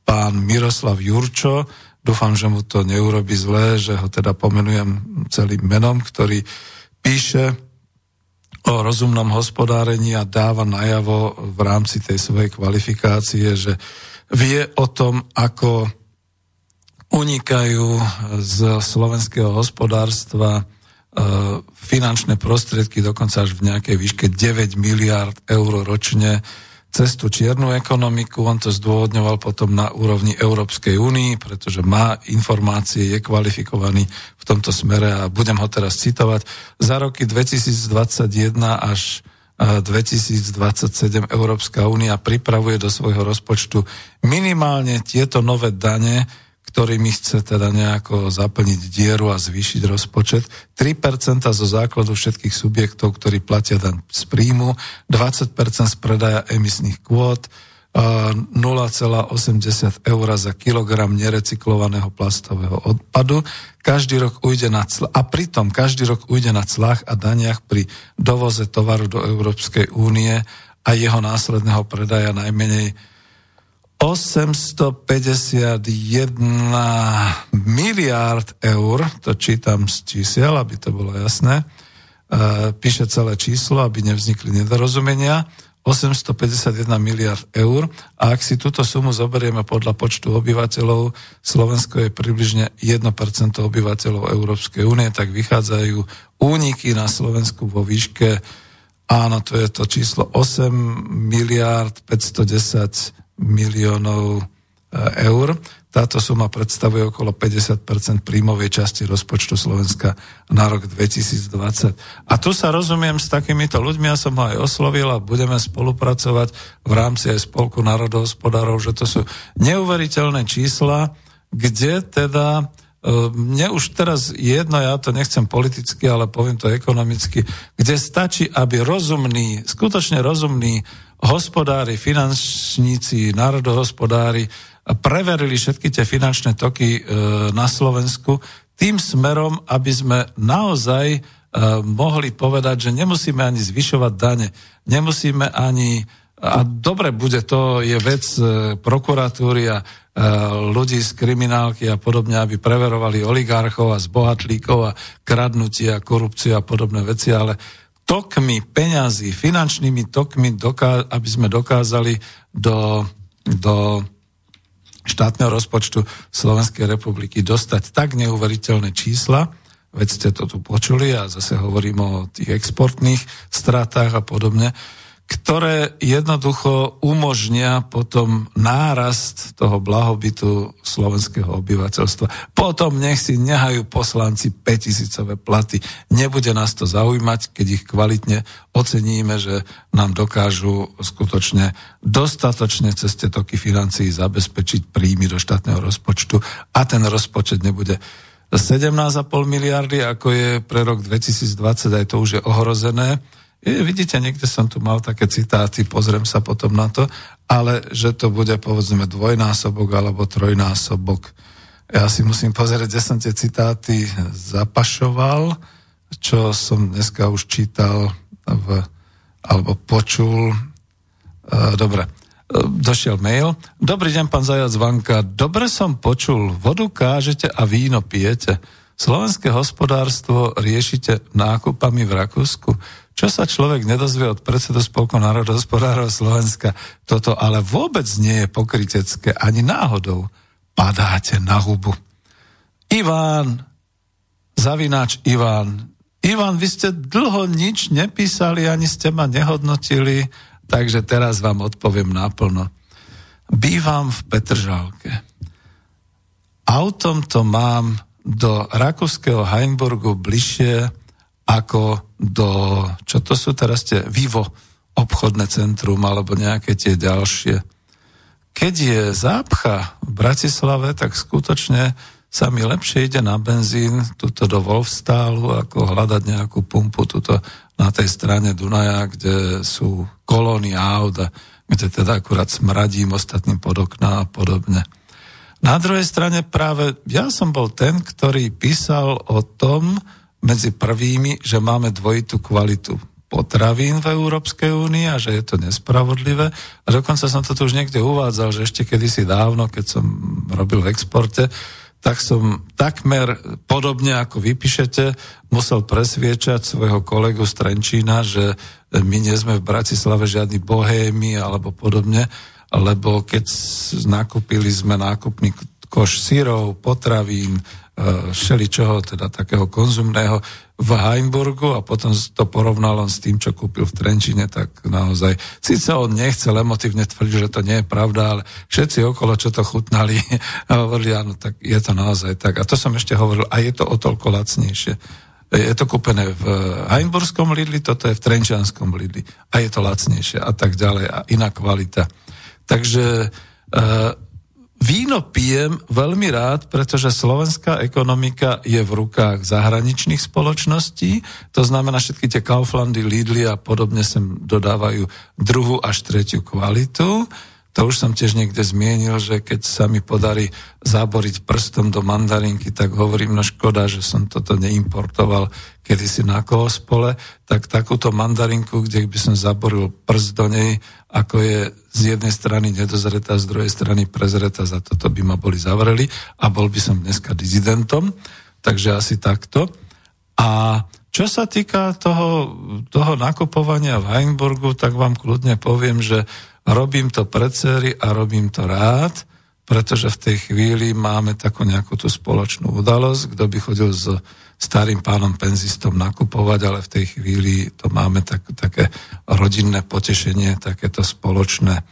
pán Miroslav Jurčo, dúfam, že mu to neurobi zlé, že ho teda pomenujem celým menom, ktorý píše o rozumnom hospodárení a dáva najavo v rámci tej svojej kvalifikácie, že vie o tom, ako unikajú z slovenského hospodárstva e, finančné prostriedky dokonca až v nejakej výške 9 miliard eur ročne cez tú čiernu ekonomiku. On to zdôvodňoval potom na úrovni Európskej únii, pretože má informácie, je kvalifikovaný v tomto smere a budem ho teraz citovať. Za roky 2021 až 2027 e, Európska únia pripravuje do svojho rozpočtu minimálne tieto nové dane, ktorými chce teda nejako zaplniť dieru a zvýšiť rozpočet. 3% zo základu všetkých subjektov, ktorí platia daň z príjmu, 20% z predaja emisných kvót, 0,80 eur za kilogram nerecyklovaného plastového odpadu. Každý rok ujde na cl- a pritom každý rok ujde na clách a daniach pri dovoze tovaru do Európskej únie a jeho následného predaja najmenej 851 miliárd eur, to čítam z čísiel, aby to bolo jasné, e, píše celé číslo, aby nevznikli nedorozumenia, 851 miliard eur. A ak si túto sumu zoberieme podľa počtu obyvateľov, Slovensko je približne 1% obyvateľov Európskej únie, tak vychádzajú úniky na Slovensku vo výške, áno, to je to číslo 8 miliard 510 miliónov eh, eur. Táto suma predstavuje okolo 50% príjmovej časti rozpočtu Slovenska na rok 2020. A tu sa rozumiem s takýmito ľuďmi, ja som ho aj oslovil a budeme spolupracovať v rámci aj Spolku národohospodárov, že to sú neuveriteľné čísla, kde teda eh, mne už teraz jedno, ja to nechcem politicky, ale poviem to ekonomicky, kde stačí, aby rozumný, skutočne rozumný hospodári, finančníci, národohospodári preverili všetky tie finančné toky e, na Slovensku tým smerom, aby sme naozaj e, mohli povedať, že nemusíme ani zvyšovať dane, nemusíme ani a dobre bude, to je vec e, prokuratúry a ľudí z kriminálky a podobne, aby preverovali oligarchov a zbohatlíkov a kradnutie a korupciu a podobné veci, ale tokmi peňazí, finančnými tokmi, doká- aby sme dokázali do, do štátneho rozpočtu Slovenskej republiky dostať tak neuveriteľné čísla, veď ste to tu počuli a zase hovorím o tých exportných stratách a podobne, ktoré jednoducho umožnia potom nárast toho blahobytu slovenského obyvateľstva. Potom nech si nehajú poslanci 5000 platy. Nebude nás to zaujímať, keď ich kvalitne oceníme, že nám dokážu skutočne dostatočne cez tie toky financií zabezpečiť príjmy do štátneho rozpočtu a ten rozpočet nebude 17,5 miliardy, ako je pre rok 2020, aj to už je ohrozené vidíte, niekde som tu mal také citáty, pozriem sa potom na to, ale že to bude povedzme dvojnásobok alebo trojnásobok. Ja si musím pozrieť, kde som tie citáty zapašoval, čo som dneska už čítal v, alebo počul. E, dobre, e, došiel mail. Dobrý deň, pán Zajac Vanka. Dobre som počul, vodu kážete a víno pijete. Slovenské hospodárstvo riešite nákupami v Rakúsku. Čo sa človek nedozvie od predsedu Spolku národohospodárov Slovenska, toto ale vôbec nie je pokrytecké, ani náhodou. Padáte na hubu. Iván, zavináč Iván. Iván, vy ste dlho nič nepísali, ani ste ma nehodnotili, takže teraz vám odpoviem naplno. Bývam v Petržálke. Autom to mám do rakúskeho Heimburgu bližšie ako do, čo to sú teraz tie Vivo obchodné centrum alebo nejaké tie ďalšie. Keď je zápcha v Bratislave, tak skutočne sa mi lepšie ide na benzín tuto do Wolfstálu, ako hľadať nejakú pumpu tuto na tej strane Dunaja, kde sú kolóny aut a kde teda akurát smradím ostatným pod okná a podobne. Na druhej strane práve ja som bol ten, ktorý písal o tom, medzi prvými, že máme dvojitú kvalitu potravín v Európskej únii a že je to nespravodlivé. A dokonca som to tu už niekde uvádzal, že ešte kedysi dávno, keď som robil v exporte, tak som takmer podobne ako vypíšete musel presviečať svojho kolegu z Trenčína, že my nie sme v Bratislave žiadni bohémy alebo podobne, lebo keď nakúpili sme nákupný koš syrov, potravín, všeličoho, teda takého konzumného v Heimburgu a potom to porovnal on s tým, čo kúpil v Trenčine, tak naozaj, síce on nechcel emotívne tvrdiť, že to nie je pravda, ale všetci okolo, čo to chutnali, hovorili, áno, tak je to naozaj tak. A to som ešte hovoril, a je to o toľko lacnejšie. Je to kúpené v Heimburskom Lidli, toto je v Trenčianskom Lidli a je to lacnejšie a tak ďalej a iná kvalita. Takže e, Víno pijem veľmi rád, pretože slovenská ekonomika je v rukách zahraničných spoločností, to znamená všetky tie Kauflandy, Lidly a podobne sem dodávajú druhú až tretiu kvalitu. To už som tiež niekde zmienil, že keď sa mi podarí zaboriť prstom do mandarinky, tak hovorím, no škoda, že som toto neimportoval kedysi na kohospole, tak takúto mandarinku, kde by som zaboril prst do nej, ako je z jednej strany nedozretá, z druhej strany prezretá, za toto by ma boli zavreli a bol by som dneska dizidentom, takže asi takto. A čo sa týka toho, toho nakupovania v Heinburgu, tak vám kľudne poviem, že robím to pre cery a robím to rád, pretože v tej chvíli máme takú nejakú tú spoločnú udalosť, kto by chodil s starým pánom penzistom nakupovať, ale v tej chvíli to máme tak, také rodinné potešenie, takéto spoločné. E,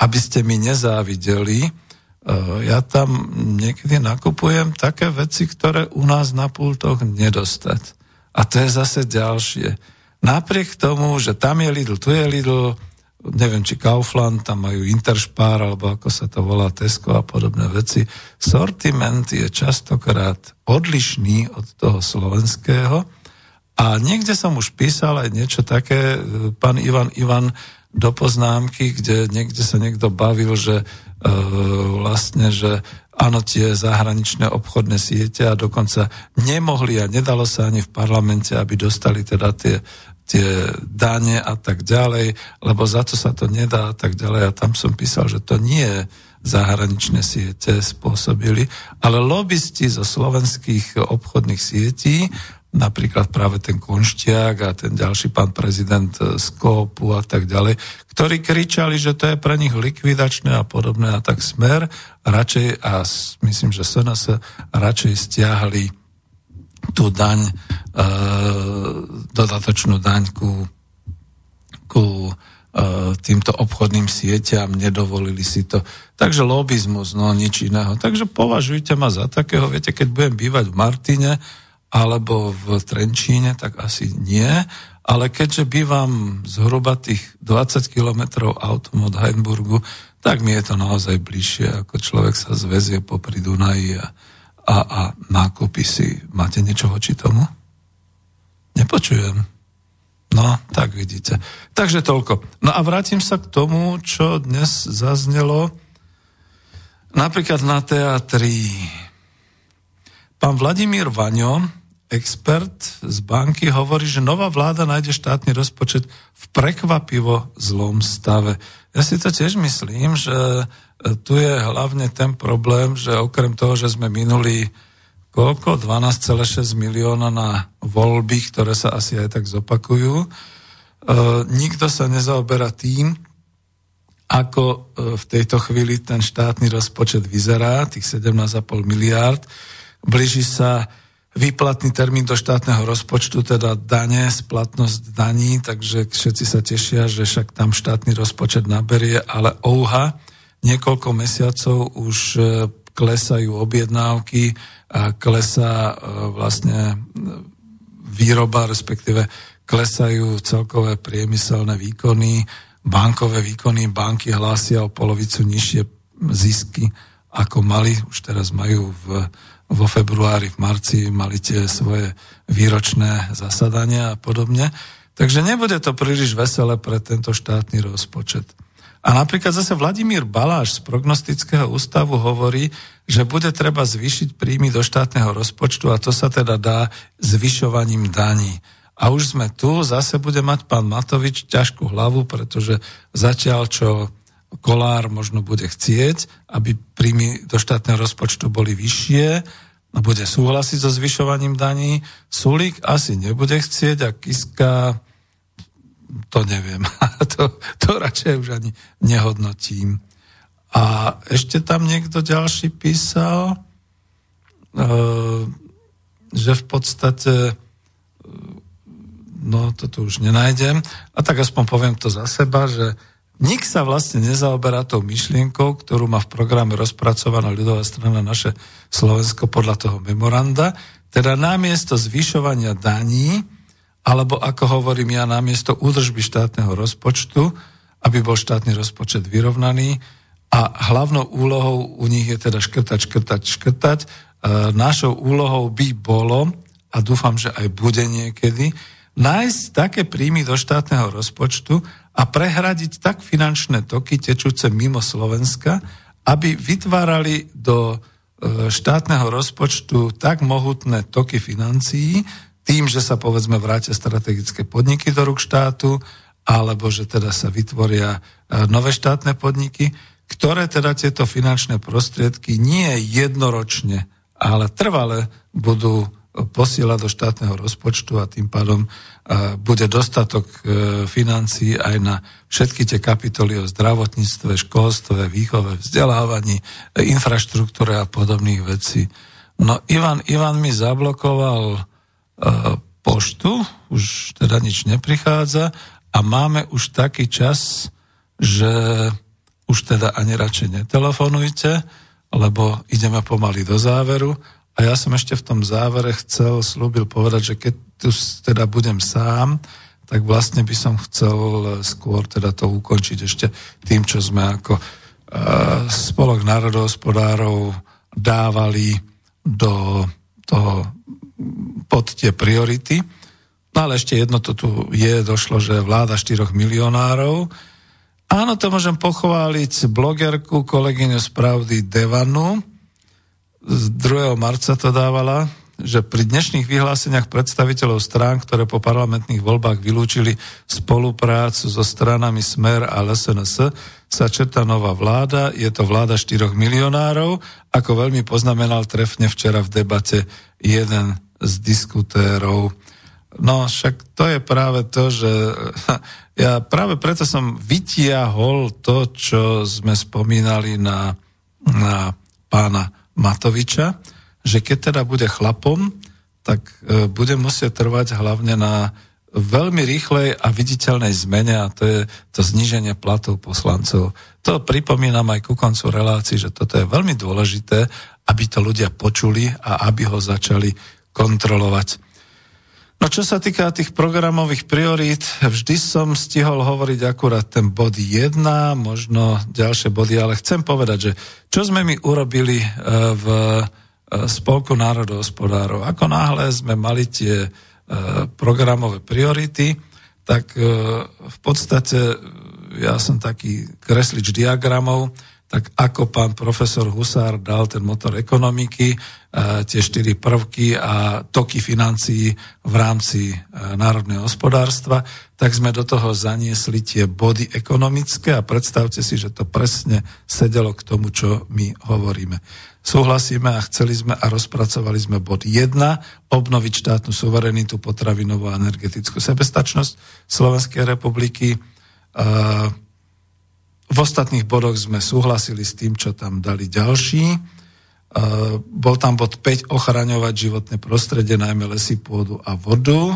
aby ste mi nezávideli, e, ja tam niekedy nakupujem také veci, ktoré u nás na pultoch nedostať. A to je zase ďalšie. Napriek tomu, že tam je Lidl, tu je Lidl, neviem, či Kaufland, tam majú Interspar, alebo ako sa to volá, Tesco a podobné veci. Sortiment je častokrát odlišný od toho slovenského a niekde som už písal aj niečo také, pán Ivan Ivan do poznámky, kde niekde sa niekto bavil, že e, vlastne, že áno, tie zahraničné obchodné siete a dokonca nemohli a nedalo sa ani v parlamente, aby dostali teda tie tie dane a tak ďalej, lebo za to sa to nedá a tak ďalej. A tam som písal, že to nie zahraničné siete spôsobili, ale lobbysti zo slovenských obchodných sietí, napríklad práve ten Konštiak a ten ďalší pán prezident z Kópu a tak ďalej, ktorí kričali, že to je pre nich likvidačné a podobné a tak smer radšej, a myslím, že SNS radšej stiahli tú daň, e, dodatočnú daň ku, ku týmto obchodným sieťam, nedovolili si to. Takže lobizmus, no nič iného. Takže považujte ma za takého, viete, keď budem bývať v Martine alebo v Trenčíne, tak asi nie, ale keďže bývam zhruba tých 20 kilometrov autom od Heinburgu, tak mi je to naozaj bližšie, ako človek sa zväzie popri Dunaji a, a, a nákupy si. Máte niečo voči tomu? Nepočujem. No, tak vidíte. Takže toľko. No a vrátim sa k tomu, čo dnes zaznelo napríklad na teatri. Pán Vladimír Vaňo, expert z banky, hovorí, že nová vláda nájde štátny rozpočet v prekvapivo zlom stave. Ja si to tiež myslím, že tu je hlavne ten problém, že okrem toho, že sme minuli koľko? 12,6 milióna na voľby, ktoré sa asi aj tak zopakujú. E, nikto sa nezaoberá tým, ako e, v tejto chvíli ten štátny rozpočet vyzerá, tých 17,5 miliárd. Blíži sa výplatný termín do štátneho rozpočtu, teda dane, splatnosť daní, takže všetci sa tešia, že však tam štátny rozpočet naberie, ale ouha, niekoľko mesiacov už e, klesajú objednávky, a klesá e, vlastne výroba, respektíve klesajú celkové priemyselné výkony, bankové výkony, banky hlásia o polovicu nižšie zisky, ako mali, už teraz majú v, vo februári, v marci, mali tie svoje výročné zasadania a podobne. Takže nebude to príliš veselé pre tento štátny rozpočet. A napríklad zase Vladimír Baláš z prognostického ústavu hovorí, že bude treba zvýšiť príjmy do štátneho rozpočtu a to sa teda dá zvyšovaním daní. A už sme tu, zase bude mať pán Matovič ťažkú hlavu, pretože zatiaľ, čo Kolár možno bude chcieť, aby príjmy do štátneho rozpočtu boli vyššie, a bude súhlasiť so zvyšovaním daní. Sulík asi nebude chcieť a Kiska to neviem. to, to radšej už ani nehodnotím. A ešte tam niekto ďalší písal, e, že v podstate e, no toto už nenájdem. A tak aspoň poviem to za seba, že nik sa vlastne nezaoberá tou myšlienkou, ktorú má v programe rozpracovaná ľudová strana naše Slovensko podľa toho memoranda, teda namiesto zvyšovania daní, alebo ako hovorím ja, namiesto údržby štátneho rozpočtu, aby bol štátny rozpočet vyrovnaný a hlavnou úlohou u nich je teda škrtať, škrtať, škrtať. E, našou úlohou by bolo, a dúfam, že aj bude niekedy, nájsť také príjmy do štátneho rozpočtu a prehradiť tak finančné toky tečúce mimo Slovenska, aby vytvárali do e, štátneho rozpočtu tak mohutné toky financií, tým, že sa povedzme vrátia strategické podniky do rúk štátu, alebo že teda sa vytvoria e, nové štátne podniky, ktoré teda tieto finančné prostriedky nie jednoročne, ale trvale budú posielať do štátneho rozpočtu a tým pádom e, bude dostatok e, financií aj na všetky tie kapitoly o zdravotníctve, školstve, výchove, vzdelávaní, infraštruktúre a podobných vecí. No Ivan, Ivan mi zablokoval E, poštu, už teda nič neprichádza a máme už taký čas, že už teda ani radšej netelefonujte, lebo ideme pomaly do záveru. A ja som ešte v tom závere chcel, slúbil povedať, že keď tu teda budem sám, tak vlastne by som chcel skôr teda to ukončiť ešte tým, čo sme ako uh, spolok národohospodárov dávali do toho pod tie priority. No ale ešte jedno to tu je, došlo, že vláda 4 milionárov. Áno, to môžem pochváliť blogerku, kolegyňu z Pravdy Devanu. Z 2. marca to dávala že pri dnešných vyhláseniach predstaviteľov strán, ktoré po parlamentných voľbách vylúčili spoluprácu so stranami Smer a LSNS, sa četá nová vláda. Je to vláda 4 milionárov, ako veľmi poznamenal trefne včera v debate jeden z diskutérov. No však to je práve to, že ja práve preto som vytiahol to, čo sme spomínali na, na pána Matoviča, že keď teda bude chlapom, tak e, bude musieť trvať hlavne na veľmi rýchlej a viditeľnej zmene a to je to zníženie platov poslancov. To pripomínam aj ku koncu relácii, že toto je veľmi dôležité, aby to ľudia počuli a aby ho začali kontrolovať. No čo sa týka tých programových priorít, vždy som stihol hovoriť akurát ten bod 1, možno ďalšie body, ale chcem povedať, že čo sme my urobili e, v e, Spolku národohospodárov. Ako náhle sme mali tie E, programové priority, tak v podstate ja som taký kreslič diagramov, tak ako pán profesor Husár dal ten motor ekonomiky, e, tie štyri prvky a toky financií v rámci národného hospodárstva, tak sme do toho zaniesli tie body ekonomické a predstavte si, že to presne sedelo k tomu, čo my hovoríme súhlasíme a chceli sme a rozpracovali sme bod 1, obnoviť štátnu suverenitu, potravinovú a energetickú sebestačnosť Slovenskej republiky. V ostatných bodoch sme súhlasili s tým, čo tam dali ďalší. Bol tam bod 5, ochraňovať životné prostredie, najmä lesy, pôdu a vodu.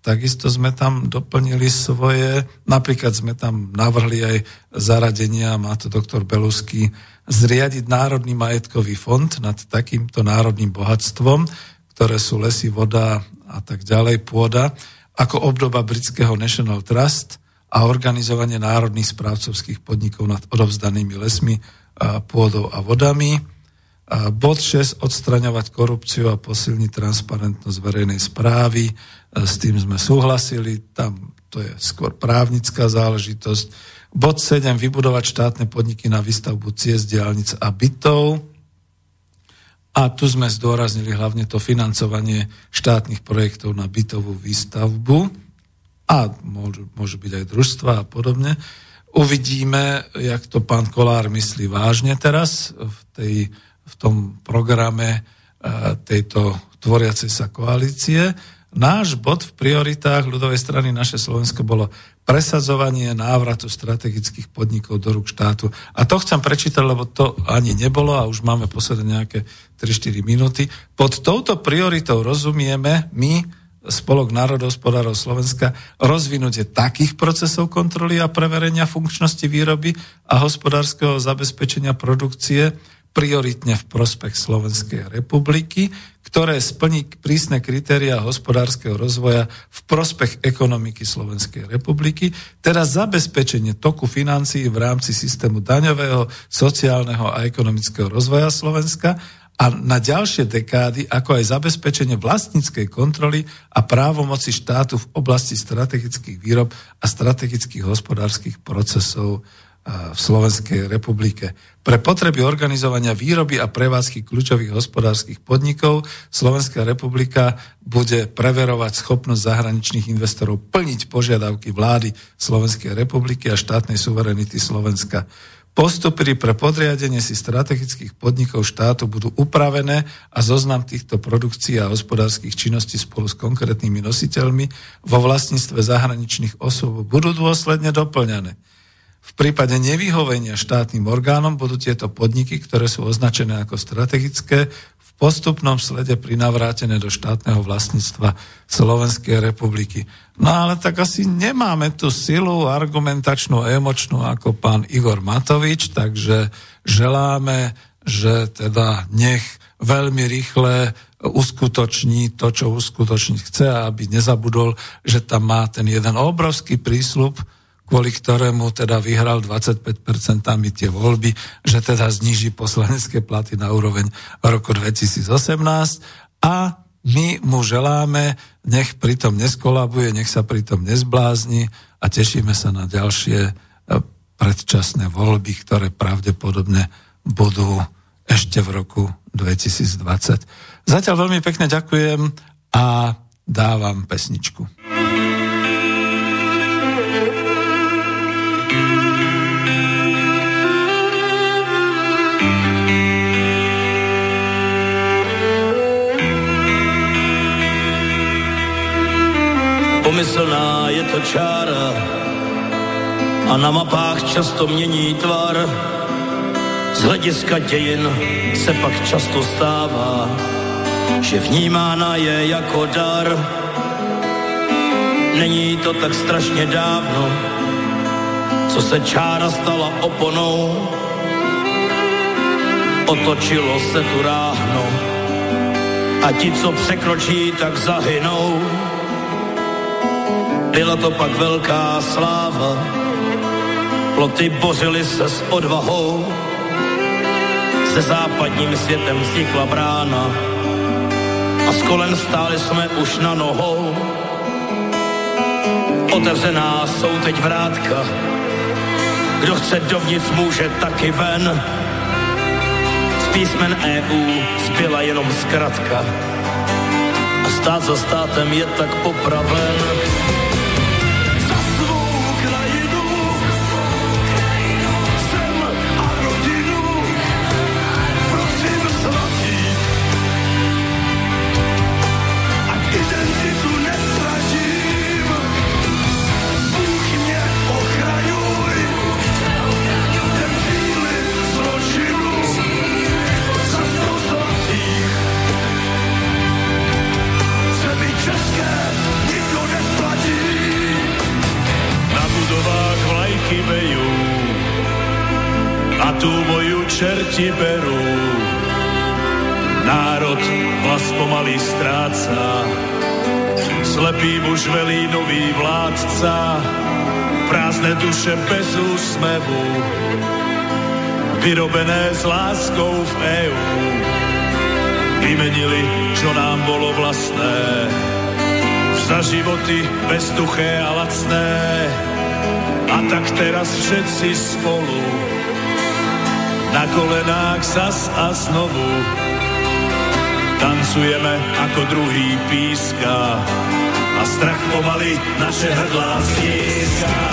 Takisto sme tam doplnili svoje, napríklad sme tam navrhli aj zaradenia, má to doktor Belusky, zriadiť Národný majetkový fond nad takýmto národným bohatstvom, ktoré sú lesy, voda a tak ďalej, pôda, ako obdoba britského National Trust a organizovanie národných správcovských podnikov nad odovzdanými lesmi, pôdou a vodami. Bod 6. Odstraňovať korupciu a posilniť transparentnosť verejnej správy s tým sme súhlasili, tam to je skôr právnická záležitosť. Bod 7. Vybudovať štátne podniky na výstavbu ciest, diálnic a bytov. A tu sme zdôraznili hlavne to financovanie štátnych projektov na bytovú výstavbu a môžu, môžu byť aj družstva a podobne. Uvidíme, jak to pán Kolár myslí vážne teraz v, tej, v tom programe e, tejto tvoriacej sa koalície. Náš bod v prioritách ľudovej strany naše Slovensko bolo presadzovanie návratu strategických podnikov do rúk štátu. A to chcem prečítať, lebo to ani nebolo a už máme posledné nejaké 3-4 minúty. Pod touto prioritou rozumieme my, Spolok národohospodárov Slovenska, rozvinutie takých procesov kontroly a preverenia funkčnosti výroby a hospodárskeho zabezpečenia produkcie, prioritne v prospech Slovenskej republiky, ktoré splní prísne kritéria hospodárskeho rozvoja v prospech ekonomiky Slovenskej republiky, teda zabezpečenie toku financií v rámci systému daňového, sociálneho a ekonomického rozvoja Slovenska a na ďalšie dekády, ako aj zabezpečenie vlastníckej kontroly a právomoci štátu v oblasti strategických výrob a strategických hospodárskych procesov v Slovenskej republike. Pre potreby organizovania výroby a prevádzky kľúčových hospodárskych podnikov Slovenská republika bude preverovať schopnosť zahraničných investorov plniť požiadavky vlády Slovenskej republiky a štátnej suverenity Slovenska. Postupy pre podriadenie si strategických podnikov štátu budú upravené a zoznam týchto produkcií a hospodárskych činností spolu s konkrétnymi nositeľmi vo vlastníctve zahraničných osôb budú dôsledne doplňané. V prípade nevyhovenia štátnym orgánom budú tieto podniky, ktoré sú označené ako strategické, v postupnom slede prinavrátené do štátneho vlastníctva Slovenskej republiky. No ale tak asi nemáme tú silu argumentačnú emočnú ako pán Igor Matovič, takže želáme, že teda nech veľmi rýchle uskutoční to, čo uskutočniť chce, aby nezabudol, že tam má ten jeden obrovský prísľub, kvôli ktorému teda vyhral 25% tie voľby, že teda zniží poslanecké platy na úroveň roku 2018 a my mu želáme, nech pritom neskolabuje, nech sa pritom nezblázni a tešíme sa na ďalšie e, predčasné voľby, ktoré pravdepodobne budú ešte v roku 2020. Zatiaľ veľmi pekne ďakujem a dávam pesničku. Pomyslná je to čára a na mapách často mění tvar. Z hlediska dějin se pak často stává, že vnímána je jako dar. Není to tak strašně dávno, co se čára stala oponou. Otočilo se tu ráhno a ti, co překročí, tak zahynou. Byla to pak velká sláva, ploty bořily se s odvahou, se západním světem vznikla brána a s kolem stáli jsme už na nohou. Otevřená jsou teď vrátka, kdo chce dovnitř může taky ven. Z písmen EU zbyla jenom zkratka a stát za státem je tak popraven. Čerti berú. Národ vás pomaly stráca, slepý muž velí nový vládca, prázdne duše bez úsmevu, vyrobené s láskou v EU. Vymenili, čo nám bolo vlastné, za životy bezduché a lacné. A tak teraz všetci spolu na kolenách zas a znovu tancujeme ako druhý píska a strach pomaly naše hrdlá stíska.